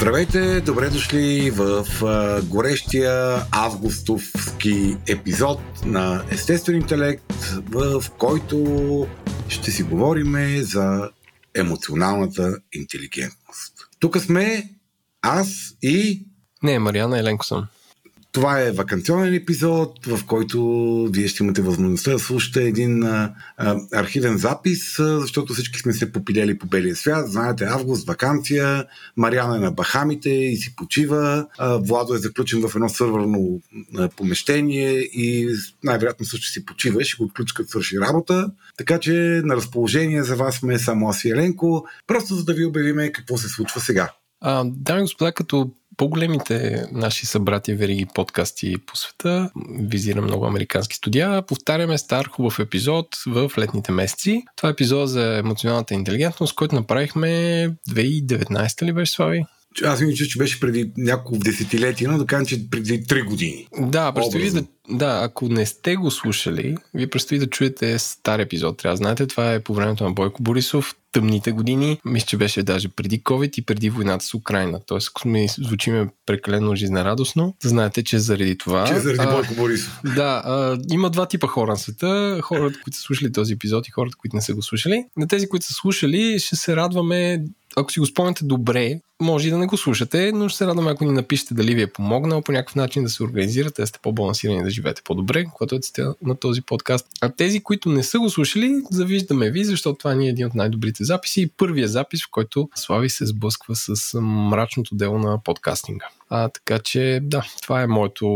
Здравейте, добре дошли в а, горещия августовски епизод на Естествен интелект, в който ще си говорим за емоционалната интелигентност. Тук сме аз и... Не, Мариана Еленко съм. Това е вакансионен епизод, в който вие ще имате възможността да слушате един а, а, архивен запис, а, защото всички сме се попилели по белия свят. Знаете, август, вакансия, Мариана е на Бахамите и си почива. А, Владо е заключен в едно сървърно а, помещение и най-вероятно също си почива. Ще го отключи като свърши работа. Така че на разположение за вас сме само аз и Еленко, просто за да ви обявиме какво се случва сега. А, дами господа, като по-големите наши събратия вериги подкасти по света, визирам много американски студия, повтаряме стар хубав епизод в летните месеци. Това е епизод за емоционалната интелигентност, който направихме 2019 ли беше, Слави? Аз мисля, че беше преди няколко десетилетия, но да кажем, че преди 3 години. Да, предстои да, да, ако не сте го слушали, ви предстои да чуете стар епизод. Трябва да знаете, това е по времето на Бойко Борисов, тъмните години. Мисля, че беше даже преди COVID и преди войната с Украина. Тоест, ако ми звучиме прекалено жизнерадостно, знаете, че заради това... Че заради Бойко Борисов. Да, а, има два типа хора на света. Хората, които са слушали този епизод и хората, които не са го слушали. На тези, които са слушали, ще се радваме ако си го спомняте добре, може и да не го слушате, но ще се радваме, ако ни напишете дали ви е помогнал по някакъв начин да се организирате, да сте по-балансирани, да живеете по-добре, когато е на този подкаст. А тези, които не са го слушали, завиждаме ви, защото това ни е един от най-добрите записи и първия запис, в който Слави се сблъсква с мрачното дело на подкастинга. А, така че, да, това е моето,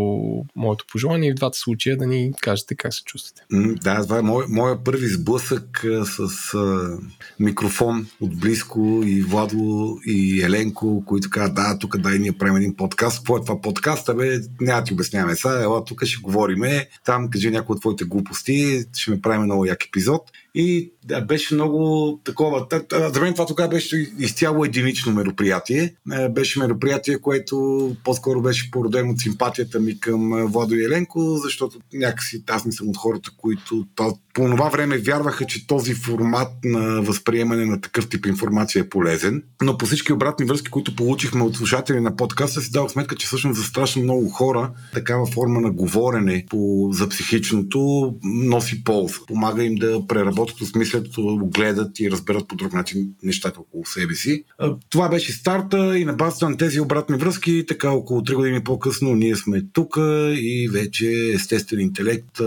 моето пожелание и в двата случая да ни кажете как се чувствате. Да, това е мой, моя първи сблъсък с а, микрофон от близко и Владо и Еленко, които казват, да, тук дай ние правим един подкаст. Какво е това подкаст? Бе, няма ти обясняваме сега, ела тук ще говориме, там кажи някои от твоите глупости, ще направим много як епизод. И да, беше много такова. За мен това тогава беше изцяло единично мероприятие. Е, беше мероприятие, което по-скоро беше породено от симпатията ми към Владо и Еленко, защото някакси аз не съм от хората, които по това време вярваха, че този формат на възприемане на такъв тип информация е полезен. Но по всички обратни връзки, които получихме от слушатели на подкаста, си дадох сметка, че всъщност за страшно много хора такава форма на говорене по, за психичното носи полза. Помага им да преработят, осмислят, гледат и разберат по друг начин нещата около себе си. Това беше старта и на базата на тези обратни връзки, така около 3 години по-късно ние сме тук и вече естествен интелект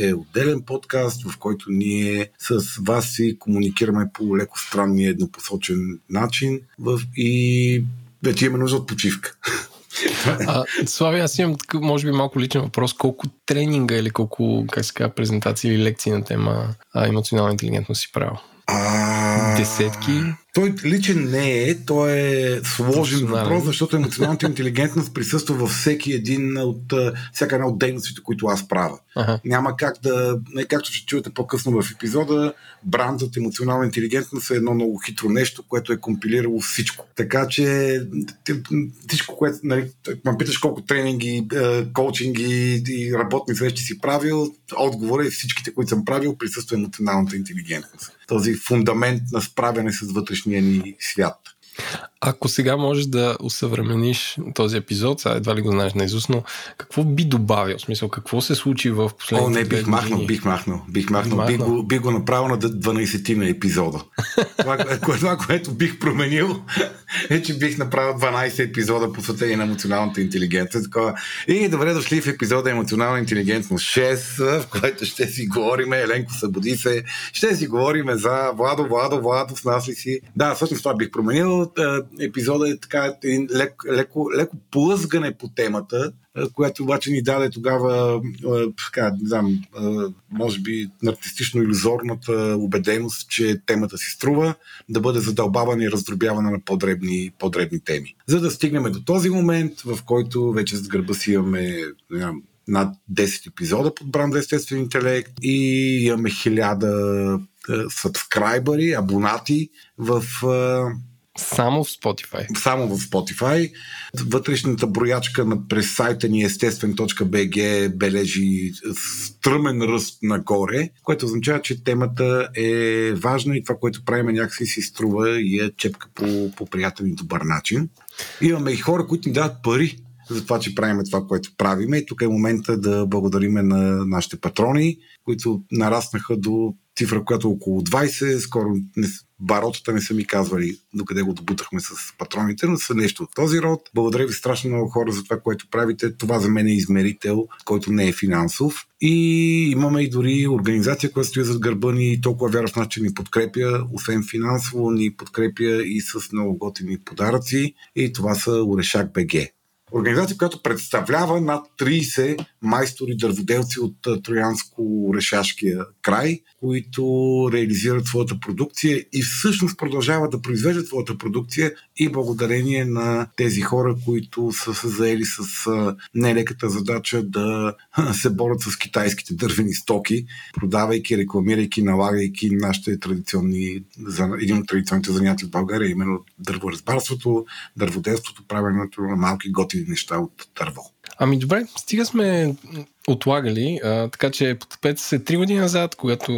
е отделен подкаст, в който ние с вас си комуникираме по леко странния еднопосочен начин и вече имаме нужда от почивка. А, Слави, аз имам, може би, малко личен въпрос. Колко тренинга или колко, как се казва, презентации или лекции на тема а, емоционална интелигентност си правил? А... Десетки? Той личен не е, той е сложен въпрос, защото емоционалната интелигентност присъства във всеки един от, всяка една от дейностите, които аз правя. Ага. Няма как да, не както ще чуете по-късно в епизода, брандът емоционална интелигентност е едно много хитро нещо, което е компилирало всичко. Така че всичко, което, нали, ме питаш колко тренинги, коучинги и работни срещи си правил, отговор е всичките, които съм правил, присъства емоционалната интелигентност. Този фундамент на справяне с вътрешния ни свят. Ако сега можеш да усъвремениш този епизод, сега едва ли го знаеш наизуст, но какво би добавил? В смисъл, какво се случи в последните О, не, бих махнал, бих махнал, бих махнал. Бих, го, бих го направил на 12 на епизода. това, това, което бих променил е, че бих направил 12 епизода посветени на емоционалната. Такова. И добре дошли в епизода Емоционална интелигентност 6, в който ще си говорим, Еленко събуди се, ще си говорим за Владо, Владо, Владо, с нас ли си. Да, всъщност това бих променил епизода е така един лек, леко, леко плъзгане по темата, която обаче ни даде тогава, така, не знам, може би артистично-иллюзорната убеденост, че темата си струва да бъде задълбавана и раздробявана на по-дребни, по-дребни теми. За да стигнем до този момент, в който вече с гърба си имаме над 10 епизода под бранда Естествен интелект и имаме хиляда сабскрайбъри, абонати в Само в Spotify. Само в Spotify. Вътрешната броячка на, през сайта ни естествен.bg бележи стръмен ръст нагоре, което означава, че темата е важна и това, което правим някакси си струва и е чепка по, по приятел и добър начин. Имаме и хора, които ни дават пари за това, че правиме това, което правиме. И тук е момента да благодариме на нашите патрони, които нараснаха до цифра, която е около 20. Скоро не, баротата не са ми казвали докъде го добутахме с патроните, но са нещо от този род. Благодаря ви страшно много хора за това, което правите. Това за мен е измерител, който не е финансов. И имаме и дори организация, която стои зад гърба ни и толкова вяра в нас, че ни подкрепя, освен финансово, ни подкрепя и с много готини подаръци. И това са Орешак БГ организация, която представлява над 30 майстори дърводелци от Троянско-Решашкия край, които реализират своята продукция и всъщност продължават да произвеждат своята продукция и благодарение на тези хора, които са се заели с нелеката задача да се борят с китайските дървени стоки, продавайки, рекламирайки, налагайки нашите традиционни, един от традиционните занятия в България, именно дърворазбарството, дърводелството, правенето на малки готини неща от дърво. Ами добре, стига сме отлагали, а, така че потъпете се три години назад, когато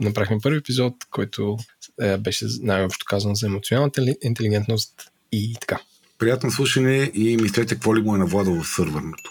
направихме първи епизод, който е, беше най-общо казано за емоционалната интелигентност и така. Приятно слушане и мислете какво ли му е навладало в сървърното.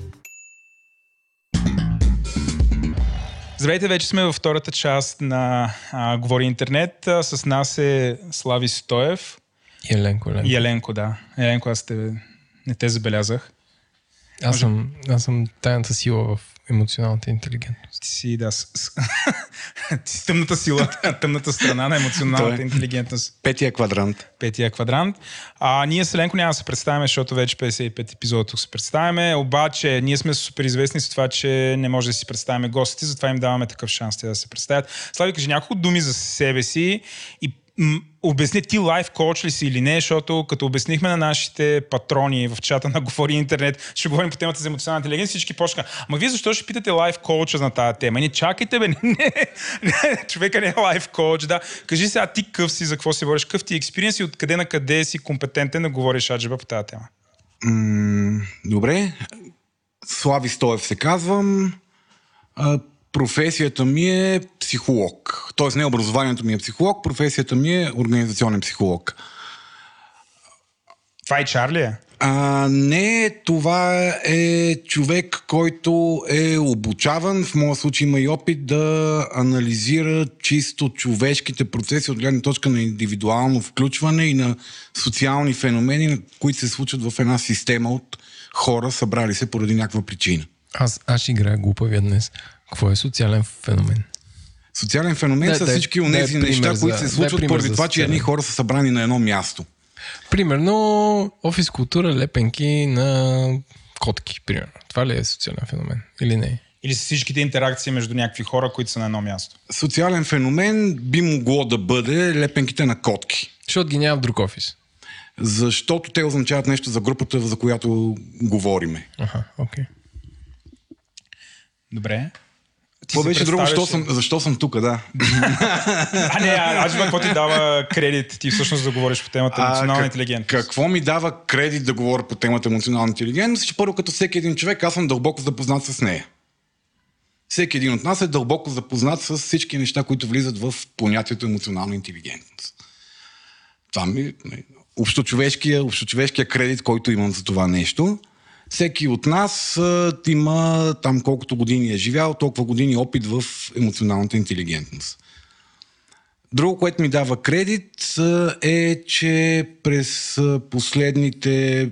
Здравейте, вече сме във втората част на а, Говори интернет. А, с нас е Слави Стоев. И Еленко, Еленко. И Еленко, да. Еленко, аз те, не те забелязах. Аз съм, аз съм тайната сила в емоционалната интелигентност. Ти си, да. С, с, ти си тъмната сила, тъмната страна на емоционалната интелигентност. Петия квадрант. Петия квадрант. А, ние с Еленко няма да се представяме, защото вече 55 епизода тук се представяме. Обаче ние сме супер известни с това, че не може да си представяме гостите, затова им даваме такъв шанс те да се представят. Слави, кажи няколко думи за себе си и обясни ти лайф коуч ли си или не, защото като обяснихме на нашите патрони в чата на Говори Интернет, ще говорим по темата за емоционална интелигенция, всички почнаха. Ама вие защо ще питате лайф коуча на тази тема? Не чакайте, бе, не, не, човека не е лайф коуч, да. Кажи сега ти къв си, за какво се бориш, къв ти експириенс и откъде на къде си компетентен да говориш аджеба по тази тема? М- добре. Слави Стоев се казвам. Професията ми е психолог. Тоест не образованието ми е психолог, професията ми е организационен психолог. Това и Чарли е? А, не, това е човек, който е обучаван, в моя случай има и опит да анализира чисто човешките процеси от гледна точка на индивидуално включване и на социални феномени, които се случват в една система от хора, събрали се поради някаква причина. Аз, аз играя глупавия днес. Какво е социален феномен? Социален феномен да, са да, всички от тези неща, които се случват поради това, че едни хора са събрани на едно място. Примерно офис култура, лепенки на котки, примерно. Това ли е социален феномен или не? Или с всичките интеракции между някакви хора, които са на едно място? Социален феномен би могло да бъде лепенките на котки. Защото ги няма в друг офис. Защото те означават нещо за групата, за която говориме. Аха, окей. Okay. Добре. Какво беше друго? Защо съм, защо съм тук, да. а не, аз какво ти дава кредит ти всъщност да говориш по темата емоционална интелигентност? Какво ми дава кредит да говоря по темата емоционална интелигентност? Че първо като всеки един човек, аз съм дълбоко запознат с нея. Всеки един от нас е дълбоко запознат с всички неща, които влизат в понятието емоционална интелигентност. Това ми общочовешкия, общочовешкия кредит, който имам за това нещо – всеки от нас а, има там колкото години е живял, толкова години опит в емоционалната интелигентност. Друго, което ми дава кредит е, че през последните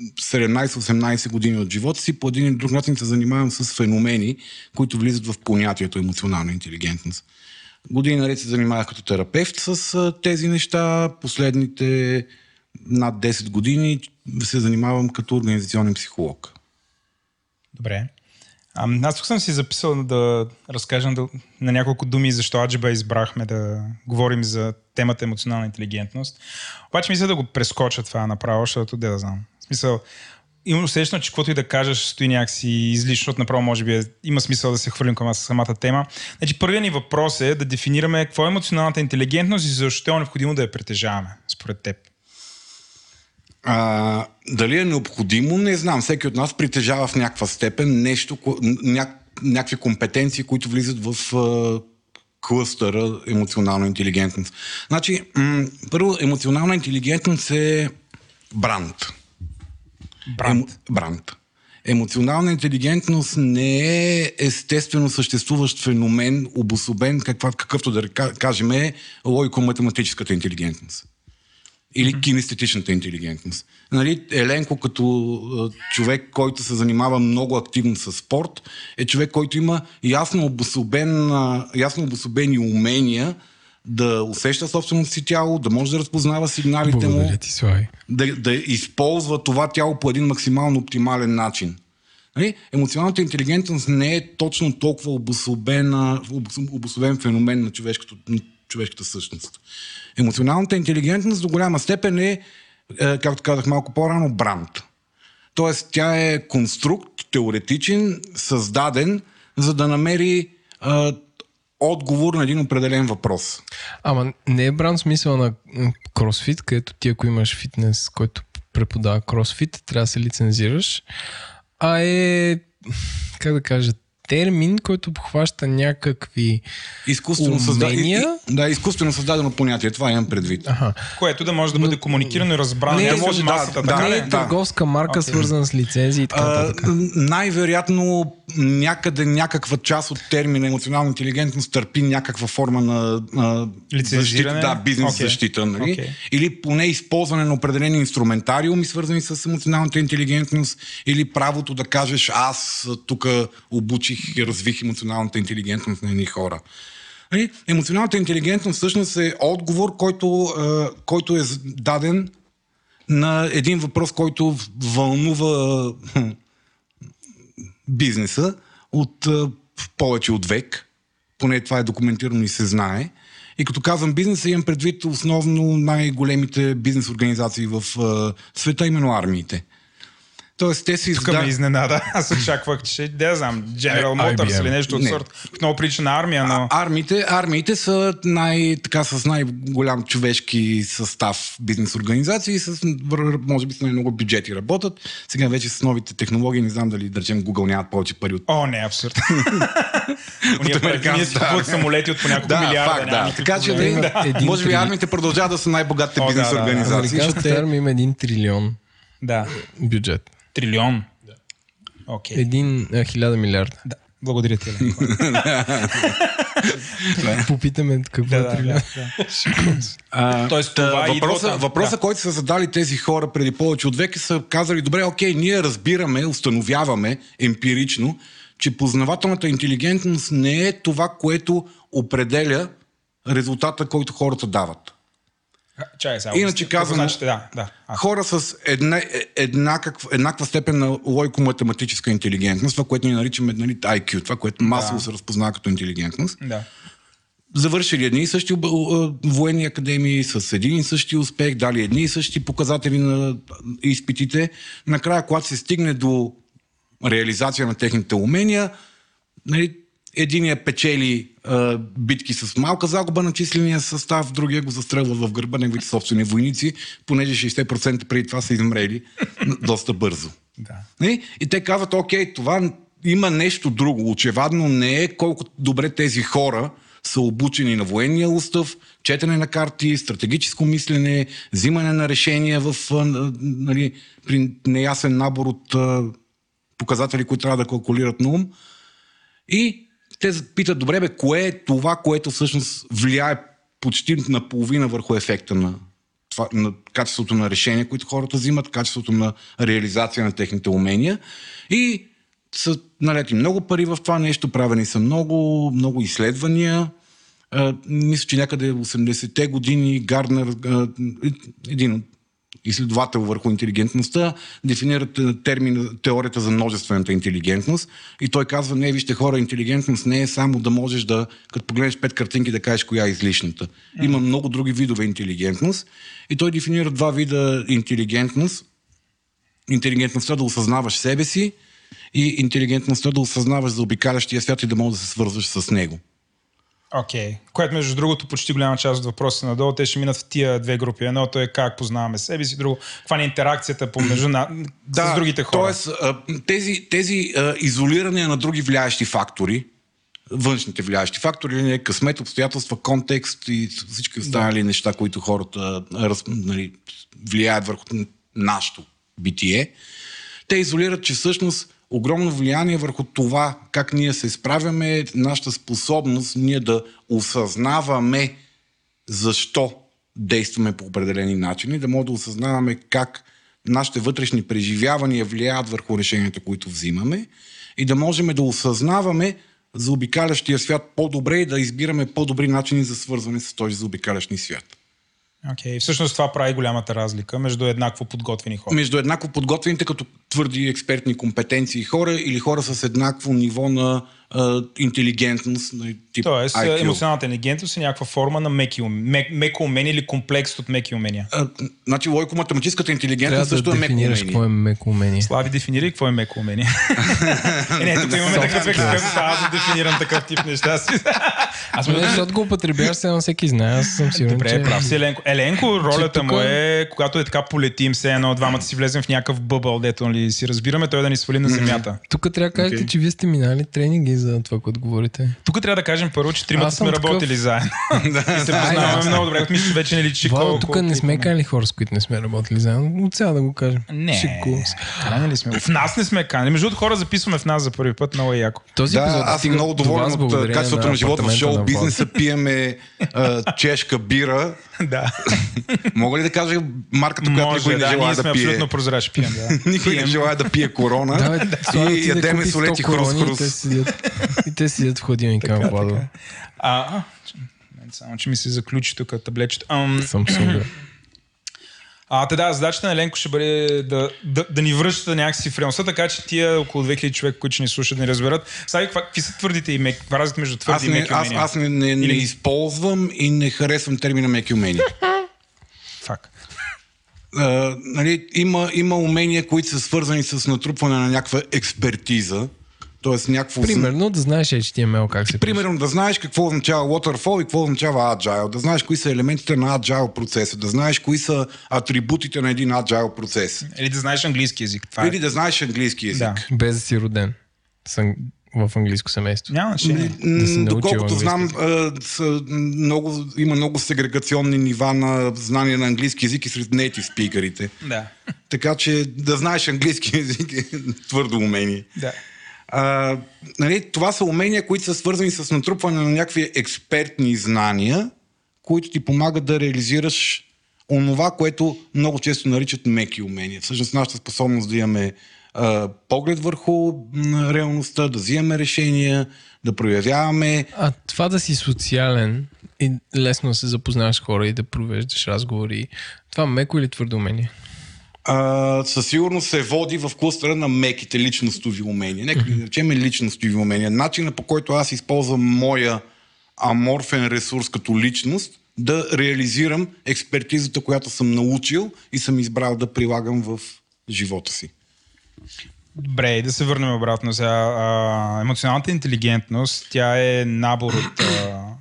17-18 години от живота си по един или друг начин се занимавам с феномени, които влизат в понятието емоционална интелигентност. Години наред се занимавах като терапевт с тези неща. Последните над 10 години се занимавам като организационен психолог. Добре. А, аз тук съм си записал да разкажем да, на няколко думи защо Аджиба избрахме да говорим за темата емоционална интелигентност. Обаче мисля да го прескоча това направо, защото да знам. В смисъл, имам усещане, че каквото и да кажеш стои някакси излишно, от направо може би е, има смисъл да се хвърлим към самата тема. Значи първият ни въпрос е да дефинираме какво е емоционалната интелигентност и защо е необходимо да я притежаваме, според теб. А, дали е необходимо, не знам. Всеки от нас притежава в някаква степен нещо, ня, някакви компетенции, които влизат в а, клъстъра емоционална интелигентност. Значи, м- първо, емоционална интелигентност е бранд. Бранд. Емо, бранд. Емоционална интелигентност не е естествено съществуващ феномен, обособен, каква, какъвто да кажем е логико-математическата интелигентност или кинестетичната интелигентност. Нали, Еленко като човек, който се занимава много активно с спорт, е човек, който има ясно, обособен, ясно обособени умения да усеща собственото си тяло, да може да разпознава сигналите му, ти, да, да използва това тяло по един максимално оптимален начин. Нали? Емоционалната интелигентност не е точно толкова обособен, обособен феномен на, на човешката същност. Емоционалната интелигентност до голяма степен е, е както казах малко по-рано, бранд. Тоест тя е конструкт, теоретичен, създаден, за да намери е, отговор на един определен въпрос. Ама не е бранд смисъл на кросфит, където ти ако имаш фитнес, който преподава кросфит, трябва да се лицензираш, а е, как да кажа, термин, който обхваща някакви изкуствено умения. Създа... Да, изкуствено създадено понятие, това имам предвид. Ага. Което да може да бъде комуникирано и разбрано. Не, не може масата, да, така, не е търговска марка, okay. свързана с лицензии и така нататък. Най-вероятно някъде някаква част от термина емоционална интелигентност търпи някаква форма на защита, да, бизнес okay. защита. Нали? Okay. Или поне използване на определени инструментариуми, свързани с емоционалната интелигентност, или правото да кажеш аз тук обучих и развих емоционалната интелигентност на едни хора. Нали? Емоционалната интелигентност всъщност е отговор, който, който е даден на един въпрос, който вълнува бизнеса от повече от век. Поне това е документирано и се знае. И като казвам бизнеса, имам предвид основно най-големите бизнес организации в света, именно армиите. Тоест, те си издали... Тук ме изненада. Аз очаквах, че, да знам, General Motors или нещо от сорт. Много прилича на армия, но... А, армиите, армиите са най, така, с най-голям човешки състав бизнес организации, с, може би с най-много бюджети работят. Сега вече с новите технологии, не знам дали, да речем, Google нямат повече пари от... О, не, абсурд. Ние си купуват самолети от по няколко да, милиарда. Факт, да. Така че, да, може би армиите продължават да са най-богатите бизнес организации. Американската армия има един трилион да. бюджет. Трилион. Okay. Един а, хиляда милиарда. Да. Благодаря ти. Попитаме какво е трилион. Тоест, това въпроса, е въпроса да. който са задали тези хора преди повече от веки, са казали, добре, окей, ние разбираме, установяваме емпирично, че познавателната интелигентност не е това, което определя резултата, който хората дават. Чай, сега, Иначе казвам, значи, да, да. хора с една, еднакъв, еднаква степен на логико-математическа интелигентност, това, което ни наричаме нали, IQ, това, което масово да. се разпознава като интелигентност, да. завършили едни и същи военни академии, с един и същи успех, дали едни и същи показатели на изпитите. Накрая, когато се стигне до реализация на техните умения, нали, Единия печели а, битки с малка загуба на числения състав, другия го застрелва в гърба неговите собствени войници, понеже 60% преди това са измрели доста бързо. Да. И, и те казват, окей, това има нещо друго. Очевадно не е колко добре тези хора са обучени на военния устав, четене на карти, стратегическо мислене, взимане на решения в, нали, при неясен набор от показатели, които трябва да калкулират на ум. И те питат, добре бе, кое е това, което всъщност влияе почти наполовина върху ефекта на, това, на качеството на решения, които хората взимат, качеството на реализация на техните умения. И са налети много пари в това нещо, правени са много, много изследвания. А, мисля, че някъде в 80-те години Гарднер, а, един от изследовател върху интелигентността, дефинира термин, теорията за множествената интелигентност и той казва, не, вижте хора, интелигентност не е само да можеш да, като погледнеш пет картинки, да кажеш коя е излишната. Има много други видове интелигентност и той дефинира два вида интелигентност. Интелигентността да осъзнаваш себе си и интелигентността да осъзнаваш за обикалящия свят и да можеш да се свързваш с него. Окей. Okay. Което, между другото, почти голяма част от въпросите надолу, те ще минат в тия две групи. Едното е как познаваме себе си, друго, каква е интеракцията помежду на, да, с другите хора. Тоест, тези, тези изолирания на други влияещи фактори, външните влияещи фактори, не, късмет, обстоятелства, контекст и всички останали да. неща, които хората раз, нали, влияят върху нашето битие, те изолират, че всъщност огромно влияние върху това как ние се справяме, нашата способност ние да осъзнаваме защо действаме по определени начини, да може да осъзнаваме как нашите вътрешни преживявания влияят върху решенията, които взимаме и да можем да осъзнаваме за обикалящия свят по-добре и да избираме по-добри начини за свързване с този заобикалящ свят. Окей, okay. всъщност това прави голямата разлика между еднакво подготвени хора. Между еднакво подготвените като твърди експертни компетенции хора или хора с еднакво ниво на интелигентност. Тип Тоест, IQ. емоционалната интелигентност е някаква форма на меки, мек, меко умение или комплекс от меки умения. А, значи, лойко-математическата интелигентност също да е меко умение. какво е меко умение. Слави, дефинирай какво е меко умение. е, не, тук имаме такъв експерт, аз да дефинирам такъв тип неща. аз не, защото го употребяваш, сега всеки знае, аз съм сигурен, Добре, че... прав си, Еленко. Еленко, ролята му е, когато е така полетим, все едно, двамата си влезем в някакъв бъбъл, дето нали, си разбираме, той да ни свали на земята. Тук трябва да кажете, че вие сте минали тренинги за това, което говорите. Тук трябва да кажем първо, че тримата сме такъв... работили заедно. и се познаваме много добре. Мисля, че вече не личи колко. Тук не сме канали хора, с които не сме работили заедно. От сега да го кажем. Не. Канали сме. В нас не сме канали. Между другото, хора записваме в нас за първи път. Много е яко. Този да, аз съм много доволен от качеството на живота в шоу бизнеса. Пиеме чешка бира. Да. Мога ли да кажа марката, която никой не желая да пие? абсолютно прозрачни. Пием, да. Никой не желая да пие корона. И ядеме солети хрус-хрус. И те седят в хладилника Владо. А, само, че ми се заключи тук таблечето. Ам... Samsung. А, да, задачата на Ленко ще бъде да, да, да ни връща някакси в реалността, така че тия около 2000 човека, които ни слушат, не разберат. Сега, какви са твърдите и меки? Каква разлика между твърди аз не, и меки аз, умения? Аз не, не, Или... не използвам и не харесвам термина меки умения. Фак. Uh, нали, има, има умения, които са свързани с натрупване на някаква експертиза. Тоест някакво... Примерно да знаеш HTML как се Примерно да знаеш какво означава waterfall и какво означава agile, да знаеш кои са елементите на agile процеса, да знаеш кои са атрибутите на един agile процес. Или да знаеш английски язик. Това е. Или да знаеш английски язик. Да. Без да си роден в английско семейство. Няма значение. Да Доколкото знам, са много, има много сегрегационни нива на знание на английски язик и сред native спикерите. Да. Така че да знаеш английски язик е твърдо умение. Да. А, нали, това са умения, които са свързани с натрупване на някакви експертни знания, които ти помагат да реализираш онова, което много често наричат меки умения. Всъщност нашата способност да имаме а, поглед върху реалността, да взимаме решения, да проявяваме. А това да си социален и лесно да се запознаваш с хора и да провеждаш разговори, това меко или твърдо умение? А, със сигурност се води в кластера на меките личностови умения. Нека да речем личностови умения. Начина по който аз използвам моя аморфен ресурс като личност, да реализирам експертизата, която съм научил и съм избрал да прилагам в живота си. Добре, да се върнем обратно сега. А, емоционалната интелигентност, тя е набор от а,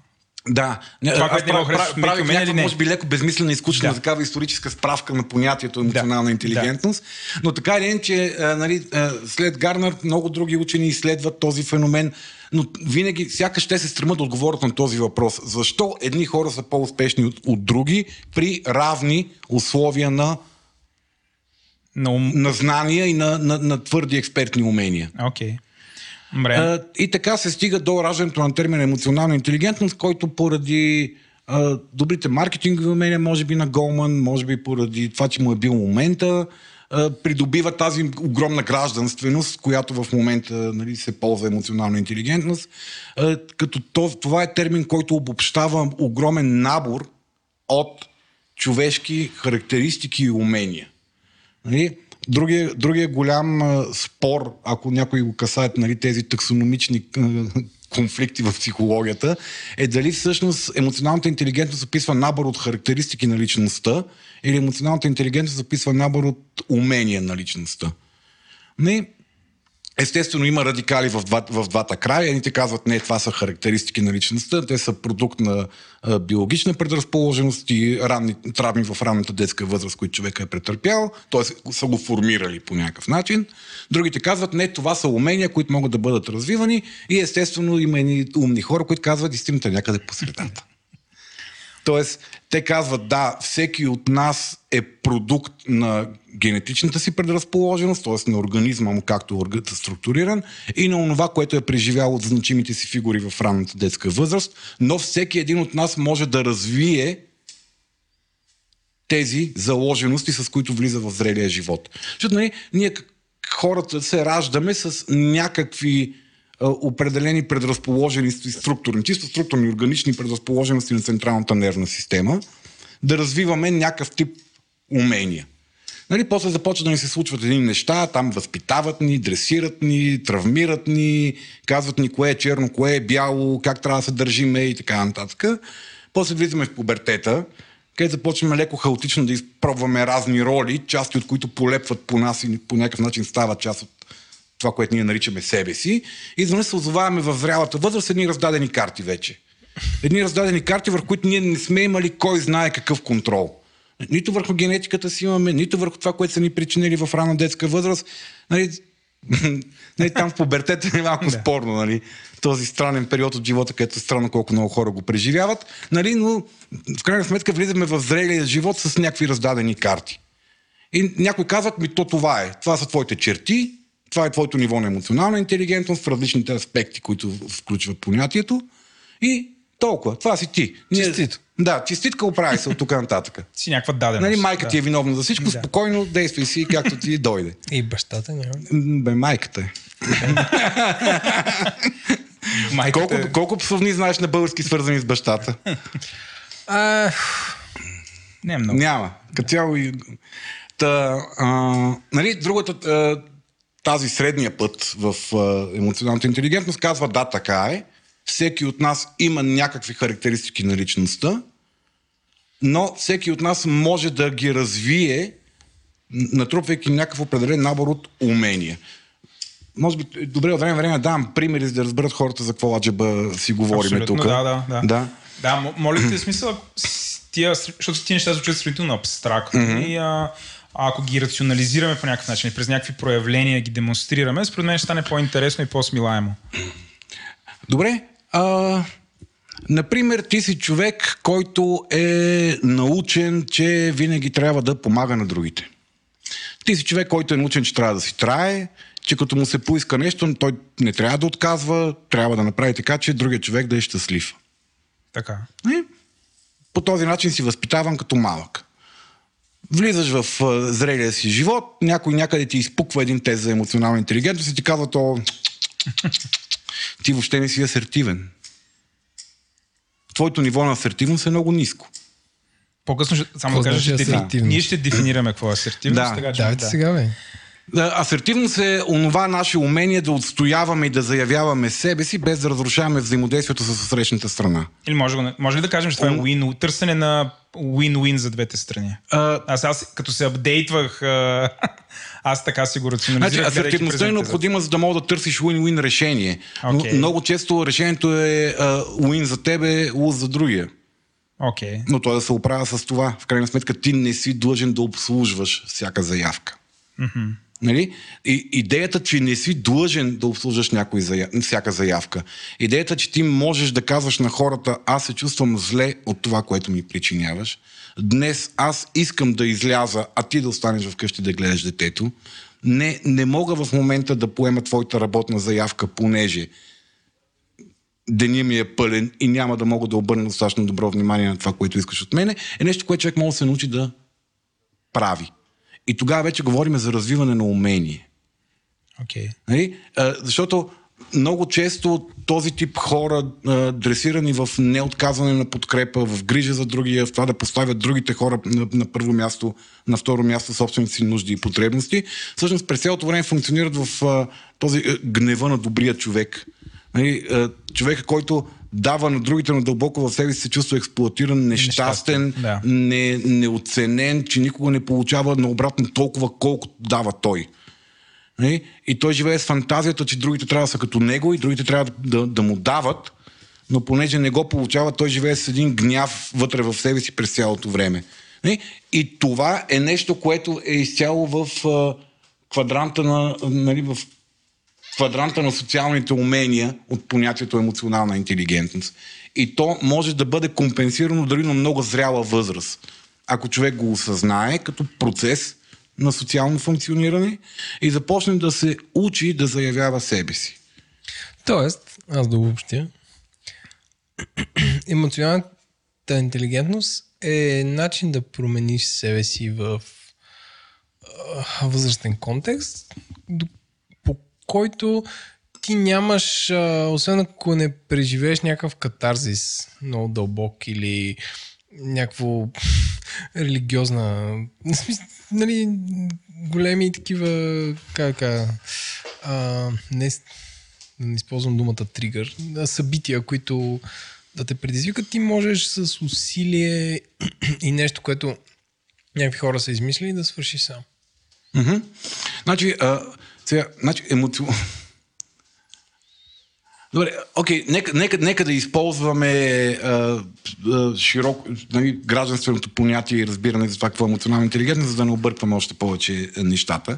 да, това, което не прав, правих някаква, може би леко безмислена и скучна да. такава историческа справка на понятието емоционална да. интелигентност, да. но така или че а, нали, а, след Гарнер много други учени изследват този феномен, но винаги, сякаш те се стремат да отговорят на този въпрос. Защо едни хора са по-успешни от, от други при равни условия на на, ум... на знания и на, на, на твърди експертни умения. Окей. Okay. А, и така се стига до раждането на термина емоционална интелигентност, който поради добрите маркетингови умения, може би на Голман, може би поради това, че му е бил момента, придобива тази огромна гражданственост, която в момента нали, се ползва емоционална интелигентност. Като това е термин, който обобщава огромен набор от човешки характеристики и умения. Нали? Другия, другия голям спор, ако някой го касаят нали, тези таксономични конфликти в психологията, е дали всъщност емоционалната интелигентност описва набор от характеристики на личността или емоционалната интелигентност описва набор от умения на личността. Не, Естествено, има радикали в, два, в двата края. Едните казват, не, това са характеристики на личността, те са продукт на а, биологична предразположеност и ранни, травми в ранната детска възраст, които човека е претърпял, т.е. са го формирали по някакъв начин. Другите казват, не, това са умения, които могат да бъдат развивани и естествено има едни умни хора, които казват, истината е някъде по средата. Тоест, те казват, да, всеки от нас е продукт на генетичната си предразположеност, т.е. на организма му, както органът е структуриран, и на това, което е преживял от значимите си фигури в ранната детска възраст, но всеки един от нас може да развие тези заложености, с които влиза в зрелия живот. Защото нали, ние хората се раждаме с някакви определени предразположености структурни, чисто структурни органични предразположености на централната нервна система, да развиваме някакъв тип умения. Нали, после започва да ни се случват едни неща, там възпитават ни, дресират ни, травмират ни, казват ни кое е черно, кое е бяло, как трябва да се държиме и така нататък. После влизаме в пубертета, където започваме леко хаотично да изпробваме разни роли, части от които полепват по нас и по някакъв начин стават част от това, което ние наричаме себе си. Изведнъж се озоваваме в зрялата възраст едни раздадени карти вече. Едни раздадени карти, върху които ние не сме имали кой знае какъв контрол. Нито върху генетиката си имаме, нито върху това, което са ни причинили в рана детска възраст. Нали, нали, там в пубертета е малко да. спорно, нали, този странен период от живота, където е странно колко много хора го преживяват, нали, но в крайна сметка влизаме в зрелия живот с някакви раздадени карти. И някой казват ми, то това е. Това са твоите черти, това е твоето ниво на емоционална интелигентност в различните аспекти, които включват понятието. И толкова. Това си ти. Честито. Да, честитка оправи се от тук нататък. Си някаква даденост. Нали, майка да. ти е виновна за всичко, Да. спокойно действай си както ти дойде. И бащата няма. Бе, майката е. Майката Колко, е- колко псовни знаеш на български свързани с бащата? А, Не е много. Няма. Като цяло и... Та, а, нали, другата, а, тази средния път в емоционалната интелигентност казва да, така е. Всеки от нас има някакви характеристики на личността, но всеки от нас може да ги развие, натрупвайки някакъв определен набор от умения. Може би добре от време време да давам примери, за да разберат хората за какво аджеба си говорим тук. Да, да, да. да. Да, моля те, смисъл, тия, защото ти неща звучат сравнително абстрактно mm-hmm. и а, ако ги рационализираме по някакъв начин през някакви проявления ги демонстрираме, според мен ще стане по-интересно и по-смилаемо. Добре. А, например, ти си човек, който е научен, че винаги трябва да помага на другите. Ти си човек, който е научен, че трябва да си трае, че като му се поиска нещо, той не трябва да отказва, трябва да направи така, че другия човек да е щастлив. Така. И по този начин си възпитаван като малък. Влизаш в а, зрелия си живот, някой някъде ти изпуква един тест за емоционална интелигентност и ти казва то ти въобще не си асертивен. Твоето ниво на асертивност е много ниско. По-късно само Какво да кажа, значи ще дефи... ние ще дефинираме какво е асертивност. Да. така, че, давайте сега, бе. Асертивност е онова наше умение да отстояваме и да заявяваме себе си, без да разрушаваме взаимодействието с срещната страна. Или може, може ли да кажем, че това е win, търсене на win-win за двете страни? А, Аз, аз като се апдейтвах, аз така си го Значи, рационализирах. гледайки асертивността е необходима, за да мога да търсиш win-win решение. Но Окей. много често решението е а, win за тебе, луз за другия. Окей. Но той да се оправя с това. В крайна сметка ти не си длъжен да обслужваш всяка заявка. Нали? И, идеята, че не си длъжен да обслужваш някой зая... всяка заявка. Идеята, че ти можеш да казваш на хората, аз се чувствам зле от това, което ми причиняваш. Днес аз искам да изляза, а ти да останеш вкъщи да гледаш детето. Не, не мога в момента да поема твоята работна заявка, понеже деня ми е пълен и няма да мога да обърна достатъчно добро внимание на това, което искаш от мене, е нещо, което човек може да се научи да прави. И тогава вече говорим за развиване на умение. Окей. Нали? А, защото много често този тип хора, а, дресирани в неотказване на подкрепа, в грижа за другия, в това да поставят другите хора на, на първо място, на второ място собствените си нужди и потребности, всъщност през цялото време функционират в а, този а, гнева на добрия човек. Нали, а, човека, който дава на другите, но дълбоко в себе си се чувства експлуатиран, нещастен, Нещастен, да. не, неоценен, че никога не получава наобратно толкова, колкото дава той. Нали? И той живее с фантазията, че другите трябва да са като него и другите трябва да, да, му дават, но понеже не го получава, той живее с един гняв вътре в себе си през цялото време. Нали? И това е нещо, което е изцяло в квадранта на, нали, в квадранта на социалните умения от понятието емоционална интелигентност. И то може да бъде компенсирано дори на много зряла възраст. Ако човек го осъзнае като процес на социално функциониране и започне да се учи да заявява себе си. Тоест, аз да обобщя, емоционалната интелигентност е начин да промениш себе си в възрастен контекст, който ти нямаш, освен ако не преживееш някакъв катарзис много дълбок или някакво религиозна, нали, големи такива, как а, не, не използвам думата тригър, събития, които да те предизвикат, ти можеш с усилие и нещо, което някакви хора са измислили, да свърши сам. Мгм. Значи, а, сега, значи емоци... Добре, окей, нека, нека, нека да използваме а, а, широко нали, гражданственото понятие и разбиране за това какво е емоционална интелигентност, за да не объркваме още повече а, нещата.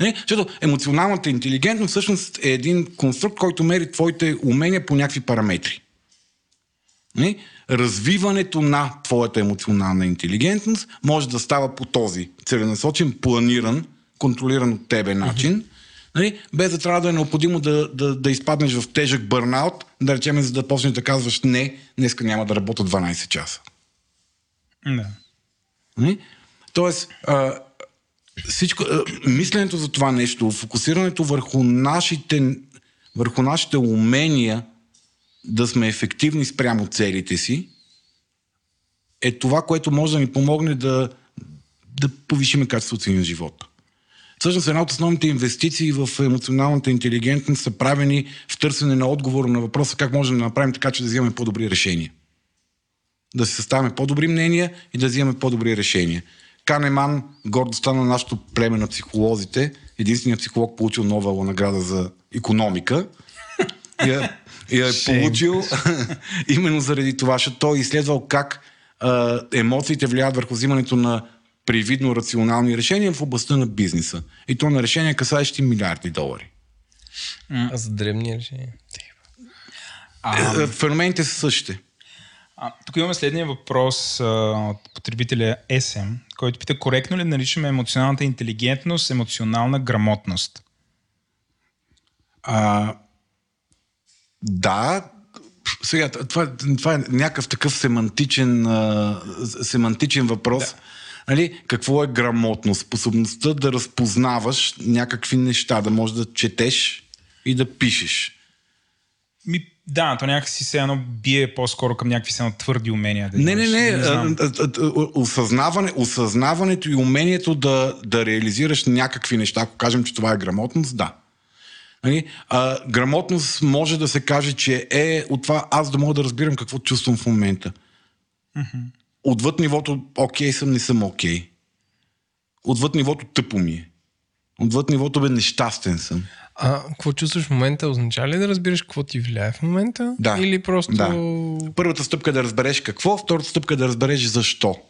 Не? Защото емоционалната интелигентност всъщност е един конструкт, който мери твоите умения по някакви параметри. Не? Развиването на твоята емоционална интелигентност може да става по този целенасочен, планиран, контролиран от тебе начин, нали? без да трябва да е необходимо да, да, да изпаднеш в тежък бърнаут, да речем, за да почнеш да казваш не, днеска няма да работя 12 часа. Да. Нали? Тоест, а, всичко, а, мисленето за това нещо, фокусирането върху нашите, върху нашите умения да сме ефективни спрямо целите си, е това, което може да ни помогне да, да повишиме качеството си на живота. Всъщност една от основните инвестиции в емоционалната интелигентност са правени в търсене на отговор на въпроса как можем да направим така, че да вземем по-добри решения. Да си съставяме по-добри мнения и да взимаме по-добри решения. Канеман, гордостта на нашето племе на психолозите, единственият психолог получил Нобелова награда за економика, я, я е получил. Именно заради това, защото той е изследвал как а, емоциите влияят върху взимането на привидно рационални решения в областта на бизнеса. И то на решения, касаещи милиарди долари. А за древни решения. А, Е, Феномените са същите. а, тук имаме следния въпрос а, от потребителя SM, който пита коректно ли наричаме емоционалната интелигентност емоционална грамотност? А, да, сега, това, това е някакъв такъв семантичен, а, семантичен въпрос. Да. Нали, какво е грамотност? Способността да разпознаваш някакви неща, да можеш да четеш и да пишеш. Ми, да, то някакси се едно бие по-скоро към някакви се твърди умения. Да Не, не, не. а, а, Осъзнаване, осъзнаването и умението да, да реализираш някакви неща, ако кажем, че това е грамотност, да. Нали? А, грамотност може да се каже, че е от това аз да мога да разбирам какво чувствам в момента. Отвъд нивото окей съм, не съм окей. Отвъд нивото тъпо ми е. Отвъд нивото бе нещастен съм. А какво чувстваш в момента? Означава ли да разбираш какво ти влияе в момента? Да. Или просто... Да. Първата стъпка е да разбереш какво, втората стъпка е да разбереш защо.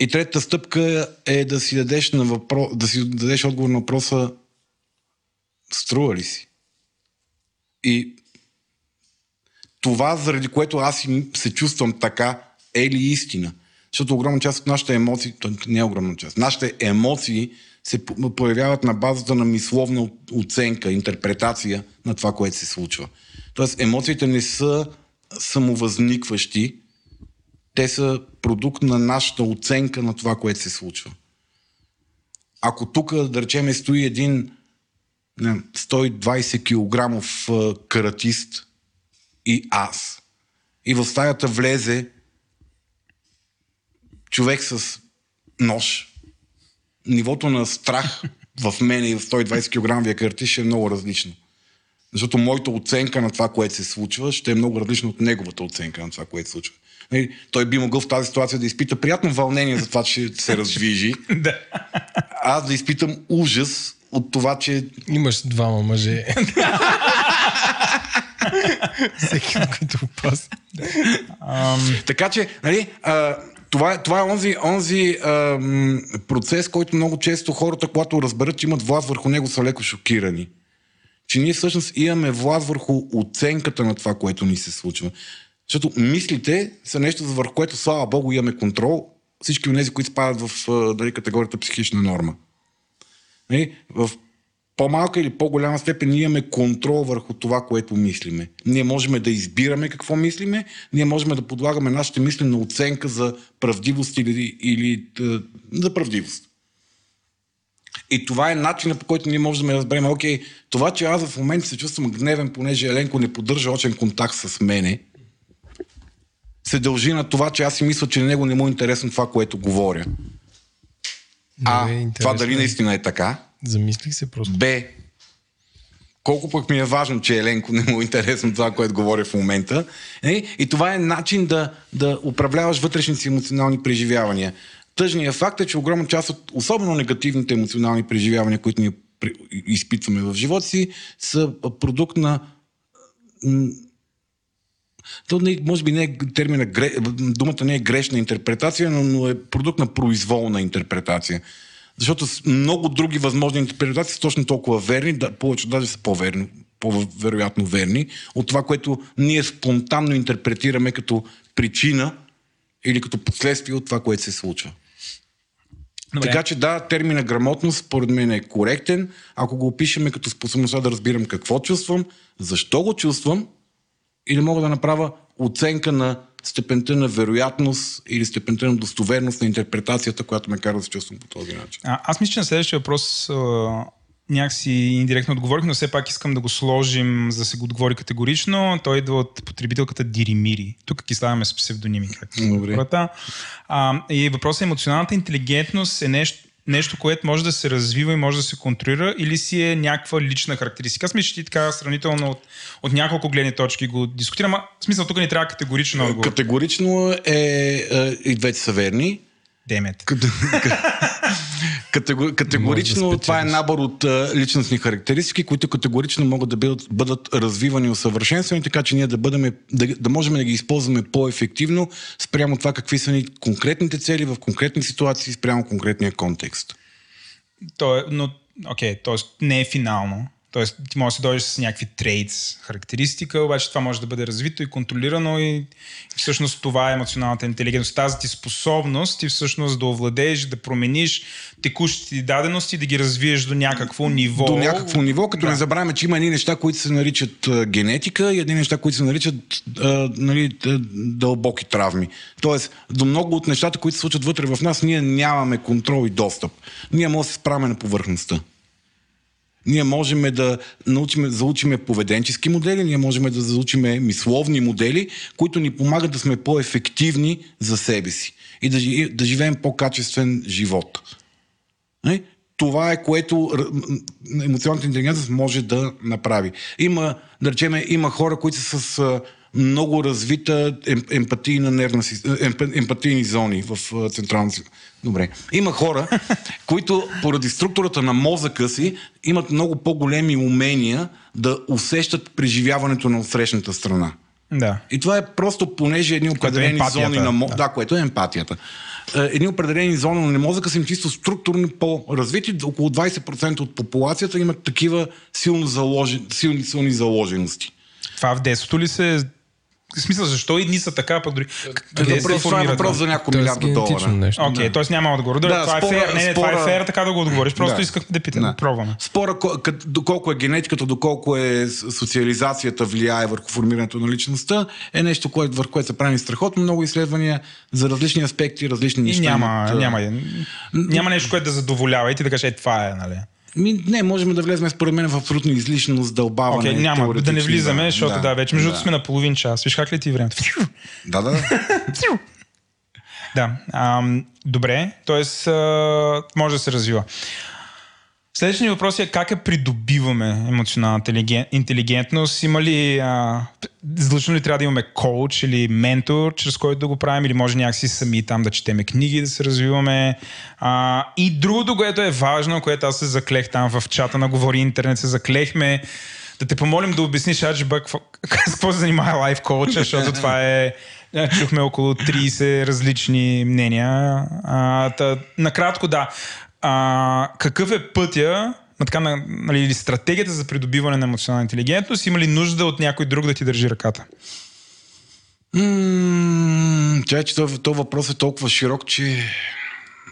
И третата стъпка е да си дадеш, на въпро... да си дадеш отговор на въпроса струва ли си? И това, заради което аз се чувствам така, е ли истина? Защото огромна част от нашите емоции, то не е огромна част, нашите емоции се появяват на базата на мисловна оценка, интерпретация на това, което се случва. Тоест, емоциите не са самовъзникващи, те са продукт на нашата оценка на това, което се случва. Ако тук, да речем, стои един не, 120 кг каратист и аз. И в стаята влезе човек с нож. Нивото на страх в мене и в 120 кг каратист ще е много различно. Защото моята оценка на това, което се случва, ще е много различна от неговата оценка на това, което се случва. Нали, той би могъл в тази ситуация да изпита приятно вълнение за това, че се раздвижи. Да. Аз да изпитам ужас от това, че Имаш двама мъже. Всеки, от които опас. Така че, нали, а, това, това е онзи, онзи а, м, процес, който много често хората, когато разберат, че имат власт върху него, са леко шокирани. Че ние всъщност имаме власт върху оценката на това, което ни се случва. Защото мислите са нещо, върху което, слава Богу, имаме контрол. Всички от тези, които спадат в дали, категорията психична норма. Нали? В по-малка или по-голяма степен ние имаме контрол върху това, което мислиме. Ние можем да избираме какво мислиме, ние можем да подлагаме нашите мисли на оценка за правдивост или, или е, за правдивост. И това е начинът по който ние можем да разберем, окей, това, че аз в момента се чувствам гневен, понеже Еленко не поддържа очен контакт с мене, се дължи на това, че аз си мисля, че на него не му е интересно това, което говоря. А, е това дали наистина е така? Замислих се просто. Б. Колко пък ми е важно, че Еленко не му е интересно това, което говоря в момента. Е, И това е начин да, да управляваш вътрешните си емоционални преживявания. Тъжният факт е, че огромна част от особено негативните емоционални преживявания, които при- изпитваме в живота си, са продукт на то не, може би не е термина, думата не е грешна интерпретация, но, но е продукт на произволна интерпретация. Защото с много други възможни интерпретации са точно толкова верни, да, повече даже са по-верни, по-вероятно верни, от това, което ние спонтанно интерпретираме като причина или като последствие от това, което се случва. Добре. Така че да, термина грамотност според мен е коректен, ако го опишеме като способността да разбирам какво чувствам, защо го чувствам и да мога да направя оценка на степента на вероятност или степента на достоверност на интерпретацията, която ме кара да се чувствам по този начин. А, аз мисля, че на следващия въпрос а, някакси индиректно отговорих, но все пак искам да го сложим, за да се го отговори категорично. Той идва от потребителката Диримири. Тук ги слагаме с псевдоними, Добре. А, и въпросът е, емоционалната интелигентност е нещо, нещо, което може да се развива и може да се контролира или си е някаква лична характеристика. Аз мисля, че ти така сравнително от, от няколко гледни точки го дискутирам. А, В смисъл, тук ни трябва категорично отговор. Категорично е, е, и двете са верни. Демет. Кате- Катего- Категорично да това е набор от а, личностни характеристики, които категорично могат да бъдат, бъдат развивани и усъвършенствани, така че ние да, бъдем, да, да можем да ги използваме по-ефективно спрямо това какви са ни конкретните цели в конкретни ситуации, спрямо конкретния контекст. То е, но, окей, т.е. не е финално. Тоест, ти можеш да се дойдеш с някакви трейдс, характеристика, обаче това може да бъде развито и контролирано и, всъщност това е емоционалната интелигентност. Тази ти способност ти всъщност да овладееш, да промениш текущите ти дадености, да ги развиеш до някакво ниво. До някакво ниво, като Да. не забравяме, че има едни неща, които се наричат генетика и едни неща, които се наричат а, нали, дълбоки травми. Тоест, до много от нещата, които се случват вътре в нас, ние нямаме контрол и достъп. Ние можем да се справяме на повърхността. Ние можем да научим, заучиме поведенчески модели, ние можем да заучиме мисловни модели, които ни помагат да сме по-ефективни за себе си и да, да живеем по-качествен живот. Не? Това е което емоционалната интелигентност може да направи. Има, да речем, има хора, които са с много развита ем, емпатийна нервна система, емпатийни зони в а, централната Добре. Има хора, които поради структурата на мозъка си имат много по-големи умения да усещат преживяването на отсрещната страна. Да. И това е просто понеже едни определени емпатията, зони на мо... да. да. което е емпатията. Е, Едни определени зони на мозъка са им чисто структурно по-развити. Около 20% от популацията имат такива силно заложен... силни, силни заложености. Това в детството ли се... В смисъл, защо и дни са така, пък дори... Къде се Въпрос, това е въпрос за няколко милиарда долара. нещо. Окей, т.е. няма отговор. Да, Да, това спора- е фер. Не, не, това е фер, така да го отговориш. Просто Да. исках да питам. Да. Пробваме. Спора кът- доколко е генетиката, доколко е социализацията влияе върху формирането на личността, е нещо, което, върху което са правени страхотно много изследвания за различни аспекти, различни И неща. няма, имат, а, няма, няма нещо, което да задоволява и ти да кажеш, е, това е, нали? Ми, не, можем да влезем според мен в абсолютно излишно задълбаване. Окей, няма да не влизаме, защото да, вече между да. сме на половин час. Виж как ли ти времето? Да, да. Да. Ам, добре, т.е. може да се развива. Следващия въпрос е как я придобиваме емоционалната интелиген- интелигентност? Има ли, а, ли трябва да имаме коуч или ментор, чрез който да го правим, или може някакси сами там да четеме книги, да се развиваме? А, и другото, което е важно, което аз се заклех там в чата на Говори Интернет, се заклехме да те помолим да обясниш, Аджиба, какво, какво се занимава лайф коуча, защото това е е, Чухме около 30 различни мнения. А, та, накратко, да. А, какъв е пътя на така, на, нали, или стратегията за придобиване на емоционална интелигентност? Има ли нужда от някой друг да ти държи ръката? М, Чай, че този, този въпрос е толкова широк, че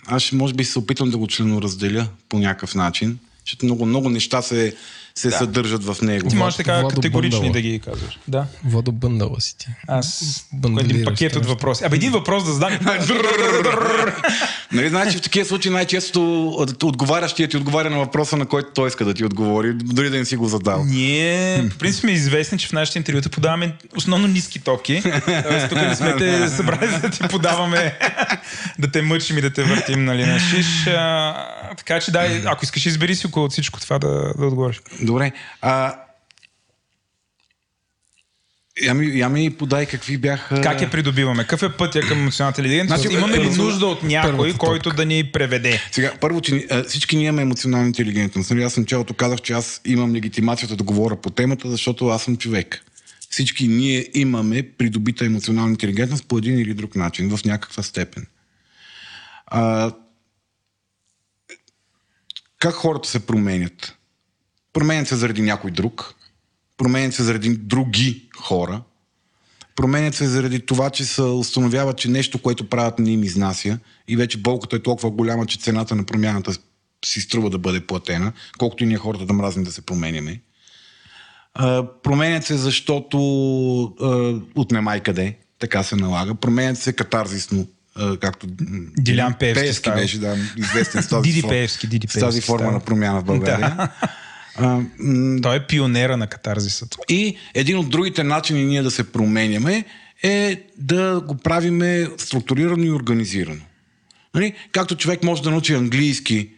аз ще, може би се опитам да го членоразделя по някакъв начин, защото много, много неща се, се да. съдържат в него. Ти можеш така Владо категорични Бъндала. да ги казваш. Да. Водо бъндала си ти. Аз един пакет от въпроси. Абе, един въпрос да задам. Нали, значи в такива случаи най-често от- отговарящият ти отговаря на въпроса, на който той иска да ти отговори, дори да не си го задал. Ние, по принцип, сме известни, че в нашите интервюта подаваме основно ниски токи. Тоест, тук не сме те събрали да ти подаваме, да те мъчим и да те въртим, нали, на шиш. А, така че, да, ако искаш, избери си около всичко това да, да отговориш. Добре. А... Я ми, я ми подай какви бяха... Как я придобиваме? Какъв е пътя към емоционалната интелигентност? Значи, Имаме ли нужда от някой, който да ни преведе? Сега, първо, че всички ние имаме емоционална интелигентност. Нали, аз в началото казах, че аз имам легитимацията да говоря по темата, защото аз съм човек. Всички ние имаме придобита емоционална интелигентност по един или друг начин, в някаква степен. А, как хората се променят? Променят се заради някой друг, променят се заради други хора, променят се заради това, че се установяват, че нещо, което правят не им изнася и вече болката е толкова голяма, че цената на промяната си струва да бъде платена, колкото и ние хората да мразим да се променяме. А, променят се, защото а, от немай къде, така се налага. Променят се катарзисно, а, както Дилян Пеевски Пеевски беше, да, известен с тази, Диди Пеевски, Диди с тази Пеевски форма стайл. на промяна в България. Да. А, м, Той е пионера на катарзисът. и един от другите начини ние да се променяме е да го правиме структурирано и организирано. Нали? Както човек може да научи английски,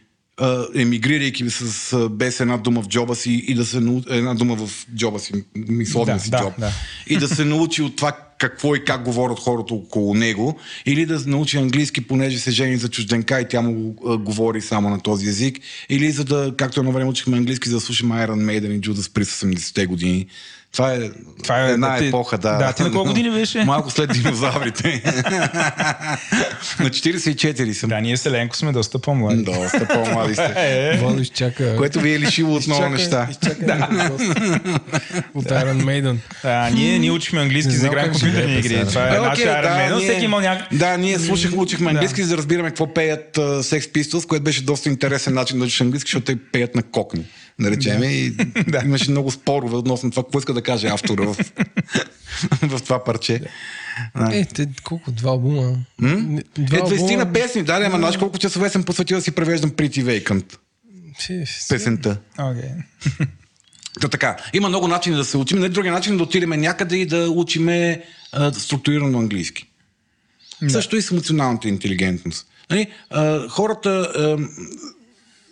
емигрирайки с, без една дума в джоба си и да се научи, една дума в джоба си, мисловния Да, си да, джоб. да. И да се научи от това какво и как говорят хората около него, или да научи английски, понеже се жени за чужденка и тя му а, говори само на този език, или за да, както едно време учихме английски, за да слушаме Iron Maiden и Judas Priest 80-те години. Това е, Това е- една ти- епоха, да. да, ти на колко години беше? Малко след динозаврите. на 44 съм. Да, ние с Еленко сме доста по-млади. Доста по-млади сте. Е, Водо изчака... Което ви е лишило от много неща. Да. от Iron Maiden. Да, ние, ние учихме английски, за играем компютърни игри. Това е Е, нашия Iron ние- всеки имал някак... Да, ние слушахме, учихме английски, за да разбираме какво пеят Sex Pistols, което беше доста интересен начин да учиш английски, защото те пеят на кокни. Наречем. И имаше много спорове относно това, какво иска да каже автора в, в това парче. Да. Е, те колко? Два албума? М? Е, 20 на песни, да, да, ама знаеш колко часове съм посветил да си превеждам Pretty Vacant песента. Окей. Та така, има много начини да се учим. Не другия начин да отидем някъде и да учиме а, структурирано английски. Да. Също и с емоционалната интелигентност. Нали, а, хората а,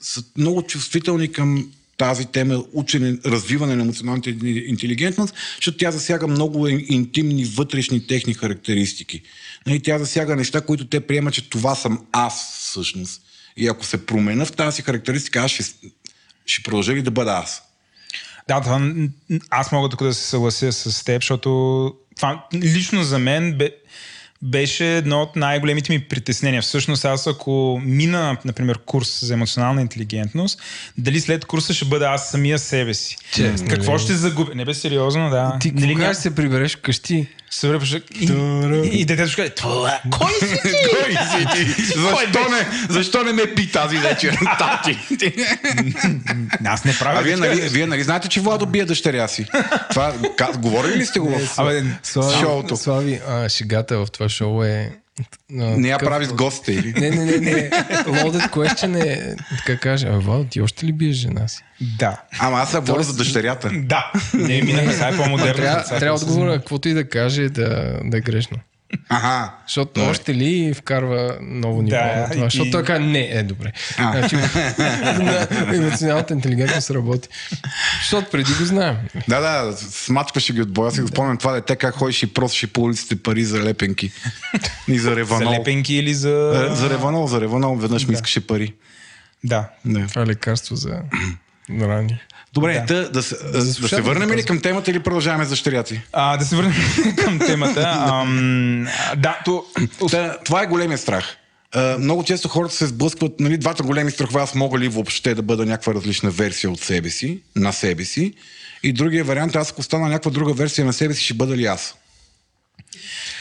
са много чувствителни към тази тема учене, развиване на емоционалната интелигентност, защото тя засяга много ин- интимни вътрешни техни характеристики. Нали, тя засяга неща, които те приемат, че това съм аз всъщност. И ако се променя в тази характеристика, аз ще, ще продължа ли да бъда аз? Да, това, аз мога тук да се съглася с теб, защото това лично за мен бе, беше едно от най-големите ми притеснения. Всъщност аз ако мина, например, курс за емоционална интелигентност, дали след курса ще бъда аз самия себе си. Честно Какво ли? ще загубя? Не бе сериозно, да. Ти Нали кога ня- се прибереш вкъщи? Се връбваш и, и, и детето ще каже, това, кой си ти? Кой си ти? Защо не, защо не ме пи тази вечер? Тати. Аз не правя А вие нали, вие нали знаете, че Владо бие дъщеря си? Това, говорили ли сте го в шоуто? Слави, шегата в това шоу е А, Не я такъв- прави с гостите или? Не, не, не, не. Loaded question е, така каже, а Вал, ти още ли биеш жена си? Да. Ама аз се боря за дъщерята. Да. Не, минахме сега е по-модерно. Трябва, трябва отговора, каквото и да каже, да, да е грешно. Ага. Защото Добре. още ли вкарва ново ниво Да, на това? и- Защото той казва, не, е добре. А. Значи, на емоционалната интелигентност работи. Защото преди го знаем. Да, да, смачкваше ги от боя. Си го спомням това дете как ходиш и просеше по улиците пари за лепенки. И за За реванол. лепенки или за... Е, За реванол, за реванол. Веднъж ми искаше пари. Да. Да. Това е лекарство за рани. Добре, да, да, се, да се върнем ли към темата или продължаваме за щеря ти? А, да се върнем към темата. Ам, да, то... Та, това е големия страх. А, много често хората се сблъскват, нали, двата големи страхове, аз мога ли въобще да бъда някаква различна версия от себе си, на себе си. И другия вариант, аз ако стана някаква друга версия на себе си, ще бъда ли аз?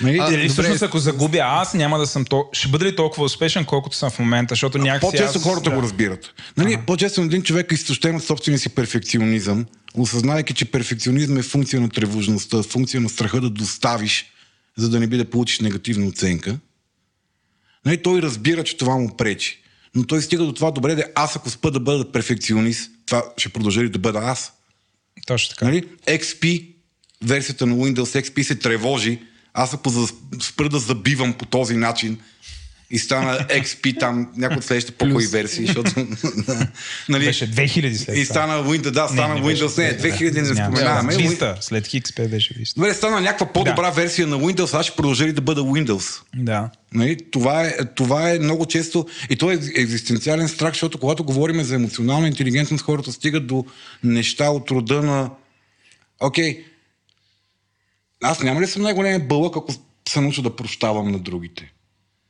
Нали? А, Дали добре. всъщност ако загубя аз, няма да съм то... Ще бъда ли толкова успешен, колкото съм в момента, защото някакси По-често аз... хората да. го разбират. Нали? По-често един човек е изтощен от собствения си перфекционизъм, осъзнавайки, че перфекционизъм е функция на тревожността, функция на страха да доставиш, за да не би да получиш негативна оценка. Нали? Той разбира, че това му пречи. Но той стига до това, добре, де, аз ако спа да бъда перфекционист, това ще продължи ли да бъда аз? Точно така. Нали? XP, версията на Windows XP се тревожи. Аз ако спра да забивам по този начин и стана XP там, някои от следващите по-хубави версии, защото... нали, Беше 2000 след и стана Windows, да, стана не беше Windows, не, 2000 не Няма. споменаваме. Vista, след XP беше Vista. Добре, стана някаква по-добра версия на Windows, аз ще продължа ли да бъда Windows? Да. Нали? Това, е, това е много често и то е екзистенциален страх, защото когато говорим за емоционална интелигентност, хората стигат до неща от рода на окей, аз няма ли съм най-големия бълък, ако се науча да прощавам на другите?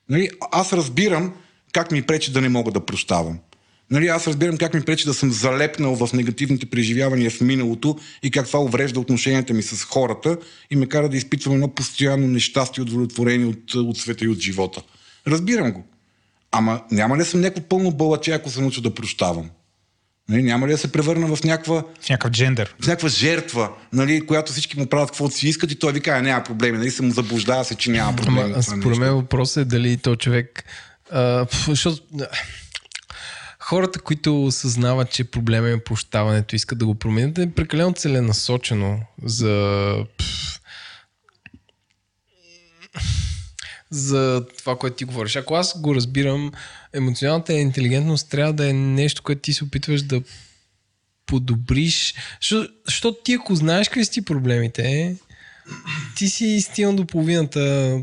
Нали? Аз разбирам как ми пречи да не мога да прощавам. Нали, аз разбирам как ми пречи да съм залепнал в негативните преживявания в миналото и как това уврежда отношенията ми с хората и ме кара да изпитвам едно постоянно нещастие, удовлетворение от, от света и от живота. Разбирам го. Ама няма ли съм някакво пълно бълъче, ако се науча да прощавам? Нали, няма ли да се превърна в някаква В някакъв джендър. в някаква жертва, нали, която всички му правят каквото си искат и той вика, «А, няма проблеми, нали, се му заблуждава се, че няма проблеми. Ама, според мен въпросът е дали то човек... А, защото... Хората, които осъзнават, че проблема е прощаването, искат да го променят, е прекалено целенасочено за... пф, за това, което ти говориш. Ако аз го разбирам, емоционалната интелигентност трябва да е нещо, което ти се опитваш да подобриш. Защо- Защото ти, ако знаеш какви са ти проблемите, ти си стигнал до половината.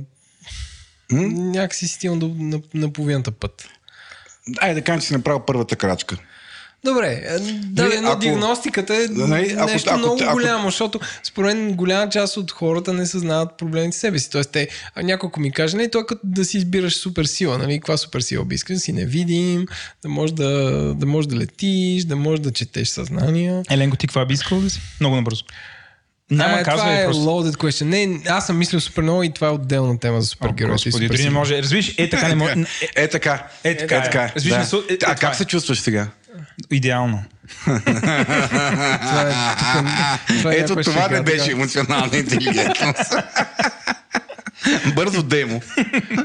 Някакси си стигнал до, на, на половината път. Айде да кажем, че си направил първата крачка. Добре, е, да, Нали, но ако- диагностиката е нали, ако- нещо ако- много ако- голямо, защото според мен голяма част от хората не съзнават проблемите в себе си. Тоест, те, ако ми каже, не, то е като да си избираш супер сила, нали? Каква супер сила би искал? Да си невидим, да можеш да, да, можеш да летиш, да можеш да четеш съзнания. Еленко, ти каква би искал да си? Много набързо. Няма, а, казвай това е просто. loaded question. Не, аз съм мислил супер много и това е отделна тема за О, супергероите. и Господи, супер дори не може. Разбираш, е така не може. Е, Е така. Е така е. Е така. Да. е- е а как е. се чувстваш сега? Идеално. Това е, тук, това е Ето това шега, не беше така. емоционална интелигентност. Бързо демо.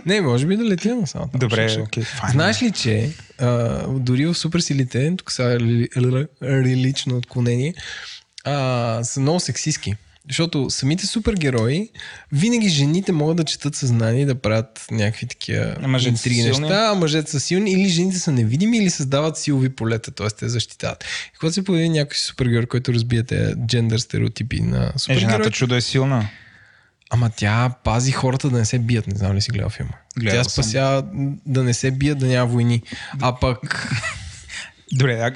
Не, може би да летя на само. Добре. Знаеш ли, че а, дори в суперсилите, тук са рели- рели- релично отклонение, а, са много сексистски. Защото самите супергерои, винаги жените могат да четат съзнание и да правят някакви такива интриги неща, а мъжете са силни или жените са невидими или създават силови полета, т.е. те защитават. И когато се появи някой супергерой, който разбие тези джендър стереотипи на Е, жената супергерой, чудо е силна. Ама тя пази хората да не се бият. Не знам ли си гледал филма. Гледал тя съм. спася да не се бият, да няма войни. А пък... Добре,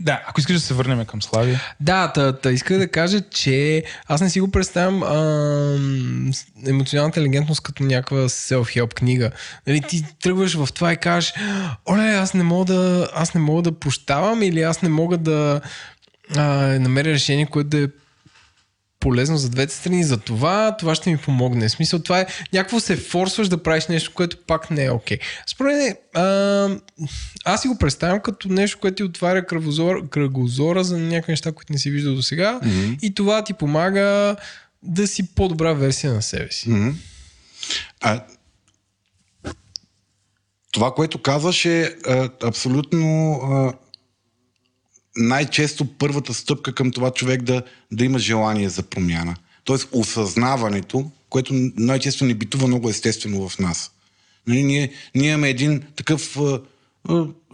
да, ако искаш да се върнем към Славия. Да, та, та исках да кажа, че аз не си го представям емоционалната интелигентност като някаква self-help книга. Нали, ти тръгваш в това и кажеш, оле, аз не мога да, аз не мога да прощавам или аз не мога да а, намеря решение, което да е полезно за двете страни, за това, това ще ми помогне. В смисъл, това е някакво се форсваш да правиш нещо, което пак не е окей. Според мен, аз си го представям като нещо, което ти отваря кръвозор, кръгозора за някакви неща, които не си виждал до сега mm-hmm. и това ти помага да си по-добра версия на себе си. Мгм. А, това, което казваш е а, абсолютно а, най-често първата стъпка към това човек да, да има желание за промяна. Тоест осъзнаването, което най-често не битува много естествено в нас. Нали, ние, ние имаме един такъв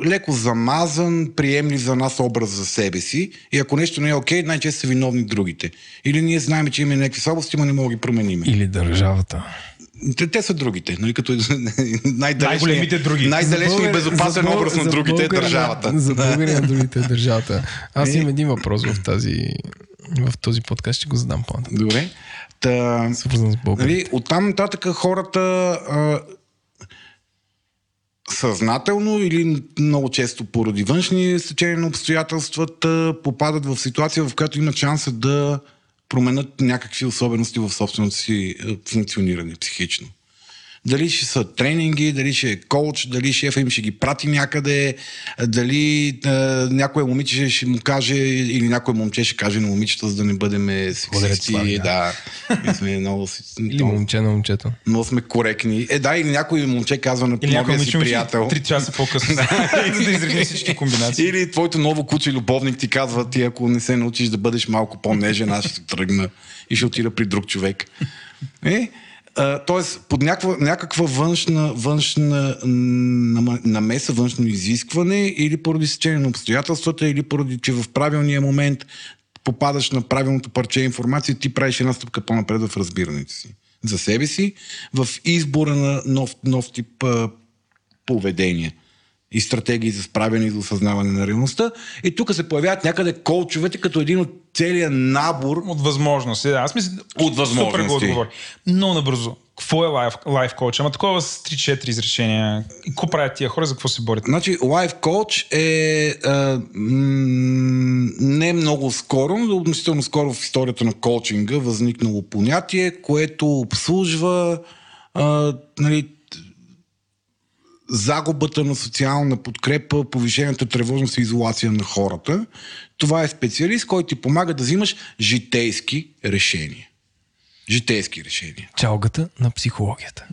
леко замазан, приемлив за нас образ за себе си и ако нещо не е окей, най-често са виновни другите. Или ние знаем, че имаме някакви слабости, но не мога да ги променим. Или държавата. Те, те са другите, нали, като Най-големите други. Най-далечният и безопасен образ на другите е държавата. За българи на другите е държавата. Аз имам един въпрос в тази в този подкаст, ще го задам по-нататък. Добре. Та, Свързан с нали, оттам нататък хората а, съзнателно или много често поради външни стечения на обстоятелствата попадат в ситуация, в която имат шанса да променят някакви особености в собственото си е, функциониране психично. Дали ще са тренинги, дали ще е коуч, дали шефа им ще ги прати някъде, дали е, някое момиче ще му каже или някое момче ще каже на момичета, за да не бъдем сексисти. Слави, да. Сме много, Или момче на момчето. много сме коректни. Е, да, или някой момче казва на новия си приятел. Три часа по-късно. За да изредим всички комбинации. Или твоето ново куче любовник ти казва, ти ако не се научиш да бъдеш малко по-нежен, аз ще тръгна и ще отида при друг човек. Е, тоест, под някаква, някаква външна, външна намеса, външно изискване или поради сечение на обстоятелствата, или поради, че в правилния момент попадаш на правилното парче информация, ти правиш една стъпка по-напред в разбирането си. За себе си, в избора на нов, нов тип поведение и стратегии за справяне и за осъзнаване на реалността. И тук се появяват някъде колчовете като един от целия набор От възможности. Да. Аз мисля, От възможности. Супер го отговори. Много набързо. Какво е лайф, лайф коуч? Ама такова с 3-4 изречения. И Какво правят тия хора? За какво се борят? Значи, Life Coach е а, м- не много скоро, но относително скоро в историята на коучинга възникнало понятие, което обслужва а, нали, загубата на социална подкрепа, повишената тревожност и изолация на хората. Това е специалист, който ти помага да взимаш житейски решения. Житейски решения. Чалгата на психологията.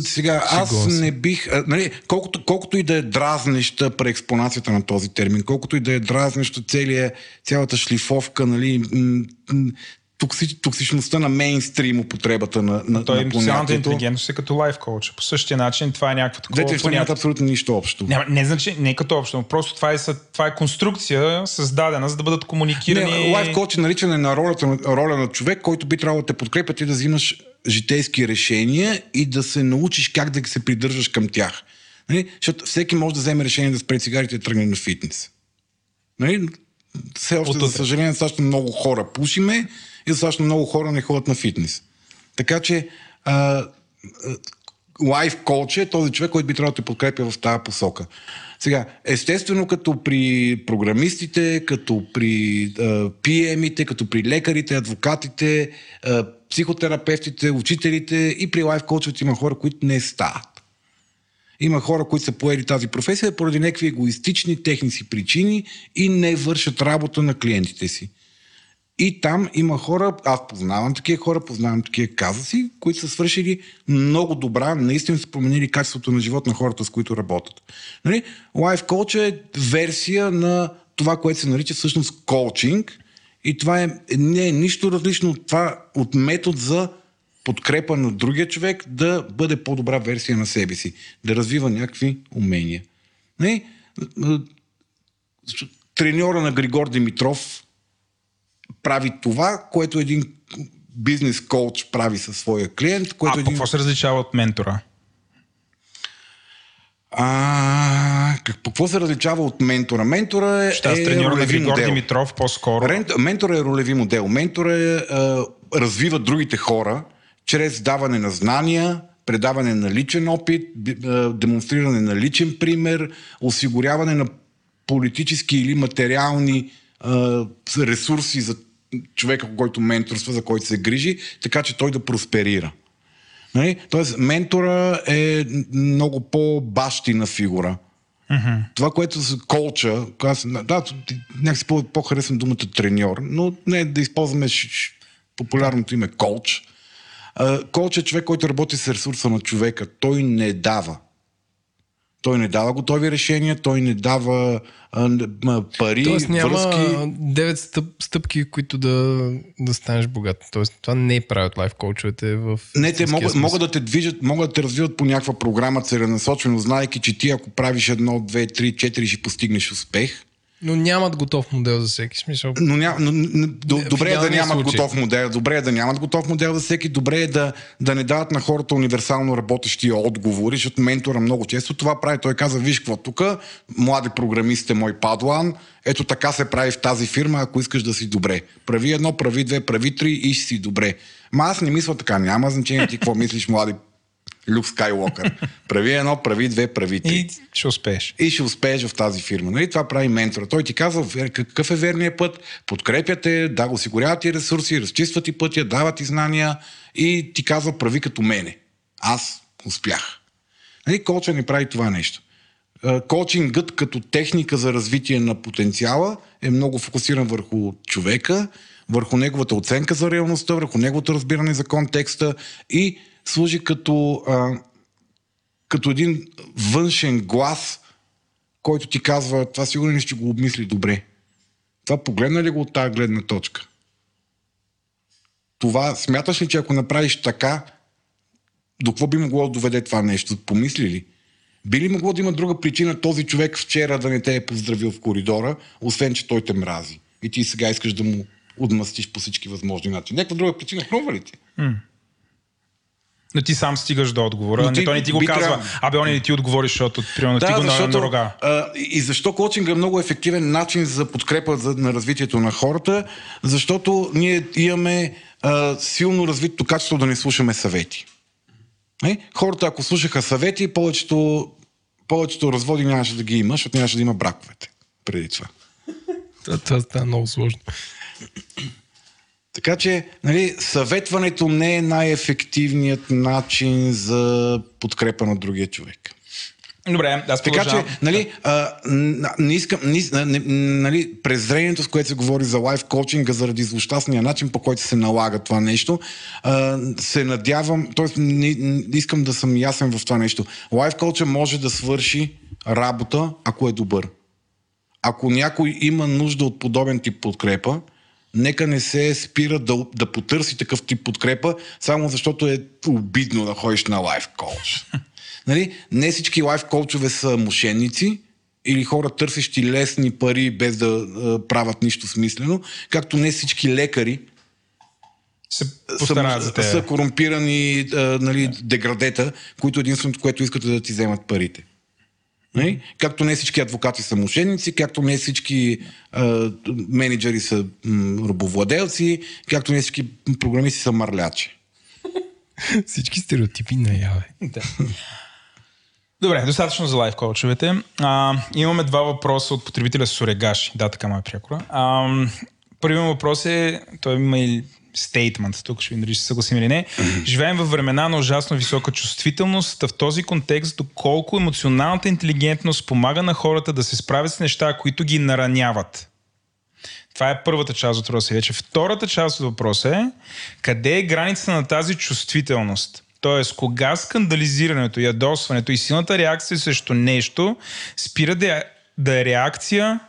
Сега, аз не бих. а, Нали, колкото, колкото и да е дразнеща преекспонацията на този термин, колкото и да е дразнеща целия, цялата шлифовка, нали, м, м, токси, токсичността на мейнстрим употребата на, на, Той на понятието. интелигентност е като лайф коуч. По същия начин това е някакво такова Двете неща нямат абсолютно нищо общо. Няма, не значи, не като общо, но просто това е, това е конструкция, създадена, за да бъдат комуникирани. Не, лайф коуч е наричане на ролята, роля на човек, който би трябвало да те подкрепя ти да взимаш житейски решения и да се научиш как да се придържаш към тях. Нали? Защото всеки може да вземе решение да спре цигарите и да тръгне на фитнес. Нали? Все още, за съжаление, достатъчно много хора пушиме и достатъчно много хора не ходят на фитнес. Така че лайф коуч е този човек, който би трябвало да те подкрепя в тази посока. Сега, естествено, като при програмистите, като при PM-ите, като при лекарите, адвокатите, а, психотерапевтите, учителите и при лайф коучовете има хора, които не стават. Има хора, които са поели тази професия поради някакви егоистични техни си причини и не вършат работа на клиентите си. И там има хора, аз познавам такива хора, познавам такива казуси, които са свършили много добра, наистина са променили качеството на живот на хората, с които работят. Нали? Life Coach е версия на това, което се нарича всъщност коучинг и това е, не е нищо различно от това, от метод за подкрепа на другия човек да бъде по-добра версия на себе си, да развива някакви умения. Не? Треньора на Григор Димитров прави това, което един бизнес коуч прави със своя клиент, А което по един... какво се различава от ментора? А, как- какво се различава от ментора? Ментора е, Ще аз е треньора на Григор модел. Димитров по-скоро. Рент- Ментора е ролеви модел. Ментора е, а, развива другите хора чрез даване на знания, предаване на личен опит, а, демонстриране на личен пример, осигуряване на политически или материални а, ресурси за човека, който менторства, за който се грижи, така че той да просперира. Нали? Тоест, ментора е много по-бащина фигура. Mm-hmm. Това, което с колча, аз, да, някакси по- по-харесвам думата треньор, но не да използваме ш- ш- популярното име колч. А, Колч е човек, който работи с ресурса на човека. Той не дава. Той не дава готови решения, той не дава а, пари, Тоест няма връзки. 9 стъп, стъпки, които да, да станеш богат. Тоест това не правят лайф коучовете в Не, те могат, смисъл. могат да те движат, могат да те развиват по някаква програма целенасочено, знайки, че ти ако правиш едно, две, три, четири, ще постигнеш успех. Но нямат готов модел за всеки смисъл. Но, ня, но, но до, добре е да нямат случай. готов модел. Добре е да нямат готов модел за всеки. Добре е да, да не дават на хората универсално работещи отговори, защото ментора много често това прави. Той казва, виж какво тук, млади програмист е мой падлан, ето така се прави в тази фирма, ако искаш да си добре. Прави едно, прави две, прави три и ще си добре. Ма аз не мисля така, няма значение ти какво мислиш, млади Люк Скайлокър. Прави едно, прави две, прави три И ще успееш. и ще успееш в тази фирма. Нали? Това прави ментора. Той ти казва какъв е верният път, подкрепя те, да, осигурява ти ресурси, разчиства ти пътя, дава ти знания и ти казва прави като мене. Аз успях. Нали? Коуча не прави това нещо. Коучингът като техника за развитие на потенциала е много фокусиран върху човека, върху неговата оценка за реалността, върху неговото разбиране за контекста и служи като а, като един външен глас, който ти казва, това сигурно ли ще го обмисли добре. Това погледна ли го от тази гледна точка? Това, смяташ ли, че ако направиш така, до какво би могло да доведе това нещо? Помисли ли? Би ли могло да има друга причина този човек вчера да не те е поздравил в коридора, освен, че той те мрази? И ти сега искаш да му отмъстиш по всички възможни начини. Някаква друга причина хрумва ли ти? Но ти сам стигаш до отговора. Но Не, ти той не ти го казва. Абе, он не ти отговори, защото примерно ти го на, на рога. А, и защо коучинг е много ефективен начин за подкрепа за, на развитието на хората? Защото ние имаме а, силно развитото качество да не слушаме съвети. Е? Хората, ако слушаха съвети, повечето, повечето разводи нямаше да ги има, защото нямаше да има браковете преди това. Това, това става много сложно. Така че, нали, съветването не е най-ефективният начин за подкрепа на другия човек. Добре, аз Така че, нали, а, не искам, не, не, нали, презрението, с което се говори за лайф коучинга заради злощастния начин, по който се налага това нещо, а, се надявам, т.е. не, не искам да съм ясен в това нещо. Лайф коуча може да свърши работа, ако е добър. Ако някой има нужда от подобен тип подкрепа, нека не се спира да, да потърси такъв тип подкрепа, само защото е обидно да ходиш на лайф коуч. нали? Не всички лайф коучове са мошенници или хора търсещи лесни пари без да а, правят нищо смислено, както не всички лекари Се са, за са корумпирани а, нали, деградета, които единственото, което искат е да ти вземат парите. Нали? Както не всички адвокати са мошенници, както не всички а, менеджери са м, рабовладелци, както не всички програмисти са мърлячи. Всички стереотипи наяве. Да. Добре, достатъчно за лайф коучовете. А, имаме два въпроса от потребителя Сорегаши. Да, така ме е прякора. Първият въпрос е, той има и стейтмент, тук ще ви дали съгласим или не. Живеем във времена на ужасно висока чувствителност. В този контекст, доколко емоционалната интелигентност помага на хората да се справят с неща, които ги нараняват. Това е първата част от въпроса. Вече втората част от въпроса е къде е границата на тази чувствителност? Тоест, кога скандализирането, ядосването и силната реакция срещу нещо спира да е, да е реакция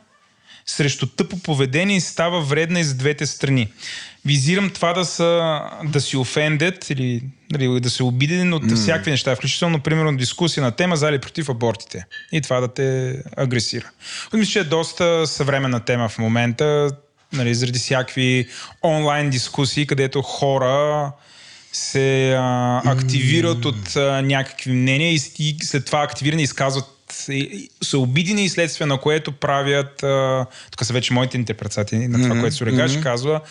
срещу тъпо поведение и става вредна и за двете страни. Визирам това да, са, да си офендет или нали, да се обиден от mm. всякакви неща, включително, примерно, дискусия на тема за или против абортите. И това да те агресира. Мисля, че е доста съвременна тема в момента, нали, заради всякакви онлайн дискусии, където хора се а, активират от а, някакви мнения и, и след това активирани изказват са обидени и следствие на което правят, а, тук са вече моите интерпретации на това, което Сурегаш mm-hmm. казва,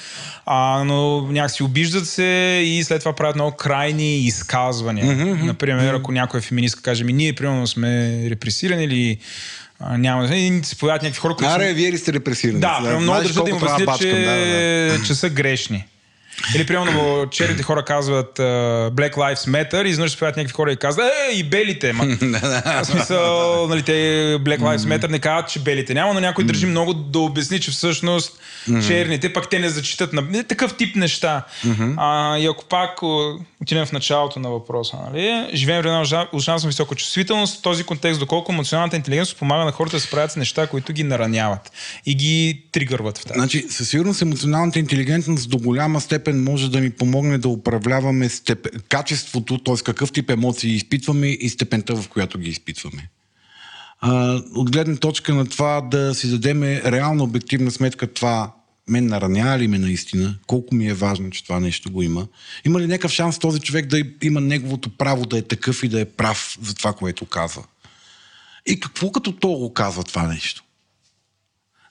а, но някакси обиждат се и след това правят много крайни изказвания. Mm-hmm. Например, ако някой феминистка каже, ми ние примерно сме репресирани или а, няма, и се появят някакви хора, които... Аре, вие ли сте репресирани? да, да много държа да им обясня, че, да, да. че са грешни. Или примерно черните хора казват uh, Black Lives Matter и изведнъж се появят някакви хора и казват, е, и белите, ма. В смисъл, нали, те Black Lives Matter не казват, че белите няма, но някой държи много да обясни, че всъщност черните, пак те не зачитат на такъв тип неща. А, и ако пак отидем в началото на въпроса, нали, живеем в една ужасно висока чувствителност, в този контекст, доколко емоционалната интелигентност помага на хората да се справят с неща, които ги нараняват и ги тригърват в тази. Значи, със сигурност емоционалната интелигентност до голяма степен може да ни помогне да управляваме степен, качеството, т.е. какъв тип емоции изпитваме и степента, в която ги изпитваме. А, от гледна точка на това да си дадем реална обективна сметка това мен наранява ли ме наистина, колко ми е важно, че това нещо го има. Има ли някакъв шанс този човек да има неговото право да е такъв и да е прав за това, което казва? И какво като то го казва това нещо?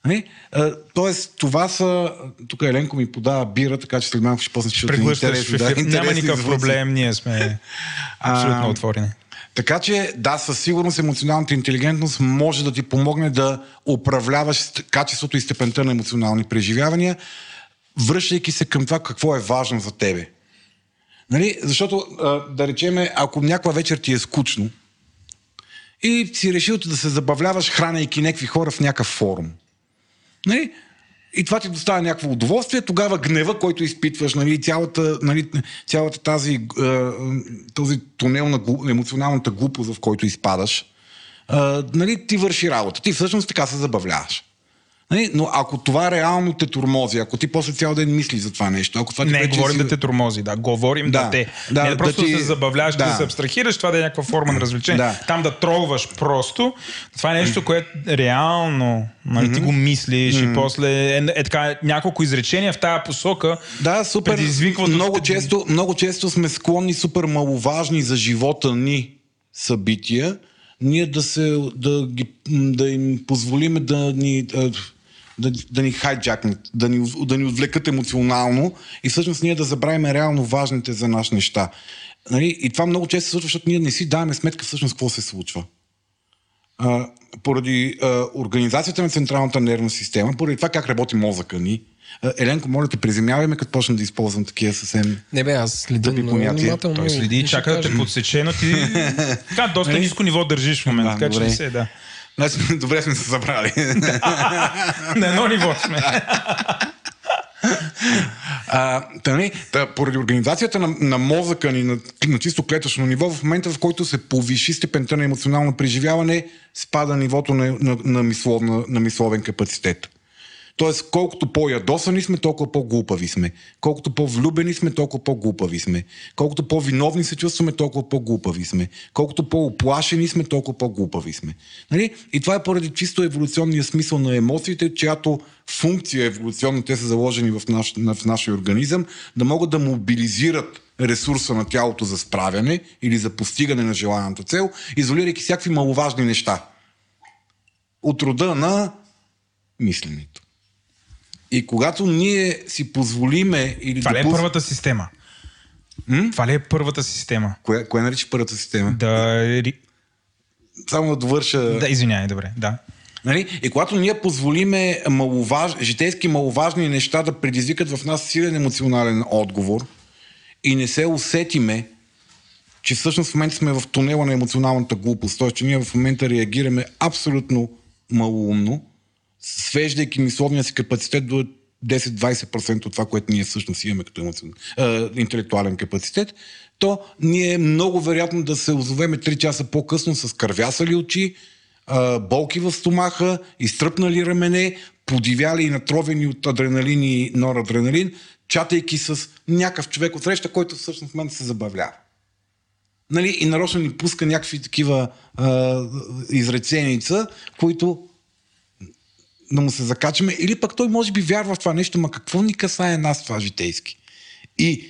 Не? А, тоест, това са... Тук Еленко ми подава бира, така че след малко ще после ще Преглъщаш, да, няма никакъв проблем, ние сме абсолютно отворени. Така че, да, със сигурност емоционалната интелигентност може да ти помогне да управляваш качеството и степента на емоционални преживявания, връщайки се към това какво е важно за тебе. Нали? Защото, да речеме, ако някаква вечер ти е скучно и си решил да се забавляваш, хранейки някакви хора в някакъв форум. Нали? И това ти доставя някакво удоволствие, тогава гнева, който изпитваш, нали, цялата, нали, цялата тази, е, този тунел на глуп, емоционалната глупост, в който изпадаш, е, нали, ти върши работа. Ти всъщност така се забавляваш. Нали? Но ако това реално те турмози, ако ти после цял ден мислиш за това нещо, ако това не, ти говорим си... да те турмози, да, говорим да, да те. Да, не да просто да, ти... се забавляваш, да. да се абстрахираш, това да е някаква форма на развлечение. Да. Там да тролваш просто. Това е нещо, което реално нали, mm-hmm. ти го мислиш mm-hmm. и после е, е, така няколко изречения в тази посока да, супер. предизвикват... Много, често, много често сме склонни супер маловажни за живота ни събития, ние да, се, да, ги, да им позволиме да ни да, да ни хайджакнат, да ни, да ни отвлекат емоционално и всъщност ние да забравим реално важните за нас неща. Нали? И това много често се случва, защото ние не си даваме сметка всъщност какво се случва. А, поради а, организацията на централната нервна система, поради това как работи мозъка ни, Еленко, моля те, приземявай ме, като почна да използвам такива съвсем. Не бе, аз следя много внимателно. Той следи и чака да те подсече, но ти така, доста нали? ниско ниво държиш в момента, така че не се, да. Значи, добре сме се събрали. На едно ниво сме. А, тъни, та, поради организацията на, на мозъка ни на, на чисто клетъчно ниво, в момента в който се повиши степента на емоционално преживяване, спада нивото на, на, на, мислов, на, на мисловен капацитет. Тоест, колкото по-ядосани сме, толкова по-глупави сме. Колкото по-влюбени сме, толкова по-глупави сме. Колкото по-виновни се чувстваме, толкова по-глупави сме. Колкото по-оплашени сме, толкова по-глупави сме. Нали? И това е поради чисто еволюционния смисъл на емоциите, чиято функция еволюционно те са заложени в, наш, в нашия организъм, да могат да мобилизират ресурса на тялото за справяне или за постигане на желаната цел, изолирайки всякакви маловажни неща. От рода на мисленето. И когато ние си позволиме или Това ли е първата система? М? Това ли е първата система? Кое, кое нарича първата система? Да... Само да довърша... Да, извинявай, добре, да. Нали? И когато ние позволиме маловаж... житейски маловажни неща да предизвикат в нас силен емоционален отговор и не се усетиме, че всъщност в момента сме в тунела на емоционалната глупост, т.е. че ние в момента реагираме абсолютно малоумно, свеждайки мисловния си капацитет до 10-20% от това, което ние всъщност имаме като емоцион... е, интелектуален капацитет, то ние е много вероятно да се озовеме 3 часа по-късно с кървясали очи, е, болки в стомаха, изтръпнали рамене, подивяли и натровени от адреналин и норадреналин, чатайки с някакъв човек от среща, който всъщност в мен се забавлява. Нали? И нарочно ни пуска някакви такива а, изреченица, които да му се закачаме, или пък той може би вярва в това нещо, ма какво ни касае нас това житейски? И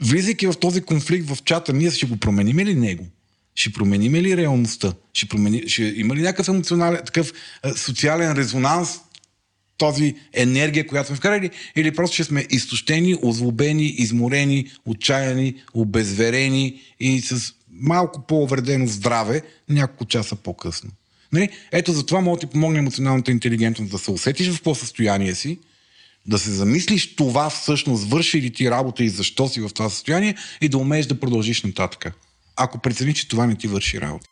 влизайки в този конфликт в чата, ние ще го променим ли него? Ще променим ли реалността? Ще, промени, ще има ли някакъв емоционален, такъв социален резонанс, този енергия, която сме вкарали, или просто ще сме изтощени, озлобени, изморени, отчаяни, обезверени и с малко по-увредено здраве няколко часа по-късно. Нали? Ето за това може да ти помогне емоционалната интелигентност да се усетиш в по-състояние си, Да се замислиш това всъщност върши ли ти работа и защо си в това състояние и да умееш да продължиш нататък. Ако прецени, че това не ти върши работа.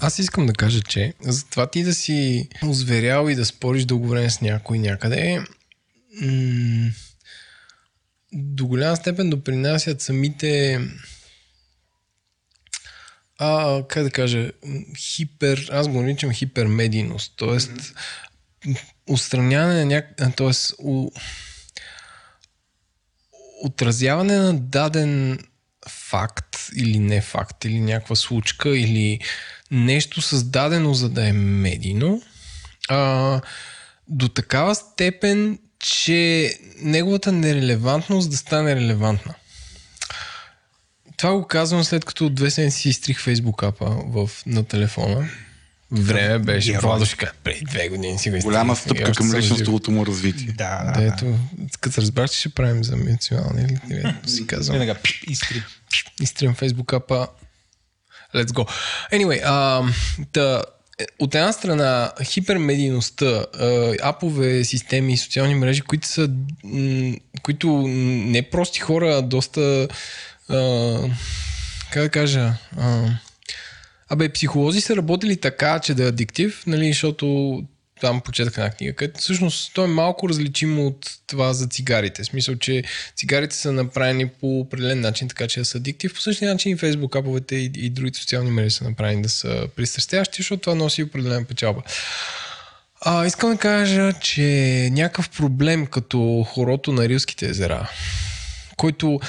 Аз искам да кажа, че за това ти да си озверял и да спориш дълго време с някой някъде, м- до голяма степен допринасят самите а, как да кажа, хипер, аз го наричам хипермедийност, т.е. Mm-hmm. устраняване на няк... т.е. У... отразяване на даден факт или не факт, или някаква случка, или нещо създадено за да е медийно, а, до такава степен, че неговата нерелевантност да стане релевантна. Това го казвам след като две седмици изтрих фейсбук апа в, на телефона. Време беше. Владо ще преди две години си го изтрих. Голяма стъпка към личностното му развитие. Да, да, да. Ето, като разбрах, че ще правим за емоционални или си казвам. Веднага изтри. Изтрим фейсбук апа. Let's go. Anyway, а, та, от една страна, хипермедийността, апове, системи, социални мрежи, които са, които не прости хора, а доста, а, как да кажа, а, абе, психолози са работили така, че да е адиктив, нали, защото там почетах една книга, където всъщност то е малко различимо от това за цигарите. В смисъл, че цигарите са направени по определен начин, така че да са адиктив. По същия начин и Фейсбук, аповете и, и другите социални мрежи са направени да са пристрастящи, защото това носи определена печалба. А, искам да кажа, че някакъв проблем като хорото на Рилските езера, който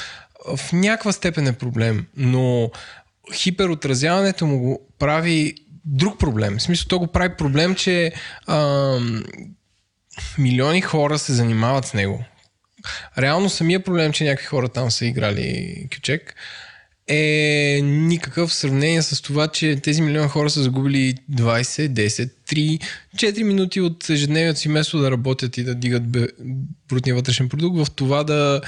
в някаква степен е проблем, но хиперотразяването му го прави друг проблем. В смисъл, то го прави проблем, че а, милиони хора се занимават с него. Реално самия проблем, че някакви хора там са играли кючек, е никакъв в сравнение с това, че тези милиони хора са загубили 20, 10, 3, 4 минути от ежедневието си, вместо да работят и да дигат брутния вътрешен продукт, в това да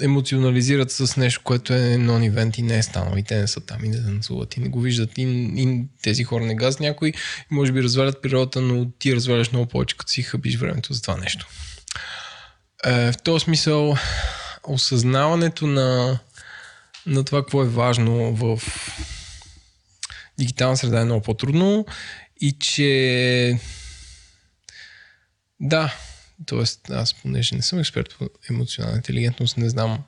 емоционализират с нещо, което е нон-ивент и не е станало. И те не са там и не танцуват и не го виждат. И, и тези хора не газ някой. Може би развалят природата, но ти разваляш много повече, като си хъбиш времето за това нещо. Е, в този смисъл, осъзнаването на, на това, какво е важно в дигитална среда е много по-трудно и че да, Тоест, аз понеже не съм експерт по емоционална интелигентност, не знам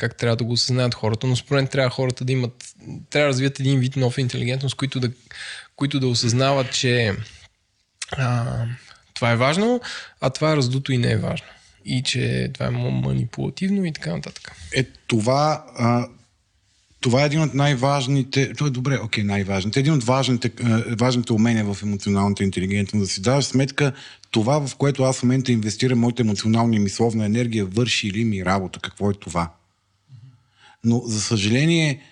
как трябва да го осъзнаят хората, но според мен трябва хората да имат, трябва да развият един вид нов интелигентност, които да, които да осъзнават, че а, това е важно, а това е раздуто и не е важно. И че това е манипулативно и така нататък. Е, това а, това е един от най-важните, това е добре, окей, най-важните, един от важните, важните умения в емоционалната интелигентност, да си даваш сметка това, в което аз в момента инвестирам моята емоционална и мисловна енергия, върши ли ми работа, какво е това. Но, за съжаление,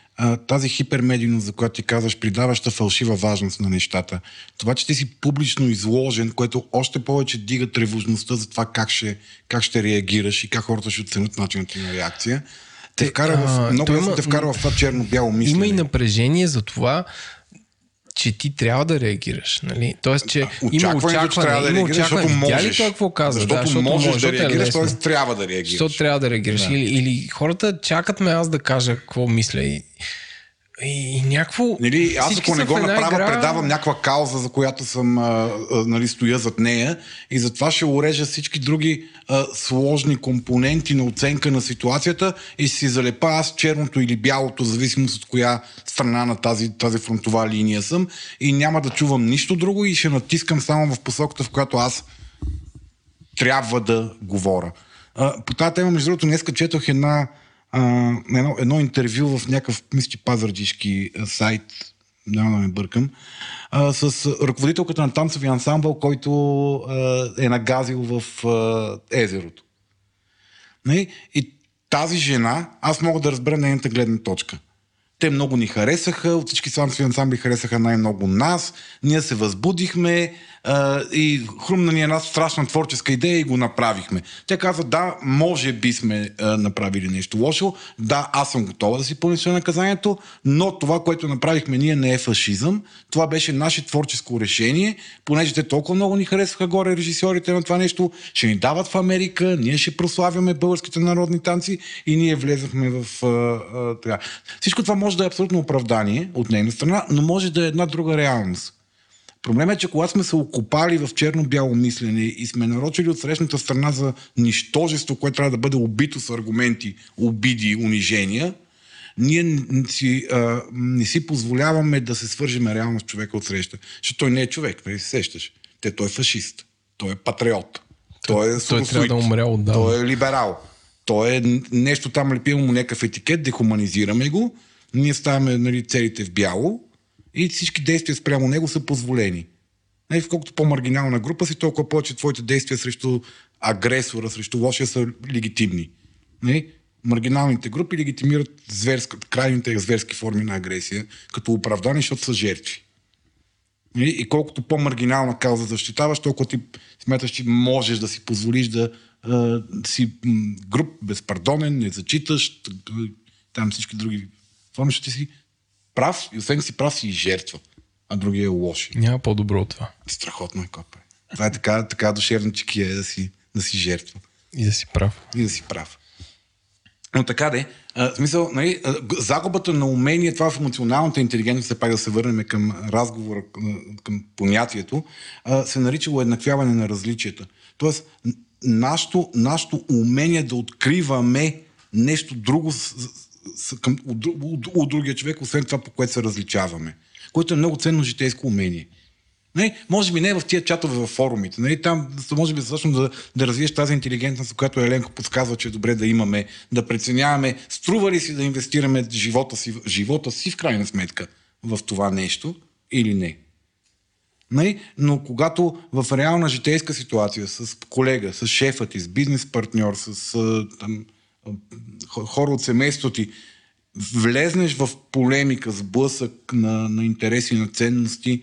тази хипермедийност, за която ти казваш, придаваща фалшива важност на нещата. Това, че ти си публично изложен, което още повече дига тревожността за това как ще, как ще реагираш и как хората ще оценят начинът на реакция те вкара в, много има, те вкара в това черно-бяло мислене. Има и напрежение за това, че ти трябва да реагираш. Нали? Тоест, че има очакване, да реагираш, защото можеш. ли това какво казва? Защото, да, защото можеш да реагираш, т.е. трябва да реагираш. Защото трябва да реагираш. Да. Или, или хората чакат ме аз да кажа какво мисля и и някакво... Нали, аз ако не го направя, игра... предавам някаква кауза, за която съм а, а, нали, стоя зад нея и затова ще урежа всички други а, сложни компоненти на оценка на ситуацията и си залепа аз черното или бялото, зависимост от коя страна на тази, тази фронтова линия съм и няма да чувам нищо друго и ще натискам само в посоката, в която аз трябва да говоря. А, по тази тема, между другото, днес четох една а, едно, едно интервю в някакъв, мисля, пазарджишки сайт, няма да ме бъркам, а, с ръководителката на танцовия ансамбъл, който а, е нагазил в а, езерото. Нали? И тази жена, аз мога да разбера нейната гледна точка. Те много ни харесаха, от всички танцови ансамбли харесаха най-много нас, ние се възбудихме а, и хрумна ни една страшна творческа идея и го направихме. Тя каза, да, може би сме а, направили нещо лошо, да, аз съм готова да си понеса наказанието, но това, което направихме ние не е фашизъм, това беше наше творческо решение, понеже те толкова много ни харесваха горе режисьорите на това нещо, ще ни дават в Америка, ние ще прославяме българските народни танци и ние влезахме в а, а, така. Всичко това може да е абсолютно оправдание от нейна страна, но може да е една друга реалност. Проблемът е, че когато сме се окопали в черно-бяло мислене и сме нарочили от срещната страна за нищожество, което трябва да бъде убито с аргументи, обиди, унижения, ние си, а, не си позволяваме да се свържеме реално с човека от среща. Защото той не е човек, нали се сещаш. Те, той е фашист, той е патриот, той е Той трябва да умре отдавна. той е либерал. Той е нещо там, лепим му някакъв етикет, дехуманизираме го, ние ставаме нали, целите в бяло и всички действия спрямо него са позволени. Нали, колкото по-маргинална група си, толкова повече твоите действия срещу агресора, срещу лошия са легитимни. Нали? Маргиналните групи легитимират зверска, крайните зверски форми на агресия като оправдание, защото са жертви. Нали? И колкото по-маргинална кауза защитаваш, толкова ти смяташ, че можеш да си позволиш да а, си груп, безпардонен, не зачиташ, т- там всички други форми, защото ти си прав и освен си прав си и жертва, а другия е лош. Няма по-добро от това. Страхотно е, копе. Това е така, така душевна чекия да си, да си жертва И да си прав. и да си прав. Но така де, а, в смисъл, нали, загубата на умение, това в емоционалната интелигентност, все пак да се върнем към разговора, към, понятието, а, се нарича уеднаквяване на различията. Тоест, нашето, нашето умение да откриваме нещо друго към, от, от, от другия човек, освен това, по което се различаваме. Което е много ценно житейско умение. Не, може би не в тия чатове във форумите. Нали, там може би всъщност да, да развиеш тази интелигентност, която Еленко подсказва, че е добре да имаме, да преценяваме, струва ли си да инвестираме живота си, живота си в крайна сметка в това нещо или не. Нали? Но когато в реална житейска ситуация с колега, с шефа ти, с бизнес партньор, с там, хора от семейството ти, влезнеш в полемика, сблъсък на, на интереси, на ценности,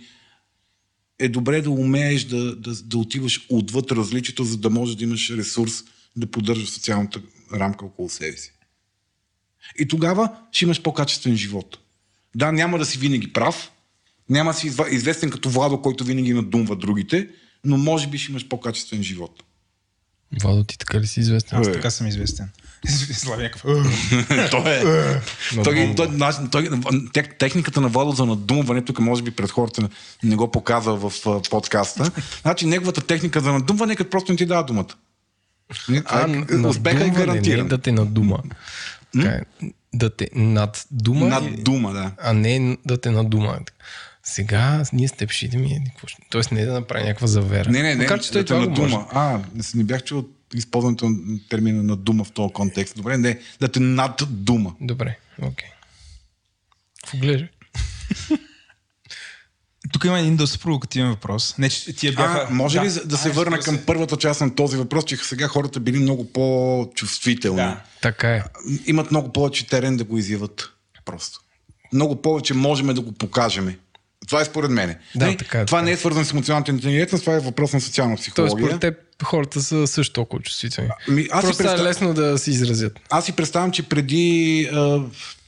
е добре да умееш да, да, да отиваш отвъд различието, за да можеш да имаш ресурс да поддържаш социалната рамка около себе си. И тогава ще имаш по-качествен живот. Да, няма да си винаги прав, няма да си известен като Владо, който винаги надумва другите, но може би ще имаш по-качествен живот. Владо, ти така ли си известен? Аз Е. така съм известен. Слави някакъв. той е. той, той, той, той, тек- техниката на Владо за надумване, тук може би пред хората не го показва в а, подкаста. Значи неговата техника за надумване е като просто не ти дава думата. Е, успеха е гарантиран. Не да те надума. Е, Да те наддума. Над дума, да. А не да те надума. Сега ние с теб ще идем и какво ще- Тоест не да направи някаква завера. Не, не, не. Макар, че той да това може. надума. А, не бях чул използването на термина на дума в този контекст. Добре, не, да те наддума. Добре, окей. Какво гледаш? Тук има един доста провокативен въпрос. Не, че тия бяха... А, може ли да, да се Ай, върна към първата част на този въпрос, че сега хората били много по-чувствителни. Да. Така е. Имат много повече терен да го изяват. Просто. Много повече можем да го покажем. Това е според мен. Да, така е, това така не е. е свързано с емоционалната интелигентност, това е въпрос на социална Тоест, психология. според теб хората са също толкова чувствителни. Ами, аз Просто представ- е лесно да се изразят. Аз си представям, че преди а,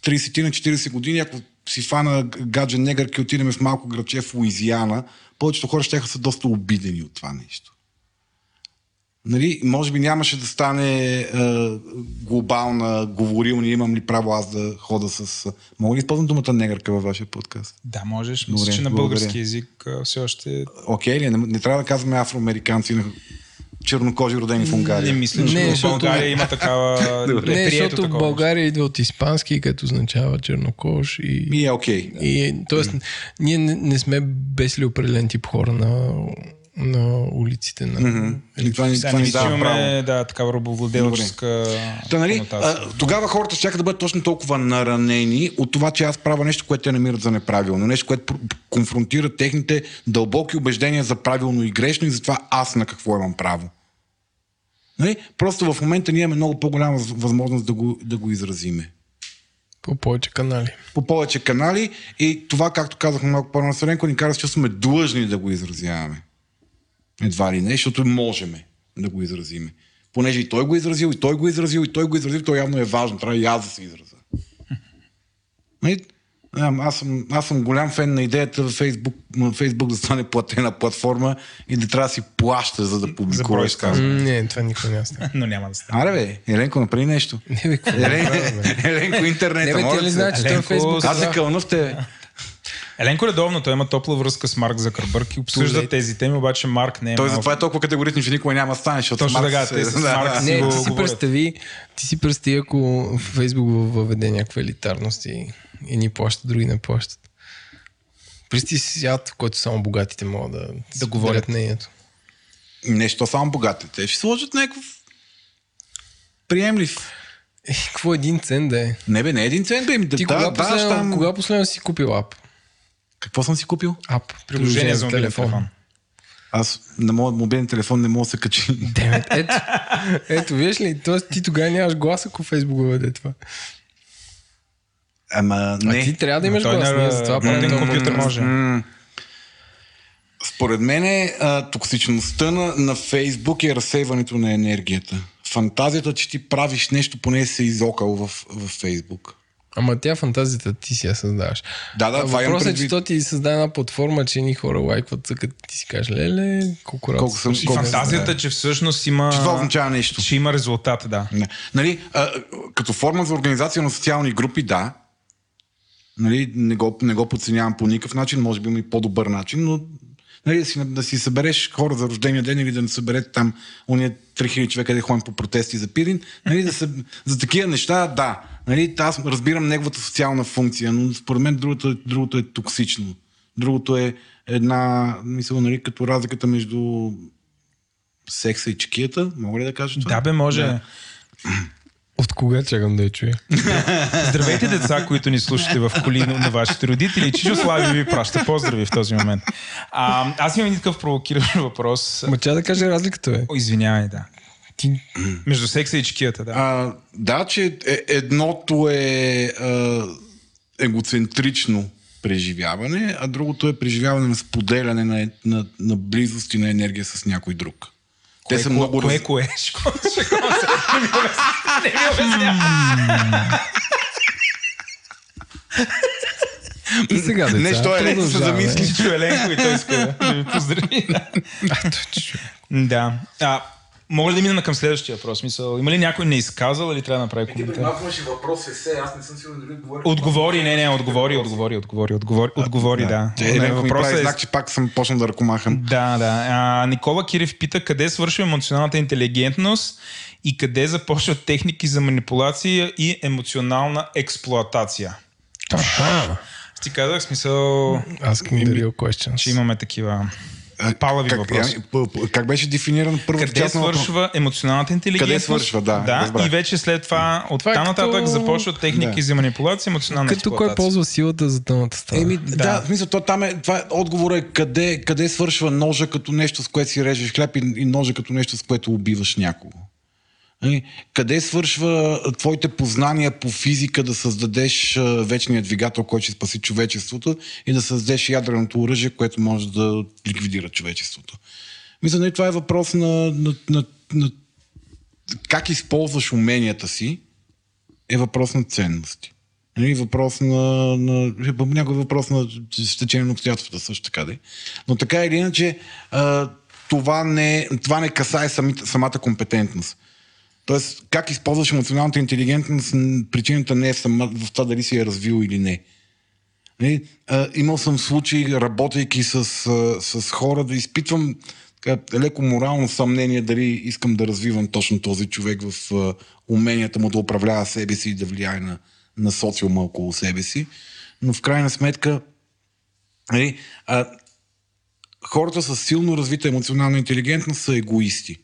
30 на 40 години, ако си фана гаджен негър и отидем в малко градче в Луизиана, повечето хора ще са доста обидени от това нещо. Нали, може би нямаше да стане а, глобална говорилня, имам ли право аз да хода с... Мога ли използвам думата негърка във вашия подкаст? Да, можеш. Мисля, Добре, че на благодаря. български язик а, все още... Окей ли? Не, не трябва да казваме афроамериканци на чернокожи родени в Унгария. Не мисля, че Не, в защото- България има такава... е Не, защото такова. България идва от испански, като означава чернокож и... И е окей. И, тоест, ние не, не сме бесли определен тип хора на, на улиците на... Това, това имаме да, такава робовладелческа Та, нали, а, тогава хората ще да бъдат точно толкова наранени от това, че аз правя нещо, което те намират за неправилно. Нещо, което конфронтира техните дълбоки убеждения за правилно и грешно и затова аз на какво имам право. Нали? Просто в момента ние имаме много по-голяма въз- възможност да го, да го изразиме. По повече канали. По повече канали и това, както казахме малко по-рано, ни каза, че сме длъжни да го изразяваме. Едва ли не, защото можеме да го изразиме. Понеже и той го е изразил, и той го е изразил, и той го е изразил, то явно е важно. Трябва и аз да се изразя. Нали? Аз съм, аз съм голям фен на идеята в Фейсбук, Фейсбук да стане платена платформа и да трябва да си плаща, за да публикува. М, Не, това никой не стане. Но няма да стане. Аре бе, Еленко, направи нещо. Не бе, Елен? Еленко, интернета, Не бе, ти ли знаеш, че той Еленко, Фейсбук... Аз се кълна в тебе. Еленко редовно, той има топла връзка с Марк Закърбърг и обсъжда Тулейт. тези теми, обаче Марк не е Той малко- затова е толкова категоричен, че никой няма да стане, защото Точно Маркс така, е- те с Маркс си Не, го ти си говорят. представи, ти си представи, ако Фейсбук въведе някаква елитарност и едни плащат, други не плащат. Представи си свят, в който само богатите могат да, Да говорят. мнението. Нещо само богатите. Те ще сложат някакъв приемлив. Е, какво един цент да е? Не бе, не един цент, бе. Да, Ти да, кога, да, последно, там... кога последно си купил ап? Какво съм си купил? Ап, Приложение за мобилен телефон. Аз на моят мобилен телефон не мога да се качи. Демет, ето, ето, виж ли, тоест ти тогава нямаш глас, ако Фейсбук въведе това. Ама А не. ти трябва да имаш Той глас. на ние затова правим роден този компютър може. М, Според мен е, а, токсичността на, на Фейсбук е разсейването на енергията. Фантазията, че ти правиш нещо, поне се изокал в, в Фейсбук. Ама тя фантазията ти си я създаваш. Да, да, А това Въпросът е, че то ти създаде една платформа, че ни хора лайкват, като ти си кажеш, леле, колко работа. Колко съм-. И колко- фантазията, че всъщност има... Че това означава нещо. Че има резултат, да. Не. Нали, а, като форма за организация на социални групи, да. Нали, не, го, не го подценявам по никакъв начин, може би има и по-добър начин, но нали, да, си, да си събереш хора за рождения ден или да не съберете там уния 3000 човека да ходим по протести за Пирин, нали, да се, за такива неща, да. Нали, аз разбирам неговата социална функция, но според мен другото, е- другото е токсично. Другото е една, мисля, нали, като разликата между секса и чекията, мога ли да кажа това? Да, бе, може. Да. От кога чакам да я чуя? Здравейте, деца, които ни слушате в коли на на вашите родители. Чичо Слави ви праща поздрави в този момент. А, аз имам един такъв провокиращ въпрос. Ма тя да каже разликата, бе. О, извинявай, да. Ти... Между секса и чекията, да. А, да, че е, едното е а, егоцентрично преживяване, а другото е преживяване на споделяне на, на, на близост и на енергия с някой друг. Те са много кое, раз- кое, се. Не ми обясня-. И сега, деца, Нещо е се замисли. Чичо Еленко и той иска да ви поздрави. Да. А, мога ли да мина към следващия въпрос? Мисъл, има ли някой не изказал или трябва да направи коментар? имаше въпрос есе, аз не съм сигурен дали отговоря. Отговори, не, не, отговори, отговори, отговори, отговори, отговори, да. Еленко ми въпросът е- знак, че пак съм почнал да ръкомахам. Да, да. А, Никола Кирев пита къде свършва емоционалната интелигентност и къде започват техники за манипулация и емоционална експлоатация. Аха. Ти казах, смисъл, Asking the real questions. че имаме такива палави как, въпроси. я- п- как беше дефиниран първата Къде част на въпроса? свършва емоционалната интелигентност? Къде свършва, да, да разбрах. и вече след това, от Това е нататък като- започват техники Да. за манипулация емоционална Като кой ползва силата за тъмната страна. Еми, да. да, в смисъл, то там е, това е, отговор е къде, къде свършва ножа като нещо, с което си режеш хляб и, и ножа като нещо, с което убиваш някого. Нали? Къде свършва твоите познания по физика да създадеш вечния двигател, който ще спаси човечеството и да създадеш ядреното оръжие, което може да ликвидира човечеството? Мисля, нали, това е въпрос на, на, на, на как използваш уменията си, е въпрос на ценности. Нали, въпрос на, на някой въпрос на стечение на обстоятелствата също така. Да. Но така или иначе, това, не, това не касае самите, самата компетентност. Тоест, как използваш емоционалната интелигентност, причината не е сама, в това дали си я развил или не. Нали, а, имал съм случаи, работейки с, с хора, да изпитвам така, леко морално съмнение дали искам да развивам точно този човек в уменията му да управлява себе си и да влияе на, на социума около себе си. Но в крайна сметка, нали, а, хората с силно развита емоционална интелигентност са егоисти.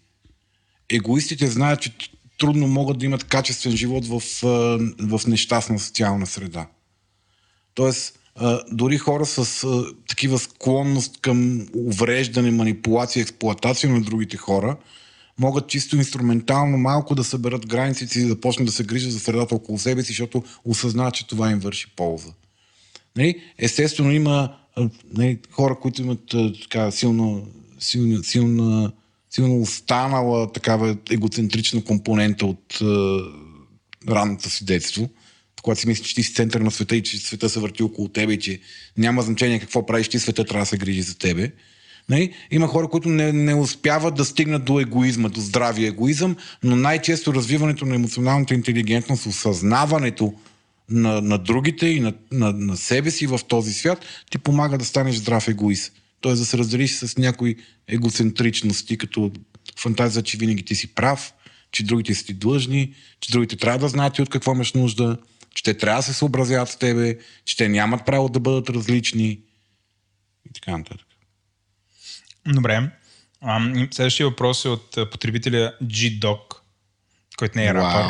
Егоистите знаят, че трудно могат да имат качествен живот в, в нещастна социална среда. Тоест, дори хора с такива склонност към увреждане, манипулация, експлоатация на другите хора, могат чисто инструментално малко да съберат границите и да почнат да се грижат за средата около себе си, защото осъзнават, че това им върши полза. Нали? Естествено има нали, хора, които имат така силно, силно, силно, силно останала такава егоцентрична компонента от е, ранното си детство, когато си мислиш, че ти си център на света и че света се върти около тебе и че няма значение какво правиш, ти света трябва да се грижи за тебе. Нали? Има хора, които не, не успяват да стигнат до егоизма, до здравия егоизъм, но най-често развиването на емоционалната интелигентност, осъзнаването на, на другите и на, на, на себе си в този свят, ти помага да станеш здрав егоист. Тоест да се разделиш с някои егоцентричности, като фантазия, че винаги ти си прав, че другите са ти длъжни, че другите трябва да знаят от какво имаш нужда, че те трябва да се съобразяват с тебе, че те нямат право да бъдат различни и така нататък. Добре. следващия въпрос е от потребителя G-Doc който не е рапър.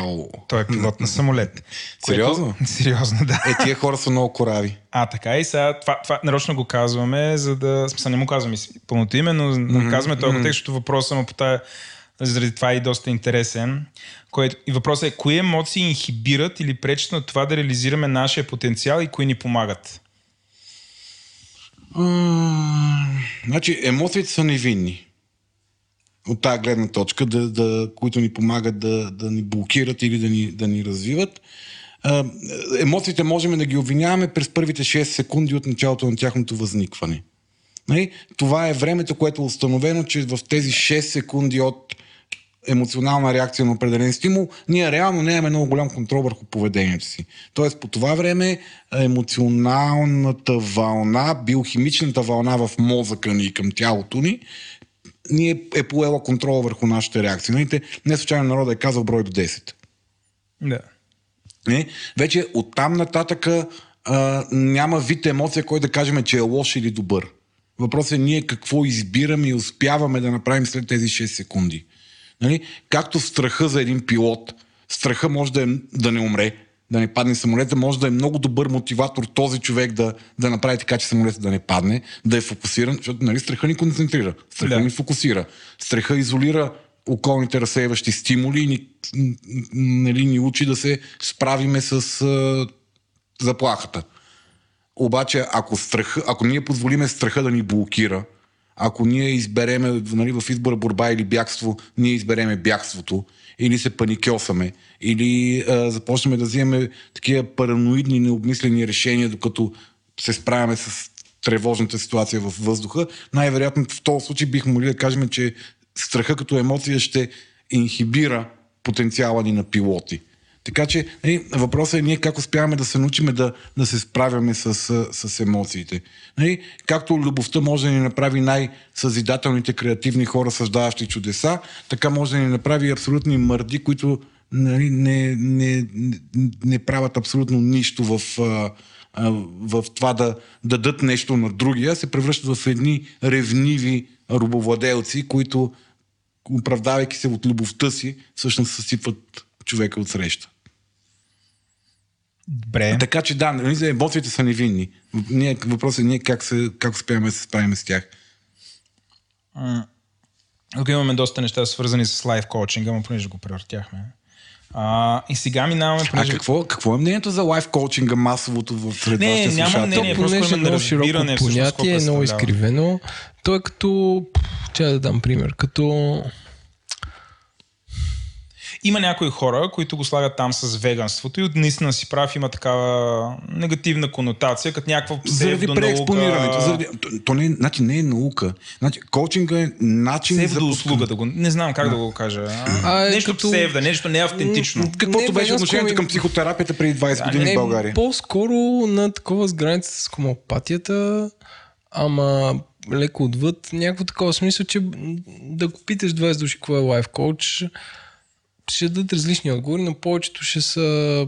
Той е пилот на самолет. Сериозно? Което... Сериозно, да. Е, тия хора са много корави. А, така и сега, това, това нарочно го казваме, за да... Смисъл, не му казваме пълното име, но mm-hmm. казваме този контекст, защото въпросът му по тая заради това е и доста интересен. Което, и въпросът е, кои емоции инхибират или пречат на това да реализираме нашия потенциал и кои ни помагат? Mm, значи, емоциите са невинни от тази гледна точка, да, да, които ни помагат да, да ни блокират или да ни, да ни развиват. Емоциите можем да ги обвиняваме през първите 6 секунди от началото на тяхното възникване. Нали? Това е времето, което е установено, че в тези 6 секунди от емоционална реакция на определен стимул, ние реално нямаме много голям контрол върху поведението си. Тоест по това време емоционалната вълна, биохимичната вълна в мозъка ни и към тялото ни ние е поела контрола върху нашите реакции. Нали? Не случайно народа е казал брой до 10. Да. Не? Вече оттам нататъка а, няма вид емоция, кой да кажем, че е лош или добър. Въпросът е ние какво избираме и успяваме да направим след тези 6 секунди. Нали? Както страха за един пилот, страха може да, е, да не умре, да не падне самолета, може да е много добър мотиватор този човек да, да направи така, че самолета да не падне, да е фокусиран, защото нали, страха ни концентрира, страха да. ни фокусира, страха изолира околните разсейващи стимули и ни, нали, ни учи да се справиме с а, заплахата. Обаче, ако, страх, ако ние позволиме страха да ни блокира, ако ние избереме нали, в избора борба или бягство, ние избереме бягството или се паникьосаме, или а, започнем да взимаме такива параноидни, необмислени решения, докато се справяме с тревожната ситуация в въздуха, най-вероятно в този случай бих могли да кажем, че страха като емоция ще инхибира потенциала ни на пилоти. Така че нали, въпросът е ние как успяваме да се научим да, да се справяме с, с, емоциите. Нали, както любовта може да ни направи най-съзидателните креативни хора, създаващи чудеса, така може да ни направи абсолютни мърди, които нали, не, не, не, не правят абсолютно нищо в, в това да дадат нещо на другия, се превръщат в едни ревниви рубовладелци, които оправдавайки се от любовта си, всъщност съсипват човека от среща. Добре. Така че да, нали, емоциите са невинни. Ние, въпросът е ние как, се, как успяваме да се справим с тях. Тук имаме доста неща свързани с лайф коучинга, но понеже го превъртяхме. А, и сега минаваме... Понеже... А какво, какво е мнението за лайф коучинга масовото в сред Не, няма мнение, просто е много широко понятие, е много изкривено. То е като... Чая да дам пример. Като има някои хора, които го слагат там с веганството и наистина си прав, има такава негативна конотация, като някаква Заради преекспонирането. Заради... То, то не, значи не е наука. Значи, коучинга е начин за услуга да го... Не знам как а. да го кажа. А, нещо като... псевда, нещо не автентично. Каквото не, беше отношението ми... към психотерапията преди 20 да, години не, в България. По-скоро на такова с граница с хомопатията, ама леко отвъд, някакво такова смисъл, че да го питаш 20 души какво е лайф коуч, ще дадат различни отговори, но повечето ще са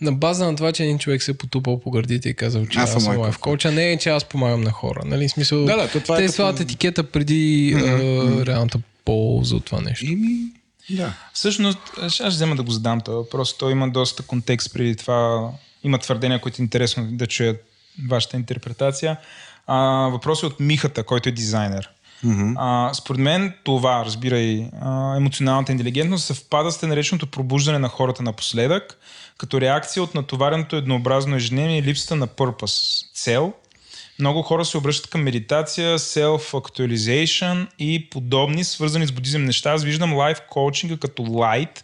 На база на това, че един човек се е потупал по гърдите и казал, че Аз аз, съм лайф коуч, а не е, че аз помагам на хора. Нали? Смисъл, Да, да, то това е те като- слагат етикета преди mm-hmm. реалната полза от това нещо. Ими, да. Всъщност, аз ще взема да го задам това въпрос. Той има доста контекст преди това. Има твърдения, които е интересно да чуят вашата интерпретация. А, въпрос е от Михата, който е дизайнер. Mm-hmm. А, според мен това, разбирай, емоционалната интелигентност съвпада с нареченото пробуждане на хората напоследък, като реакция от натовареното еднообразно ежедневие и липсата на purpose, цел. Много хора се обръщат към медитация, self-actualization и подобни, свързани с будизъм неща. Аз виждам лайф коучинга като light,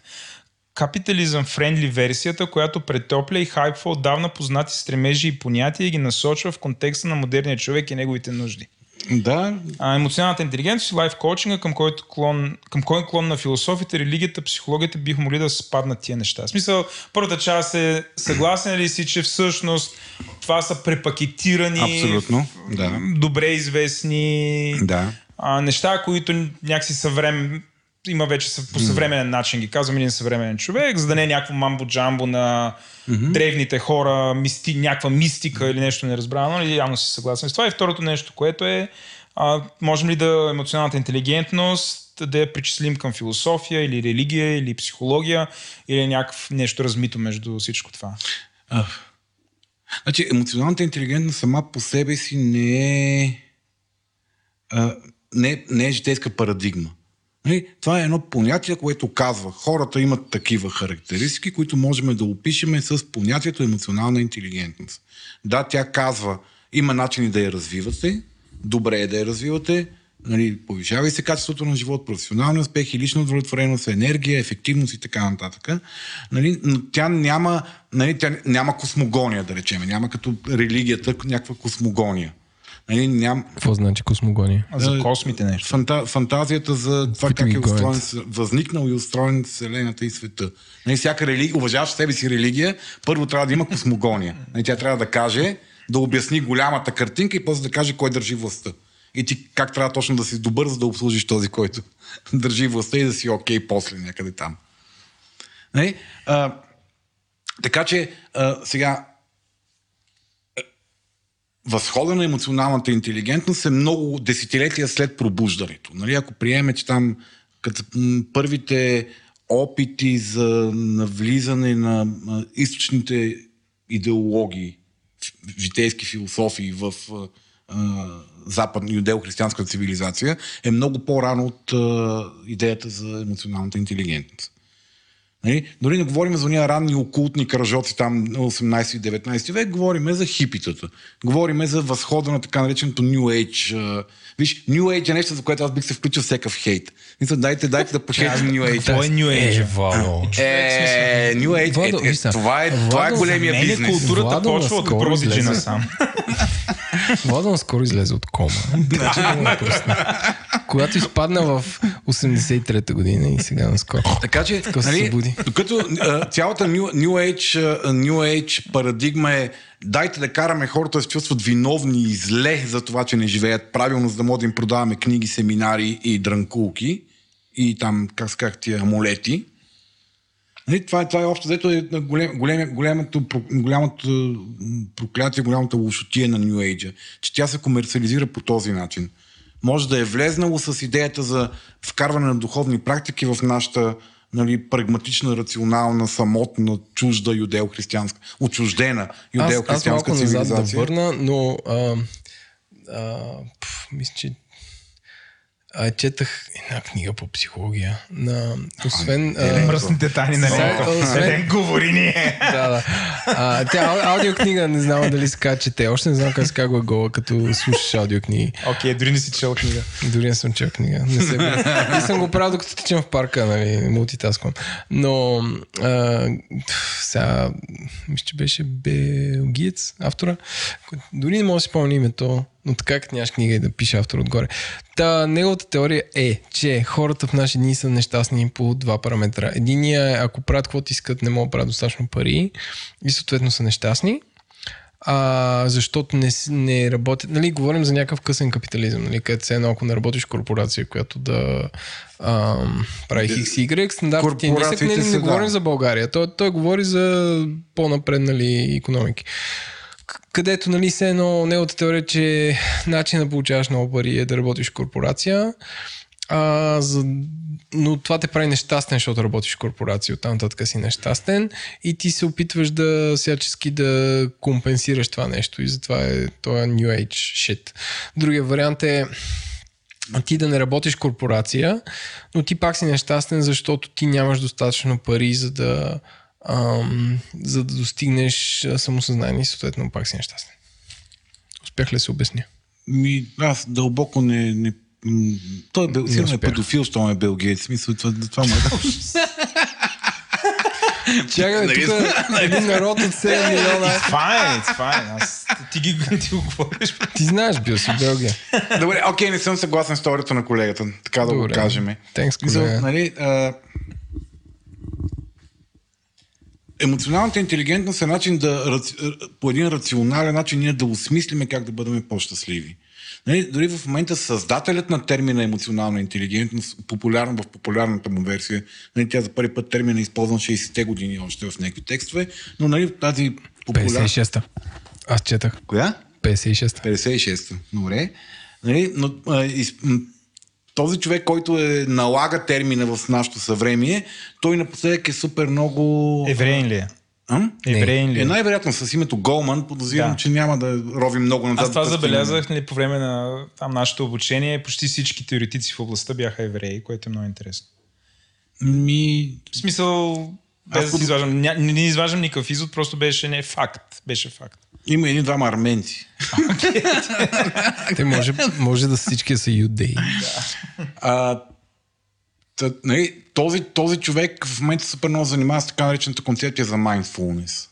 капитализъм френдли версията, която претопля и хайпва отдавна познати стремежи и понятия и ги насочва в контекста на модерния човек и неговите нужди. Да, А, емоционалната интелигентност и лайф коучинга, към който клон, към кой клон на философията, религията, психологията биха могли да спаднат тия неща. В смисъл, първата част е съгласен ли си, че всъщност това са препакетирани, Абсолютно, да. добре известни да. а, неща, които някакси съврем... има вече по съвременен начин ги казвам един съвременен човек, за да не е някакво мамбо-джамбо на mm-hmm. древните хора, мисти, някаква мистика или нещо неразбрано, нали? явно си съгласен с това. И второто нещо, което е, а, можем ли да емоционалната интелигентност да я причислим към философия или религия или психология или някакво нещо размито между всичко това. А, Значи, емоционалната интелигентност сама по себе си не е, а, не, не е житейска парадигма. Нали? Това е едно понятие, което казва, хората имат такива характеристики, които можем да опишеме с понятието емоционална интелигентност. Да, тя казва, има начини да я развивате, добре е да я развивате, нали, повишава се качеството на живот, професионални успехи, лична удовлетвореност, енергия, ефективност и така нататък. Нали, но тя няма, нали, тя няма космогония, да речем, няма като религията някаква космогония. Нали, ням, Какво значи космогония? За Е, космите нещо. Фанта, фантазията за това как е устроен, възникнал и устроен Вселената и света. Нали, всяка религия, уважаваща себе си религия, първо трябва да има космогония. Нали, тя трябва да каже, да обясни голямата картинка и после да каже кой държи властта. И ти как трябва точно да си добър, за да обслужиш този, който държи властта и да си окей после някъде там. Нали? А, така че а, сега възхода на емоционалната интелигентност е много десетилетия след пробуждането. Нали? Ако приеме, че там като първите опити за навлизане на източните идеологии, житейски философии в а, западна юдео-християнската цивилизация е много по-рано от а, идеята за емоционалната интелигентност. Нали? Дори не говорим за ния ранни окултни кръжоци там на 18 и 19 век, говорим за хипитата. Говорим за възхода на така нареченото New Age. Виж, New Age е нещо, за което аз бих се включил всекъв хейт. Мисля, дайте, дайте да похейтим New Age. Какво е New Age? Е, Владо. Е, New Age, Владо, е, е, това е, това е големия бизнес. културата почва от излезе. насам. Владо скоро излезе от кома. Го напусна. Когато изпадна в 83-та година и сега наскоро. Така че, нали, докато цялата New, New, Age, New Age парадигма е дайте да караме хората да се чувстват виновни и зле за това, че не живеят правилно, за да можем да им продаваме книги, семинари и дрънкулки и там, как се казах, тия амулети. Нали, това, е, това е общо, взето е голем, голем, голямото, голямото проклятие, голямата лошотия на New Age, че тя се комерциализира по този начин. Може да е влезнало с идеята за вкарване на духовни практики в нашата нали, прагматична, рационална, самотна, чужда юдео-християнска, отчуждена Аз, аз малко юдео-християнска назад да цивилизация. върна, но а, а, пф, мисля, че а, четах една книга по психология. На, освен... а, Мръсните тайни на освен- говори ни. да, да. А, тя ау- аудиокнига не знам дали се казва, чете. Още не знам как се казва гола, като слушаш аудиокниги. Окей, дори не си чел книга. Дори не съм чел книга. Не, се, не съм го правил докато тичам в парка, нали, мултитасквам. Но а, сега, мисля, че беше белгиец, автора. Дори не мога да си спомня името, но така като нямаш книга и да пише автор отгоре. Та, неговата теория е, че хората в наши дни са нещастни по два параметра. Единия е, ако правят каквото искат, не могат да правят достатъчно пари и съответно са нещастни. а, защото не, не работят. Нали, говорим за някакъв късен капитализъм, нали, където се едно, ако не работиш корпорация, която да ам, прави Хикс и Y, стандартите е не, не, са, не говорим да. за България. Той, той говори за по-напреднали економики. Където, нали, се едно, неговата теория, че начин да получаваш много пари е да работиш в корпорация, а, за, но това те прави нещастен, защото работиш в корпорация, оттам нататък си нещастен и ти се опитваш да всячески да компенсираш това нещо и затова е това New Age shit. Другия вариант е ти да не работиш корпорация, но ти пак си нещастен, защото ти нямаш достатъчно пари, за да, ам, за да достигнеш самосъзнание и съответно пак си нещастен. Успях ли да се обясня? Ми, аз дълбоко не... не той е, бил, сигурно е педофил, що е Бил Гейтс. Смисъл, това, това му е. Чакай, тук е един народ от 7 милиона. It's fine, it's fine. Аз, ти, ги, ти го говориш. Ти знаеш, бил си Белгия. Добре, окей, не съм съгласен с теорията на колегата, така да Добре. го кажем. Thanks, Мисъл, колега. нали, а... Емоционалната интелигентност е начин да, раци- по един рационален начин ние да осмислиме как да бъдем по-щастливи. Нали, дори в момента създателят на термина емоционална интелигентност, популярна в популярната му версия, нали, тя за първи път термина е използван 60-те години още в някакви текстове, но нали, тази популярна... 56-та. Аз четах. Коя? 56-та. 56-та. Добре. Нали, но, а, из, този човек, който е налага термина в нашето съвремие, той напоследък е супер много... Евреин ли е? А? Евреин ли Е, е? най-вероятно с името Голман подозирам, Да. че няма да рови много назад. Аз това да забелязах нали, по време на там нашето обучение. Почти всички теоретици в областта бяха евреи, което е много интересно. Ми... В смисъл, без да изваждам, ня, не, не изваждам никакъв извод, просто беше не факт. Беше факт. Има едни двама арменци. Те може, може да всички са юдеи. А, тъ, нали, този, този човек в момента супер много занимава с така наречената концепция за mindfulness.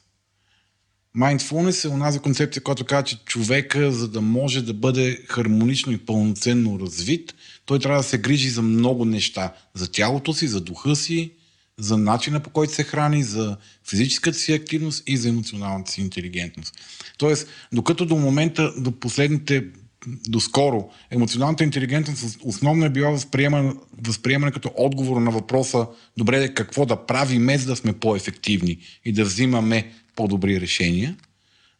Mindfulness е онази концепция, която казва, че човека, за да може да бъде хармонично и пълноценно развит, той трябва да се грижи за много неща. За тялото си, за духа си, за начина по който се храни, за физическата си активност и за емоционалната си интелигентност. Тоест, докато до момента, до последните, доскоро, емоционалната интелигентност основно е била възприемана, възприемана като отговор на въпроса добре, де, какво да правим, за да сме по-ефективни и да взимаме по-добри решения.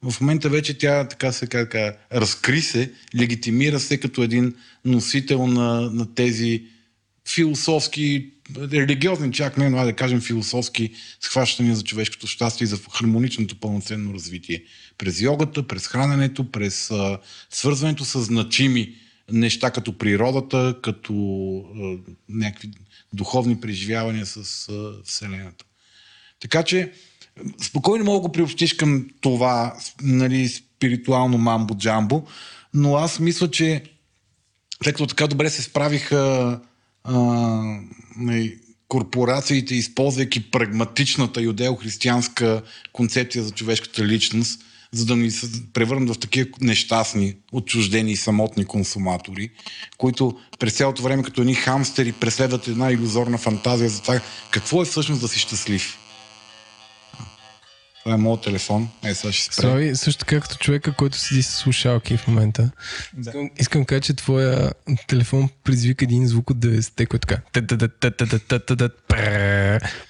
В момента вече тя така се така, разкри се, легитимира се като един носител на, на тези философски, религиозни чак не, но да кажем философски схващания за човешкото щастие и за хармоничното пълноценно развитие. През йогата, през храненето, през а, свързването с значими неща като природата, като а, някакви духовни преживявания с а, Вселената. Така че спокойно мога да приобщиш към това нали, спиритуално мамбо-джамбо, но аз мисля, че след като така добре се справиха а, нали, корпорациите, използвайки прагматичната юдео-християнска концепция за човешката личност, за да ни се превърнат в такива нещастни, отчуждени и самотни консуматори, които през цялото време като едни хамстери преследват една иллюзорна фантазия за това какво е всъщност да си щастлив. Това е моят телефон. Е, сега ще спре. Слави, също така като човека, който седи с слушалки в момента. Да. Искам, искам кажа, че твоя телефон предизвика един звук от 90-те, който така...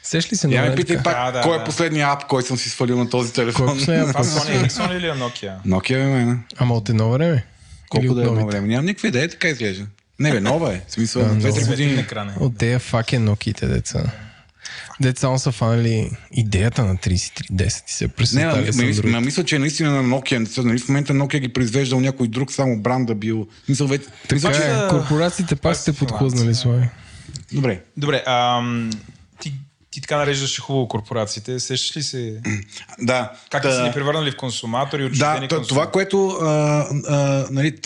Сеш ли се на Я ме питай пак, да, кой е последния ап, който съм си свалил на този телефон? Кой е последния ап? Sony или Nokia? Nokia е мен. Ама от едно време? Колко да е едно време? Нямам никаква идея, така изглежда. Не бе, нова е. В смисъл, 2-3 години. От тея факен Nokia, деца. Деца само са фанали идеята на 3310 и се Не, ма, с ма, Android. ма, мисля, че наистина на Nokia. Нали, в момента Nokia ги произвеждал някой друг, само бранда бил. Мисъл, вече... мисля, Така че... е, корпорациите пак сте подхлъзнали, да. Слави. Добре. Добре, ам, ти, ти така нареждаш хубаво корпорациите. Сещаш ли се Да. как Та- са ни превърнали в консуматори, Да, отчуждени т- консуматори? това, което а, а, нали,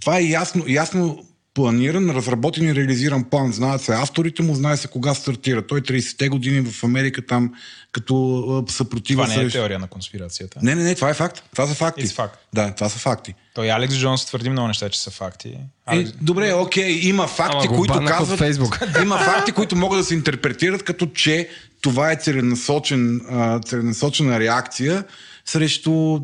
това е ясно, ясно планиран, разработен и реализиран план. Знаят се авторите му, знае се кога стартира. Той 30-те години в Америка там, като съпротива Това не е теория на конспирацията. Не, не, не, това е факт. Това са факти. It's fact. Да, това са факти. Той Алекс Джонс твърди много неща, че са факти. Е, добре, окей, има факти, Ама които казват... Фейсбук. има факти, които могат да се интерпретират като, че това е целенасочен, целенасочена реакция срещу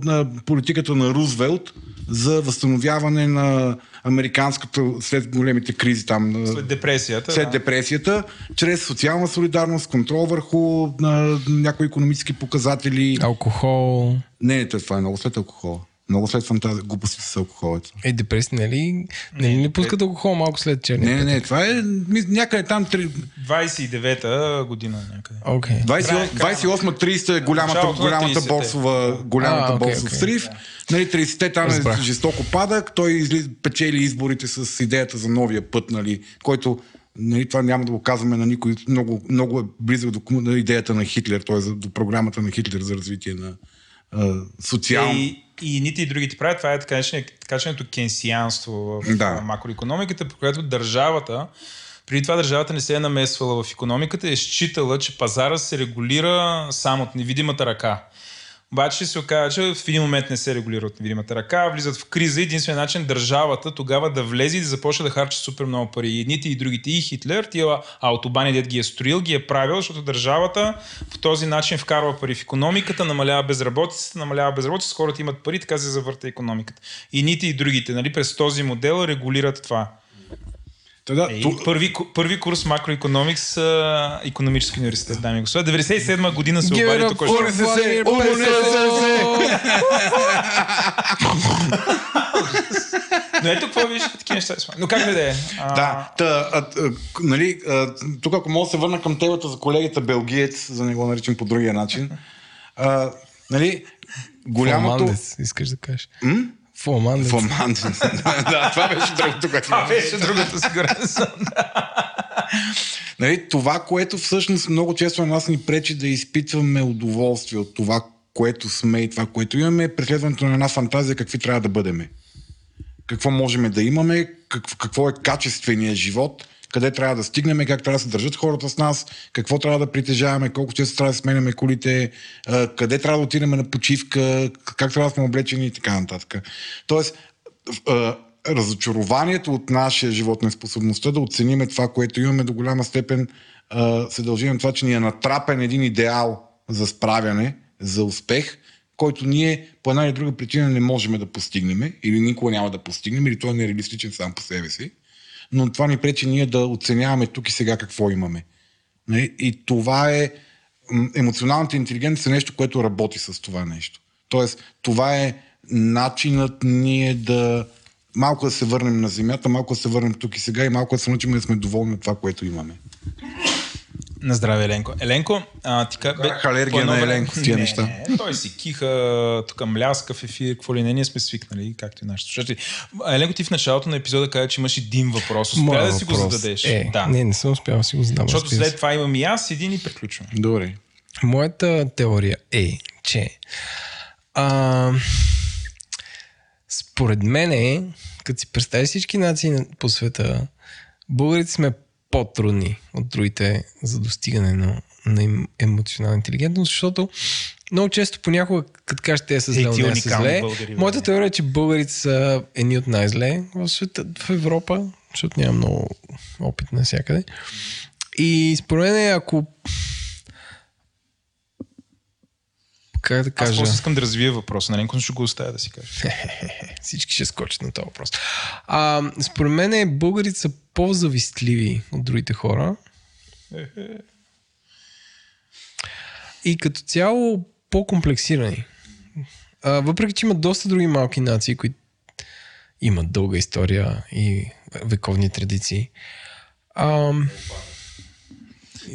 политиката на Рузвелт за възстановяване на американската след големите кризи там. След депресията. след да. депресията, чрез социална солидарност, контрол върху а, някои економически показатели. Алкохол. Не, не, това е много след алкохола. Много след фантазия, глупости с алкохола. е. Е, депресия, нали? Нали не пускат алкохол малко след черния Не, не, петък? не, това е някъде там три- 29-та година някъде. Окей. 28 Край- 28-30 е голямата, голямата 30-те. борсова, голямата А, окей, борсов окей. срив. Нали, 30-те там е Разбрах. жестоко падък, той изли, печели изборите с идеята за новия път, нали, който нали, това няма да го казваме на никой, много, много е близък до идеята на Хитлер, т.е. до програмата на Хитлер за развитие на социално. И, и ните и другите правят. Това е така наречено- така нареченото кенсианство в Да. да. макроекономиката, по което държавата, преди това държавата не се е намесвала в економиката, е считала, че пазара се регулира само от невидимата ръка. Обаче се оказа, че в един момент не се регулира от невидимата ръка, влизат в криза. Единственият начин държавата тогава да влезе и да започне да харчи супер много пари. И едните и другите, и Хитлер, тия автобани, дед ги е строил, ги е правил, защото държавата по този начин вкарва пари в економиката, намалява безработицата, намалява безработицата, хората имат пари, така се завърта економиката. И ните и другите, нали, през този модел регулират това. Та, да, Е, ту- и първи, първи курс макроекономикс, а, економически университет, дами и господа. 97 година се обади УНСС! Но ето какво виж такива неща. Но как да е? Да, та, а, а, нали, а, тук ако мога да се върна към темата за колегата Белгиец, за да не го наричам по другия начин. А, нали, голямото... Фламандец, искаш да кажеш. М? Фламандец. Фламандец. да, това беше другото, което Това беше другото, сигурен съм. Нали, това, което всъщност много често на нас ни пречи да изпитваме удоволствие от това, което сме и това, което имаме, е преследването на една фантазия какви трябва да бъдеме. Какво можем да имаме, какво, какво е качественият живот, къде трябва да стигнем, как трябва да се държат хората с нас, какво трябва да притежаваме, колко често трябва да сменяме колите, къде трябва да отидем на почивка, как трябва да сме облечени и така нататък. Тоест, разочарованието от нашия живот, неспособността да оцениме това, което имаме до голяма степен, се дължи на това, че ни е натрапен един идеал за справяне, за успех, който ние по една или друга причина не можем да постигнем или никога няма да постигнем, или той е нереалистичен сам по себе си. Но това ни пречи ние да оценяваме тук и сега какво имаме. Нали? И това е емоционалната интелигентност е нещо, което работи с това нещо. Тоест, това е начинът ние да малко да се върнем на земята, малко да се върнем тук и сега и малко да се научим да сме доволни от това, което имаме. На здраве, Еленко. Еленко, а, ти ка... Карах алергия на Еленко тия не, неща. Не, той си киха, тук мляска в ефир, какво ли не, ние сме свикнали, както и нашите слушатели. Еленко, ти в началото на епизода каза, че имаш един въпрос. Успя Моя да си го зададеш. Е, да. Не, не съм успял да си го задам. Защото след това имам и аз един и приключваме. Добре. Моята теория е, че а, според мен е, като си представи всички нации на- по света, българите сме по-трудни от другите за достигане на, на емоционална интелигентност, защото много често понякога, като кажеш те са зле, не са зле, българи, моята теория е, че българите са едни от най-зле в света, в Европа, защото няма много опит навсякъде. И според мен, ако как да Аз кажа, просто искам да развия въпроса на Еленко, но ще го оставя да си кажа. всички ще скочат на този въпрос. А, според мен е, българите са по-завистливи от другите хора. И като цяло по-комплексирани. А, въпреки, че има доста други малки нации, които имат дълга история и вековни традиции. А,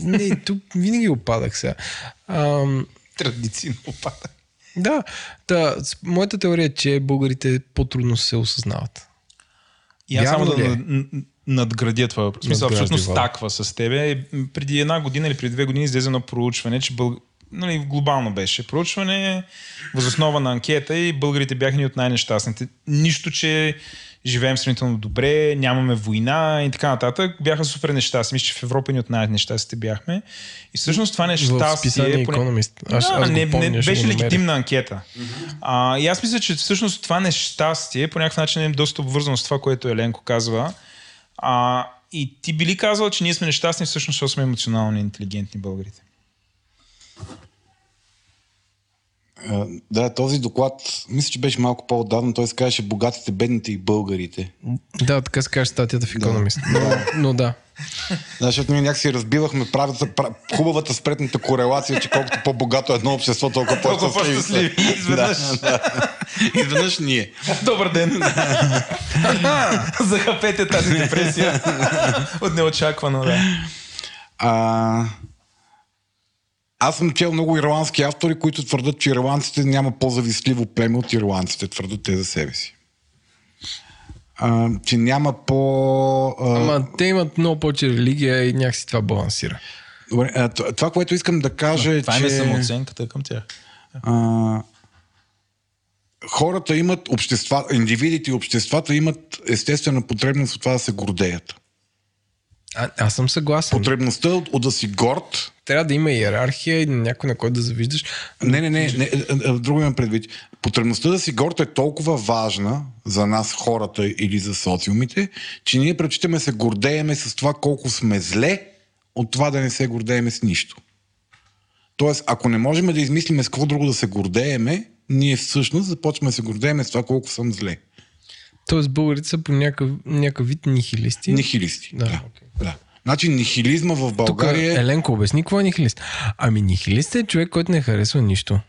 не, тук винаги опадах сега. А, Традиции на опада. да, с- моята теория е, че българите по-трудно се осъзнават. И аз само да е? н- надградя това въпрос. Смисъл, абсолютно стаква с тебе. Преди една година или преди две години излезе едно проучване, че бъл... нали, глобално беше проучване, възоснова на анкета и българите бяха ни от най-нещастните. Нищо, че живеем сравнително добре, нямаме война и така нататък. Бяха супер нещастни. Мисля, че в Европа ни от най-нещастните бяхме. И всъщност това В нещастие... списание поне- Economist. Аз, да, аз не, помня, не, беше легитимна анкета. А, и аз мисля, че всъщност това нещастие по някакъв начин е доста обвързано с това, което Еленко казва. А, и ти би ли казал, че ние сме нещастни всъщност, защото сме емоционално интелигентни българите? Да, този доклад, мисля, че беше малко по-отдавна, той се казваше Богатите, бедните и българите. Да, така се каже статията в Economist. Но, но да. Да, защото ние някакси разбивахме правата, пра, хубавата спретната корелация, че колкото по-богато е едно общество, толкова по-щастливи. Изведнъж. Изведнъж ние. Добър ден. Захапете тази депресия. От неочаквано, да. А, аз съм чел много ирландски автори, които твърдат, че ирландците няма по-завистливо племе от ирландците. Твърдат те за себе си. А, че няма по... А, Ама те имат много повече религия и някакси това балансира. добре, а, това, което искам да кажа е, Това че... е самооценката към тях. а, хората имат общества, индивидите и обществата имат естествена потребност от това да се гордеят. А, аз съм съгласен. Потребността от, от да си горд Трябва да има иерархия и някой на който да завиждаш. Не, не, не, не е, е, друго имам предвид. Потребността да си горд е толкова важна за нас хората или за социумите, че ние предпочитаме се гордееме с това колко сме зле, от това да не се гордееме с нищо. Тоест, ако не можем да измислиме с какво друго да се гордееме, ние всъщност започваме да се гордееме с това колко съм зле. Тоест българите са по някакъв, някакъв вид нихилисти. Нихилисти. Да, Да. окей. Да. Значи нихилизма в Тук България... Еленко обясни какво е нихилист. Ами нихилист е човек, който не харесва нищо.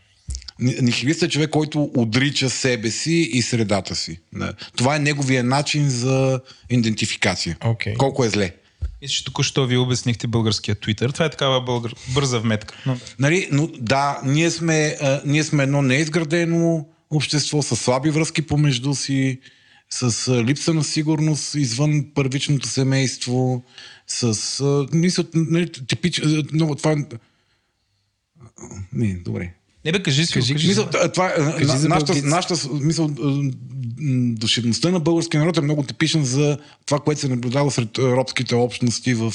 Ни- Нихилист е човек, който отрича себе си и средата си. Да. Това е неговия начин за идентификация. Окей. Колко е зле. Мисля, че току-що ви обяснихте българския Твитър. Това е такава българ... бърза вметка. Но... Нали, но да, ние сме, а, ние сме едно неизградено общество с слаби връзки помежду си, с липса на сигурност извън първичното семейство, с... Мисля, нали, типич, много това... Не, добре. Не бе, кажи си. Кажи, кажи, Мисъл, това, е, Кажи на, нашата, нашата мисъл, душевността на българския народ е много типична за това, което се наблюдава сред робските общности в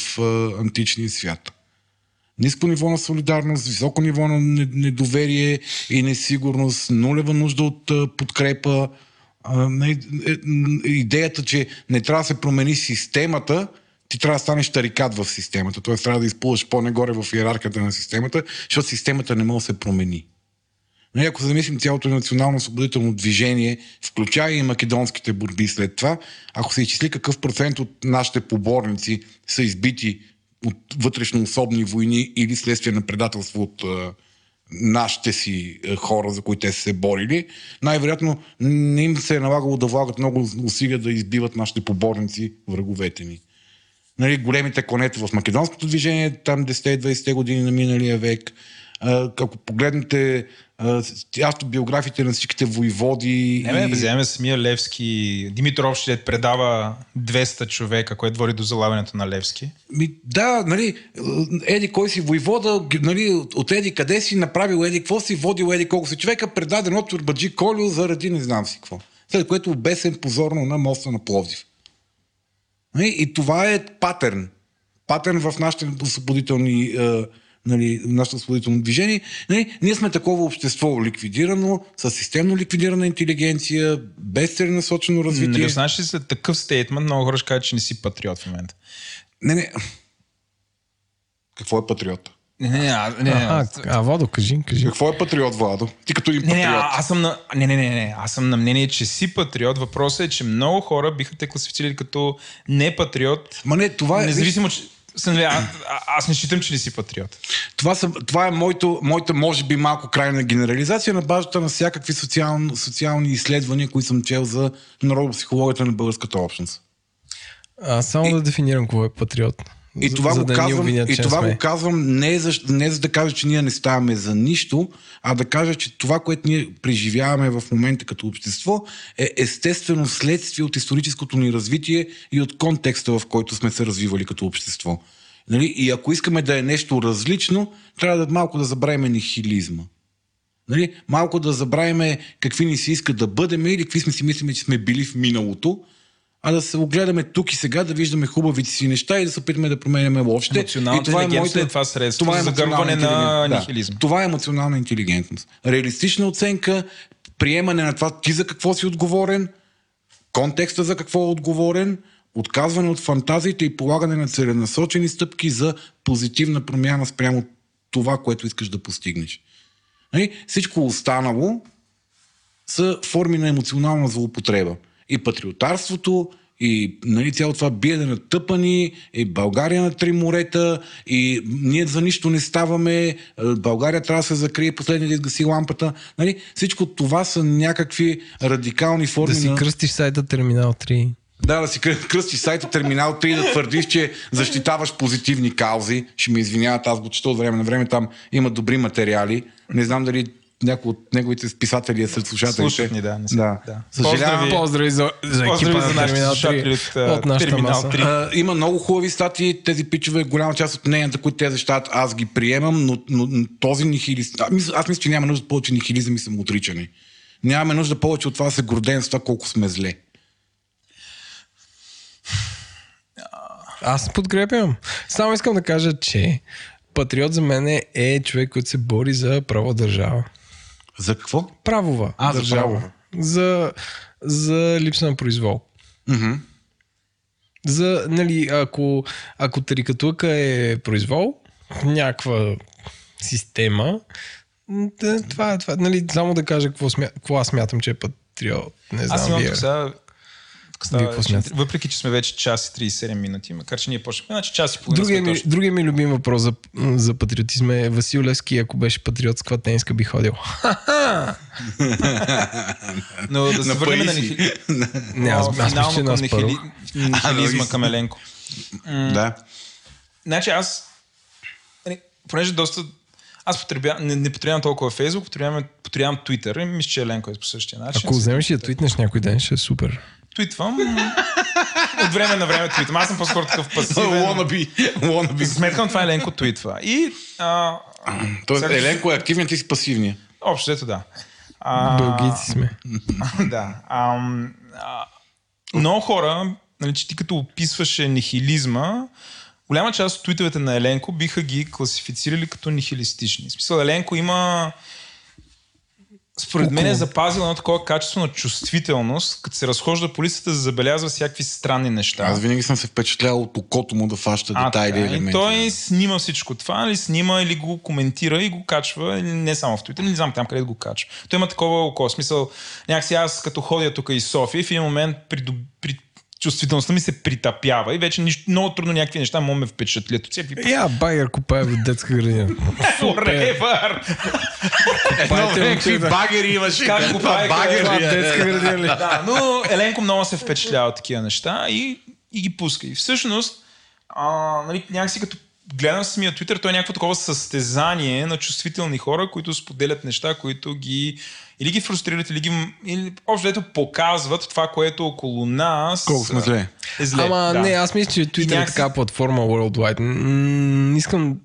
античния свят. Ниско ниво на солидарност, високо ниво на не- недоверие и несигурност, нулева нужда от подкрепа. Е, идеята, че не трябва да се промени системата, ти трябва да станеш тарикат в системата. Т.е. трябва да изплуваш по-нагоре в иерархията на системата, защото системата не може да се промени. Нали, ако замислим цялото национално освободително движение, включая и македонските борби след това, ако се изчисли какъв процент от нашите поборници са избити от вътрешно особни войни или следствие на предателство от нашите си а, хора, за които те са се борили, най-вероятно не им се е налагало да влагат много усилия да избиват нашите поборници, враговете ни нали, големите конета в македонското движение, там 10-20 години на миналия век. Ако погледнете а, с- автобиографиите на всичките воеводи... Не, и- да вземем самия Левски. Димитров ще предава 200 човека, което води до залавянето на Левски. Ми, да, нали, еди кой си войвода, нали, от от еди къде си направил еди какво си, водил еди колко си човека, предаден от Турбаджи Колю заради не знам си какво. След което обесен позорно на моста на Пловдив. Нали, И това е патърн. Патърн в нашите освободителни е, нали, нашето освободително движение. Нали, ние сме такова общество ликвидирано, с системно ликвидирана интелигенция, без целенасочено развитие. Нали, знаеш ли след такъв стейтмент, много хора ще кажат, че не си патриот в момента. Не, не. Какво е патриот? Не, не, не, а, не, не, А, а, Водо, кажи, кажи. Какво е патриот, Владо? Ти като им Не, не, патриот. а, аз съм на... Не, не, не, не, аз съм на мнение, че си патриот. Въпросът е, че много хора биха те класифицирали като не патриот, Ма не, това е... независимо, че... Нали, а, а, аз не считам, че не си патриот. Това, са, това е моето, моята, може би, малко крайна генерализация на базата на всякакви социал, социални изследвания, които съм чел за народопсихологията на българската общност. А, само да дефинирам какво е патриот. И това, за го, да казвам, обвинят, и това сме. го казвам не за, не за да кажа, че ние не ставаме за нищо, а да кажа, че това, което ние преживяваме в момента като общество, е естествено следствие от историческото ни развитие и от контекста, в който сме се развивали като общество. Нали? И ако искаме да е нещо различно, трябва да малко да забравим нихилизма. Нали? Малко да забравим какви ни се иска да бъдем или какви сме си мислиме, че сме били в миналото, а да се огледаме тук и сега, да виждаме хубавите си неща и да се опитаме да променяме лошите. И това е интелигентност моята- е това средство това е за загърбване на нихилизма. Да, това е емоционална интелигентност. Реалистична оценка, приемане на това ти за какво си отговорен, контекста за какво е отговорен, отказване от фантазиите и полагане на целенасочени стъпки за позитивна промяна спрямо това, което искаш да постигнеш. Нали? Всичко останало са форми на емоционална злоупотреба. И патриотарството, и нали, цяло това биене на тъпани, и България на три морета, и ние за нищо не ставаме, е, България трябва да се закрие, последния да изгаси лампата. Нали? Всичко това са някакви радикални форми Да си на... кръстиш сайта Терминал 3. Да, да си кръ- кръстиш сайта Терминал 3 и да твърдиш, че защитаваш позитивни каузи. Ще ме извиняват, аз го чета от време на време, там има добри материали. Не знам дали някой от неговите писатели е сред слушателите. Слушат ни, да, не са- да. да. Съжалявам, Поздрави. Поздрави за, за екипа Поздрави за нашите Терминал слушатели 3 от, от нашата Терминал маса. 3. А, има много хубави статии, тези пичове, голяма част от мненията, които те защитават, аз ги приемам, но, но, но този нихилист... Аз мисля, че няма нужда от повече нихилизъм и самоотричане. Нямаме нужда повече от това да се гордеем с това колко сме зле. Аз подкрепям. Само искам да кажа, че патриот за мен е човек, който се бори за права държава. За какво? Правова А, за държава. правова. За, за липса на произвол. Мгм. За, нали, ако, ако тарикатука е произвол, някаква система, да, това е това. Нали, само да кажа какво, смя, какво аз смятам, че е патриот. Не знам, Аз имам вие. сега... тук става Вие въпреки, че сме вече час и 37 минути, макар че ние почнахме, значи час и половина Другия ми, точно. другия ми любим въпрос за, за патриотизма е Васил Левски, ако беше патриот, с каква тениска би ходил. Но да се върнем на Паисий. нихили... Не, аз, аз финално мисля, че към нас първо. нихили... нихилизма към Еленко. Да. Значи аз, нали, понеже доста... Аз потребя, не, не потребявам толкова Фейсбук, потребявам, потребявам Twitter и мисля, че Еленко е по същия начин. Ако вземеш и я твитнеш някой ден, ще е супер. Твитвам. От време на време твитвам. Аз съм по-скоро такъв пасивен. Wannabe. Wannabe. За сметка на това Еленко твитва. И а, Тоест, Сега- Еленко е активният, ти си пасивния. общо ето да. А, Бългийци сме. да. Ам, а, много хора, нали, че ти като описваше нихилизма, голяма част от твитовете на Еленко биха ги класифицирали като нихилистични. В смисъл, Еленко има според мен е запазил едно такова качество на чувствителност, като се разхожда по листата, забелязва всякакви странни неща. Аз винаги съм се впечатлявал от окото му да фаща А, детайли и така. елементи. И той снима всичко това, или снима, или го коментира и го качва, или не само в Twitter, не знам там къде го качва. Той има такова око. Смисъл, някакси аз като ходя тук из София, в един момент при, при чувствителността ми се притъпява и вече нищо, много трудно някакви неща могат ме впечатлят. Всякакви Я, багер купая в детска градина. Forever! Какви багери имаше. Как багери Това е. детска градина да, но Еленко много се впечатлява от такива неща и, и ги пуска. И всъщност, а, нали, някакси като гледам самия Twitter, той е някакво такова състезание на чувствителни хора, които споделят неща, които ги или ги фрустрират, или ги или, общо ето показват това, което е около нас. Колко сме зле. Е зле Ама да. не, аз мисля, че Twitter е някакси- така платформа worldwide. М, Не искам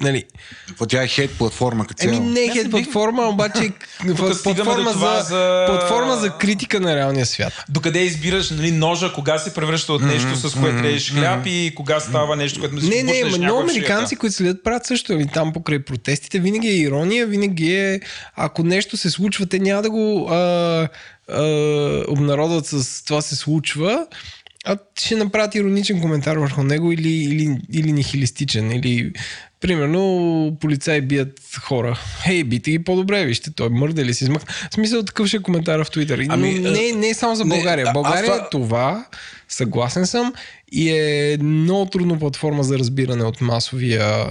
Нали, Какво тя е хейт платформа като еми не е хейт платформа, обаче платформа, за, за- платформа за критика на реалния свят. Докъде избираш нали, ножа, кога се превръща от нещо, с което режеш хляб и кога става нещо, което Не, не, ма, много американци, които следят, правят също. Нали, там покрай протестите винаги е ирония, винаги е, ако нещо се случва, те няма да го а, а, обнародват с това се случва, а ще направят ироничен коментар върху него или, или, или нихилистичен, или примерно полицаи бият хора. Хей, бите ги по-добре, вижте, той мърда ли си измък. В смисъл такъв ще е коментар в Твитър. Ами, Но не, не е само за не, България. аз България това- това, съгласен съм, и е много трудно платформа за разбиране от масовия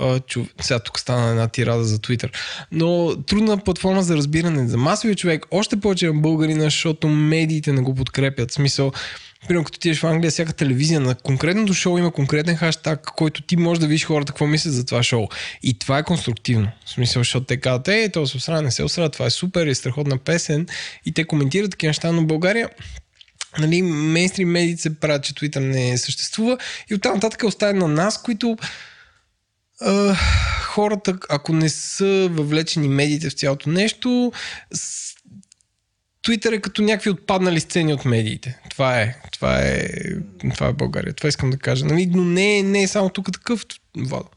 а, чов... Сега тук стана една тирада за Twitter. Но трудна платформа за разбиране за масовия човек, още повече на българина, защото медиите не го подкрепят. В смисъл, Примерно, като отидеш в Англия, всяка телевизия на конкретното шоу има конкретен хаштаг, който ти можеш да видиш хората какво мислят за това шоу. И това е конструктивно. В смисъл, защото те казват, е, то се осрава, не се осрава, това е супер, е страхотна песен. И те коментират такива неща, но България нали, мейнстрим медиите се правят, че Twitter не съществува и оттам нататък е оставен на нас, които а, хората, ако не са въвлечени медиите в цялото нещо, Twitter е като някакви отпаднали сцени от медиите. Това е, това е, това е България. Това искам да кажа. Нали? Но не, не е само тук такъв. Владо.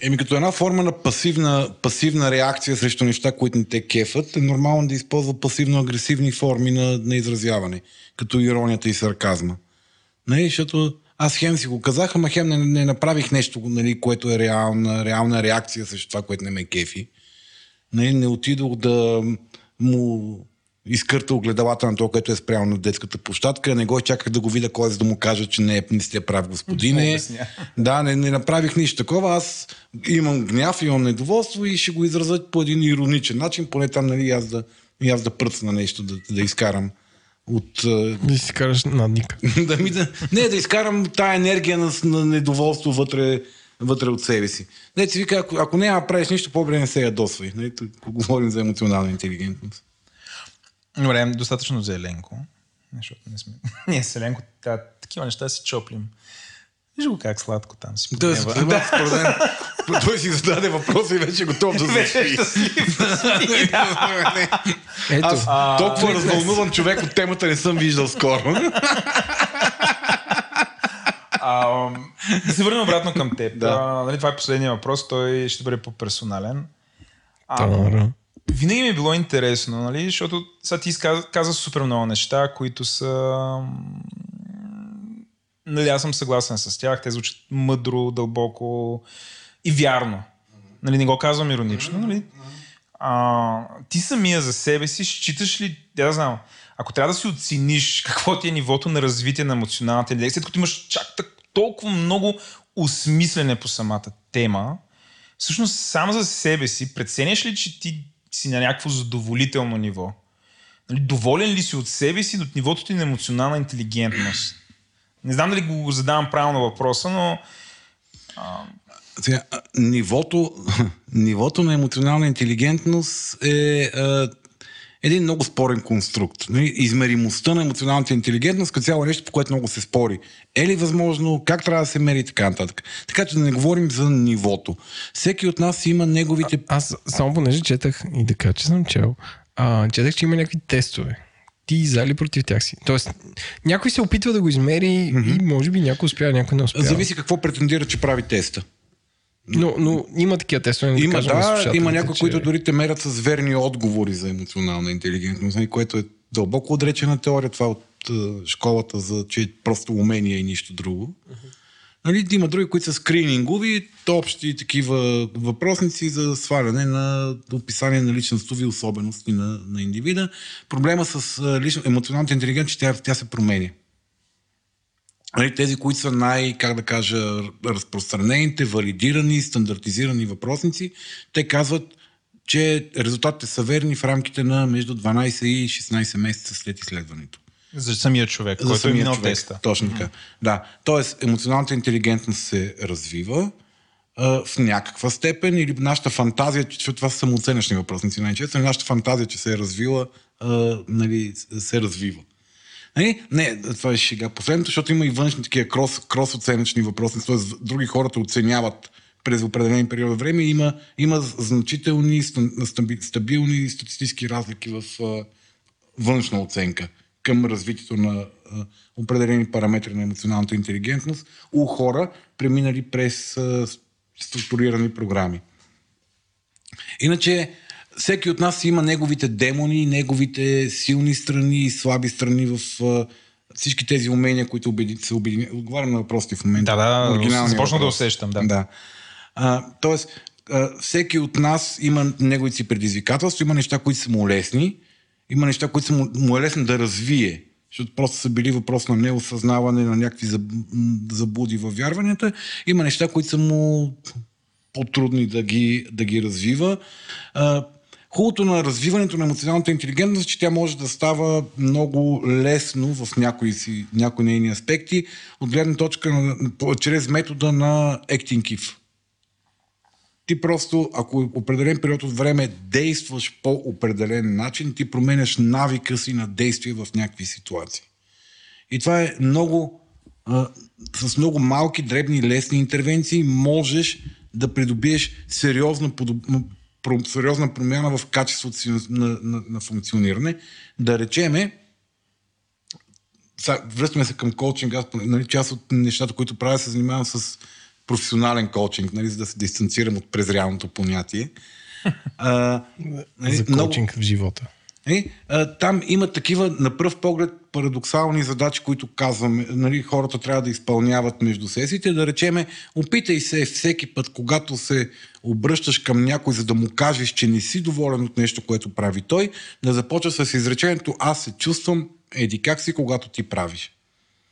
Еми като една форма на пасивна, пасивна реакция срещу неща, които не те кефат, е нормално да използва пасивно-агресивни форми на, на изразяване, като иронията и сарказма. Нали, защото аз хем си го казах, ама хем не, не направих нещо, нали, което е реална, реална реакция срещу това, което не ме кефи. Не, не отидох да му изкърта огледалата на това, което е спрямо на детската площадка. Не го чаках да го видя кой, за да му кажа, че не, е, не сте прав, господине. Да, не, не направих нищо такова. Аз имам гняв, имам недоволство и ще го изразя по един ироничен начин, поне там, нали, аз да, аз да пръцна нещо, да, да изкарам от... е, Да си караш надник. да ми да, не, да изкарам тая енергия на, на недоволство вътре, вътре от себе си. Не, ти вика, ако, ако няма правиш нищо, по-добре не се ядосвай. Не, тук говорим за емоционална интелигентност. Добре, достатъчно за Еленко. Защото не сме... Ние с Еленко та, такива неща си чоплим. Виж го как сладко там си Да, подрева. да, според мен, той си зададе въпроса и вече е готов да защити. Ето. Аз толкова развълнуван човек от темата не съм виждал скоро. А, да се върнем обратно към теб. Да. А, нали, това е последния въпрос, той ще бъде по-персонален. А, Тара. винаги ми е било интересно, нали, защото сега ти каза, каза супер много неща, които са... Нали, аз съм съгласен с тях, те звучат мъдро, дълбоко и вярно. Нали, не го казвам иронично. Нали? А, ти самия за себе си считаш ли, да знам, ако трябва да си оцениш какво ти е нивото на развитие на емоционалната интелигенция, след като имаш чак так, толкова много осмислене по самата тема, всъщност сам за себе си преценяш ли, че ти си на някакво задоволително ниво? Нали, доволен ли си от себе си от нивото ти на емоционална интелигентност? Не знам дали го задавам правилно въпроса, но а, нивото, нивото на емоционална интелигентност е а, един много спорен конструкт. Нали? Измеримостта на емоционалната интелигентност като цяло е нещо, по което много се спори. Е ли възможно, как трябва да се мери и така нататък. Така че да не говорим за нивото. Всеки от нас има неговите... Аз само понеже четах и да кажа, че съм чел, а, четах, че има някакви тестове. Ти за или против тях си? Тоест, някой се опитва да го измери mm-hmm. и може би някой успява, някой не успява. Зависи какво претендира, че прави теста. Но, но има такива тестове. не Има, да, слушателите, има някои, че- които дори те мерят с верни отговори за емоционална интелигентност, нали, което е дълбоко отречена теория, това от е, школата, за, че е просто умение и нищо друго. Нали, има други, които са скринингови, то общи такива въпросници за сваляне на описание на личностови особености на, на индивида. Проблема с е, лично, емоционалната интелигентност, че тя, тя се променя. Нали, тези, които са най, как да кажа, разпространените, валидирани, стандартизирани въпросници, те казват, че резултатите са верни в рамките на между 12 и 16 месеца след изследването. за самия човек, За който е самия минал човек. теста. Точно така. Да. Тоест, емоционалната интелигентност се развива а, в някаква степен или нашата фантазия, че това са самооценъчни въпросници най-често, нашата фантазия, че се е развила, а, нали, се развива. Нали? Не, това е шега. Последното, защото има и външни такива крос, крос-оценъчни въпросници, т.е. други хората оценяват през определен период от време. Има, има значителни, ста- стаби- стабилни статистически разлики в външна оценка към развитието на определени параметри на емоционалната интелигентност у хора, преминали през структурирани програми. Иначе, всеки от нас има неговите демони, неговите силни страни и слаби страни в а, всички тези умения, които обеди, се обединяват. Отговарям на въпросите в момента. Да, да, започна да усещам, да. да. А, тоест, а, всеки от нас има неговите си предизвикателства, има неща, които са му лесни, има неща, които са му, му е лесно да развие, защото просто са били въпрос на неосъзнаване, на някакви заблуди във вярванията. Има неща, които са му по-трудни да ги, да ги развива. А, Хубавото на развиването на емоционалната интелигентност че тя може да става много лесно в някои, си, някои нейни аспекти, от гледна точка на, чрез метода на Acting. Ти просто, ако определен период от време действаш по определен начин, ти променяш навика си на действие в някакви ситуации. И това е много, а, с много малки, дребни, лесни интервенции можеш да придобиеш сериозна, подоб... сериозна промяна в качеството си на, на, на, функциониране. Да речеме, връщаме се към коучинг. Аз, нали, част от нещата, които правя, се занимавам с професионален коучинг, нали, за да се дистанцирам от презрялното понятие. А, нали, За коучинг в живота. Е, там има такива на пръв поглед парадоксални задачи, които казваме, нали, хората трябва да изпълняват между сесиите. Да речеме, опитай се всеки път, когато се обръщаш към някой, за да му кажеш, че не си доволен от нещо, което прави той, да започва с изречението аз се чувствам еди как си, когато ти правиш.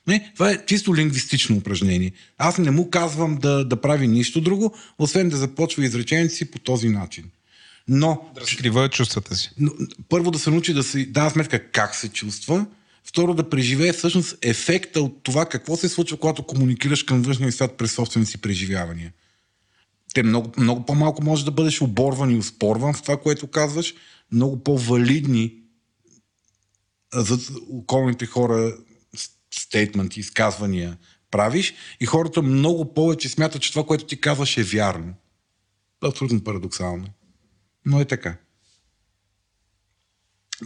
Не, това е чисто лингвистично упражнение. Аз не му казвам да, да прави нищо друго, освен да започва изречението си по този начин. Но, Да разкрива чувствата си. но първо да се научи да си дава сметка как се чувства, второ да преживее всъщност ефекта от това какво се случва, когато комуникираш към външния свят през собствените си преживявания. Те много, много по-малко може да бъдеш оборван и успорван в това, което казваш, много по-валидни за околните хора стейтменти, изказвания правиш и хората много повече смятат, че това, което ти казваш е вярно. Абсолютно парадоксално. Но е така.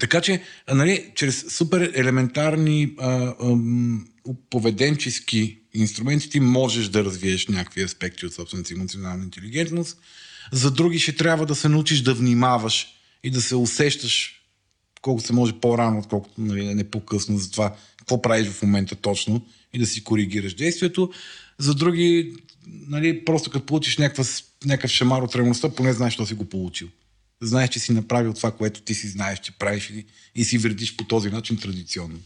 Така че, а, нали, чрез супер елементарни а, ам, поведенчески инструменти ти можеш да развиеш някакви аспекти от собствената си емоционална интелигентност. За други ще трябва да се научиш да внимаваш и да се усещаш колкото се може по-рано, отколкото нали, не по-късно за това какво правиш в момента точно и да си коригираш действието. За други, нали, просто като получиш някаква, някакъв шамар от реалността, поне знаеш, що си го получил. Знаеш, че си направил това, което ти си знаеш, че правиш и, и си вредиш по този начин традиционно.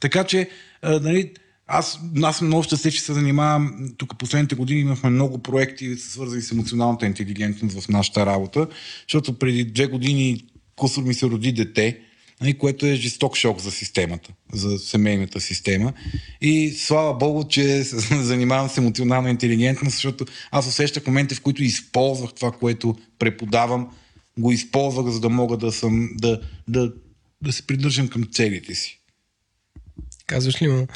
Така че, а, нали, аз, аз много щастлив, че се занимавам. Тук последните години имахме много проекти, свързани с емоционалната интелигентност в нашата работа, защото преди две години кусор ми се роди дете, нали, което е жесток шок за системата, за семейната система. И слава Богу, че се занимавам с емоционална интелигентност, защото аз усещах моменти, в които използвах това, което преподавам, го използвах, за да мога да съм, да, да, да се придържам към целите си. Казваш ли му,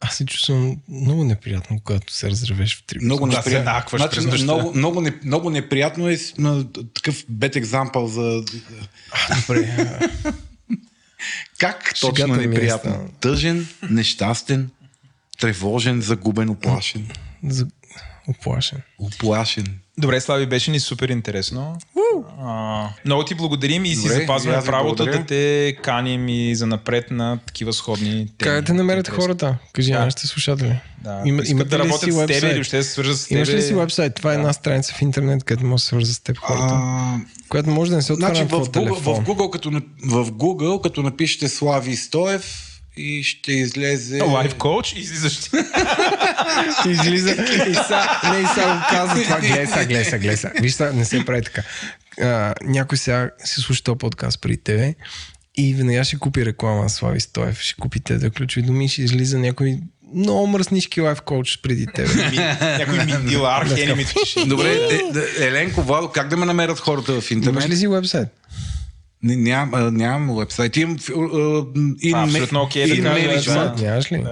аз се чувствам много неприятно, когато се разревеш в три. Много Да, се неприятно. нахваш Значи, през нощта. много, много, не, много неприятно е на, такъв бед екзампъл за Добре. как Шегата точно е неприятно. станала. Тъжен, нещастен, тревожен, загубен, оплашен. За... Оплашен. Оплашен. Добре, Слави, беше ни супер интересно. А, много ти благодарим и си Добре, запазваме правото да те каним и за напред на такива сходни теми. Как да намерят Интересно. хората? Кажи Да. на нашите слушатели. Да. Има, Искат имате да ли работят си с тебе или да се свържат с тебе. Имаш ли си вебсайт? Това е една страница в интернет, където може да се свърза с теб хората, А, която може да не се отваря значи на в Google, телефон. в, Google, като, в Google, като напишете Слави Стоев и ще излезе... Лайф коуч излизаш. Излиза и са, не и са го казва това. Гледай са, гледай са, гледай са. Виж са, не се прави така. А, някой сега си слуша този подкаст при тебе и веднага ще купи реклама на Слави Стоев, ще купи те да ключови думи ще излиза някой много мръснички лайф коуч преди тебе. Някой архени ми пише. Добре, е, е, Еленко, Владо, как да ме намерят хората в интернет? Имаш ли си вебсайт? Не, ням, а, нямам вебсайт. Имам in, А, абсолютно да in, кажа, management, да. Нямаш ли?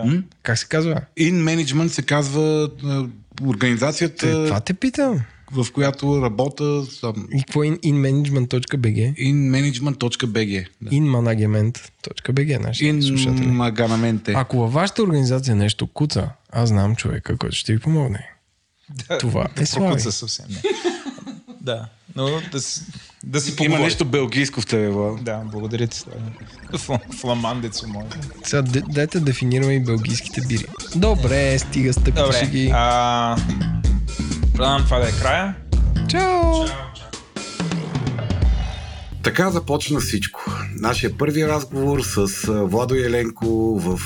Как се казва? in management се казва организацията, Е, Това те питам. в която работя съм, И какво е in, inmanagement.bg? inmanagement.bg. Да. inmanagement.bg, нашите слушатели. Инмаганаменте. Ако във вашата организация нещо куца, аз знам човека, който ще ви помогне. Това е Слави. Прокуца съвсем. Не. да, но да да си Има поговорим. нещо белгийско в тебе, Владо. Да, благодаря ти. Слави. Фл- Фламандец мой. Сега д- дайте да дефинираме и белгийските бири. Добре, стига стъпи Добре, ги. а, предавам това да е края. Чао! Така започна всичко. Нашия първи разговор с Владо Еленко в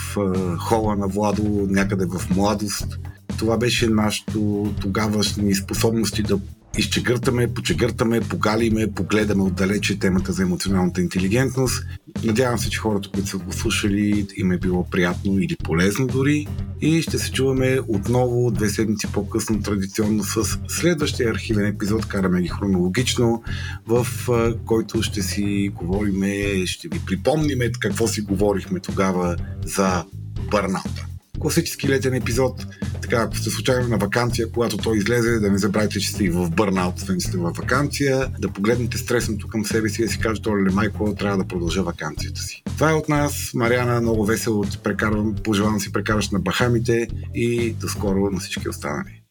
хола на Владо, някъде в младост. Това беше нашето тогавашни способности да изчегъртаме, почегъртаме, погалиме, погледаме отдалече темата за емоционалната интелигентност. Надявам се, че хората, които са го слушали, им е било приятно или полезно дори. И ще се чуваме отново две седмици по-късно традиционно с следващия архивен епизод, караме ги хронологично, в който ще си говориме, ще ви припомниме какво си говорихме тогава за бърнаута. Класически летен епизод. Така, ако сте случайно на вакансия, когато той излезе, да не забравяйте, че сте и в бърнаут, освен че сте в вакансия, да погледнете стресното към себе си и да си кажете, оле, майко, трябва да продължа вакансията си. Това е от нас. Мариана, много весело прекарвам, пожелавам си прекараш на Бахамите и до скоро на всички останали.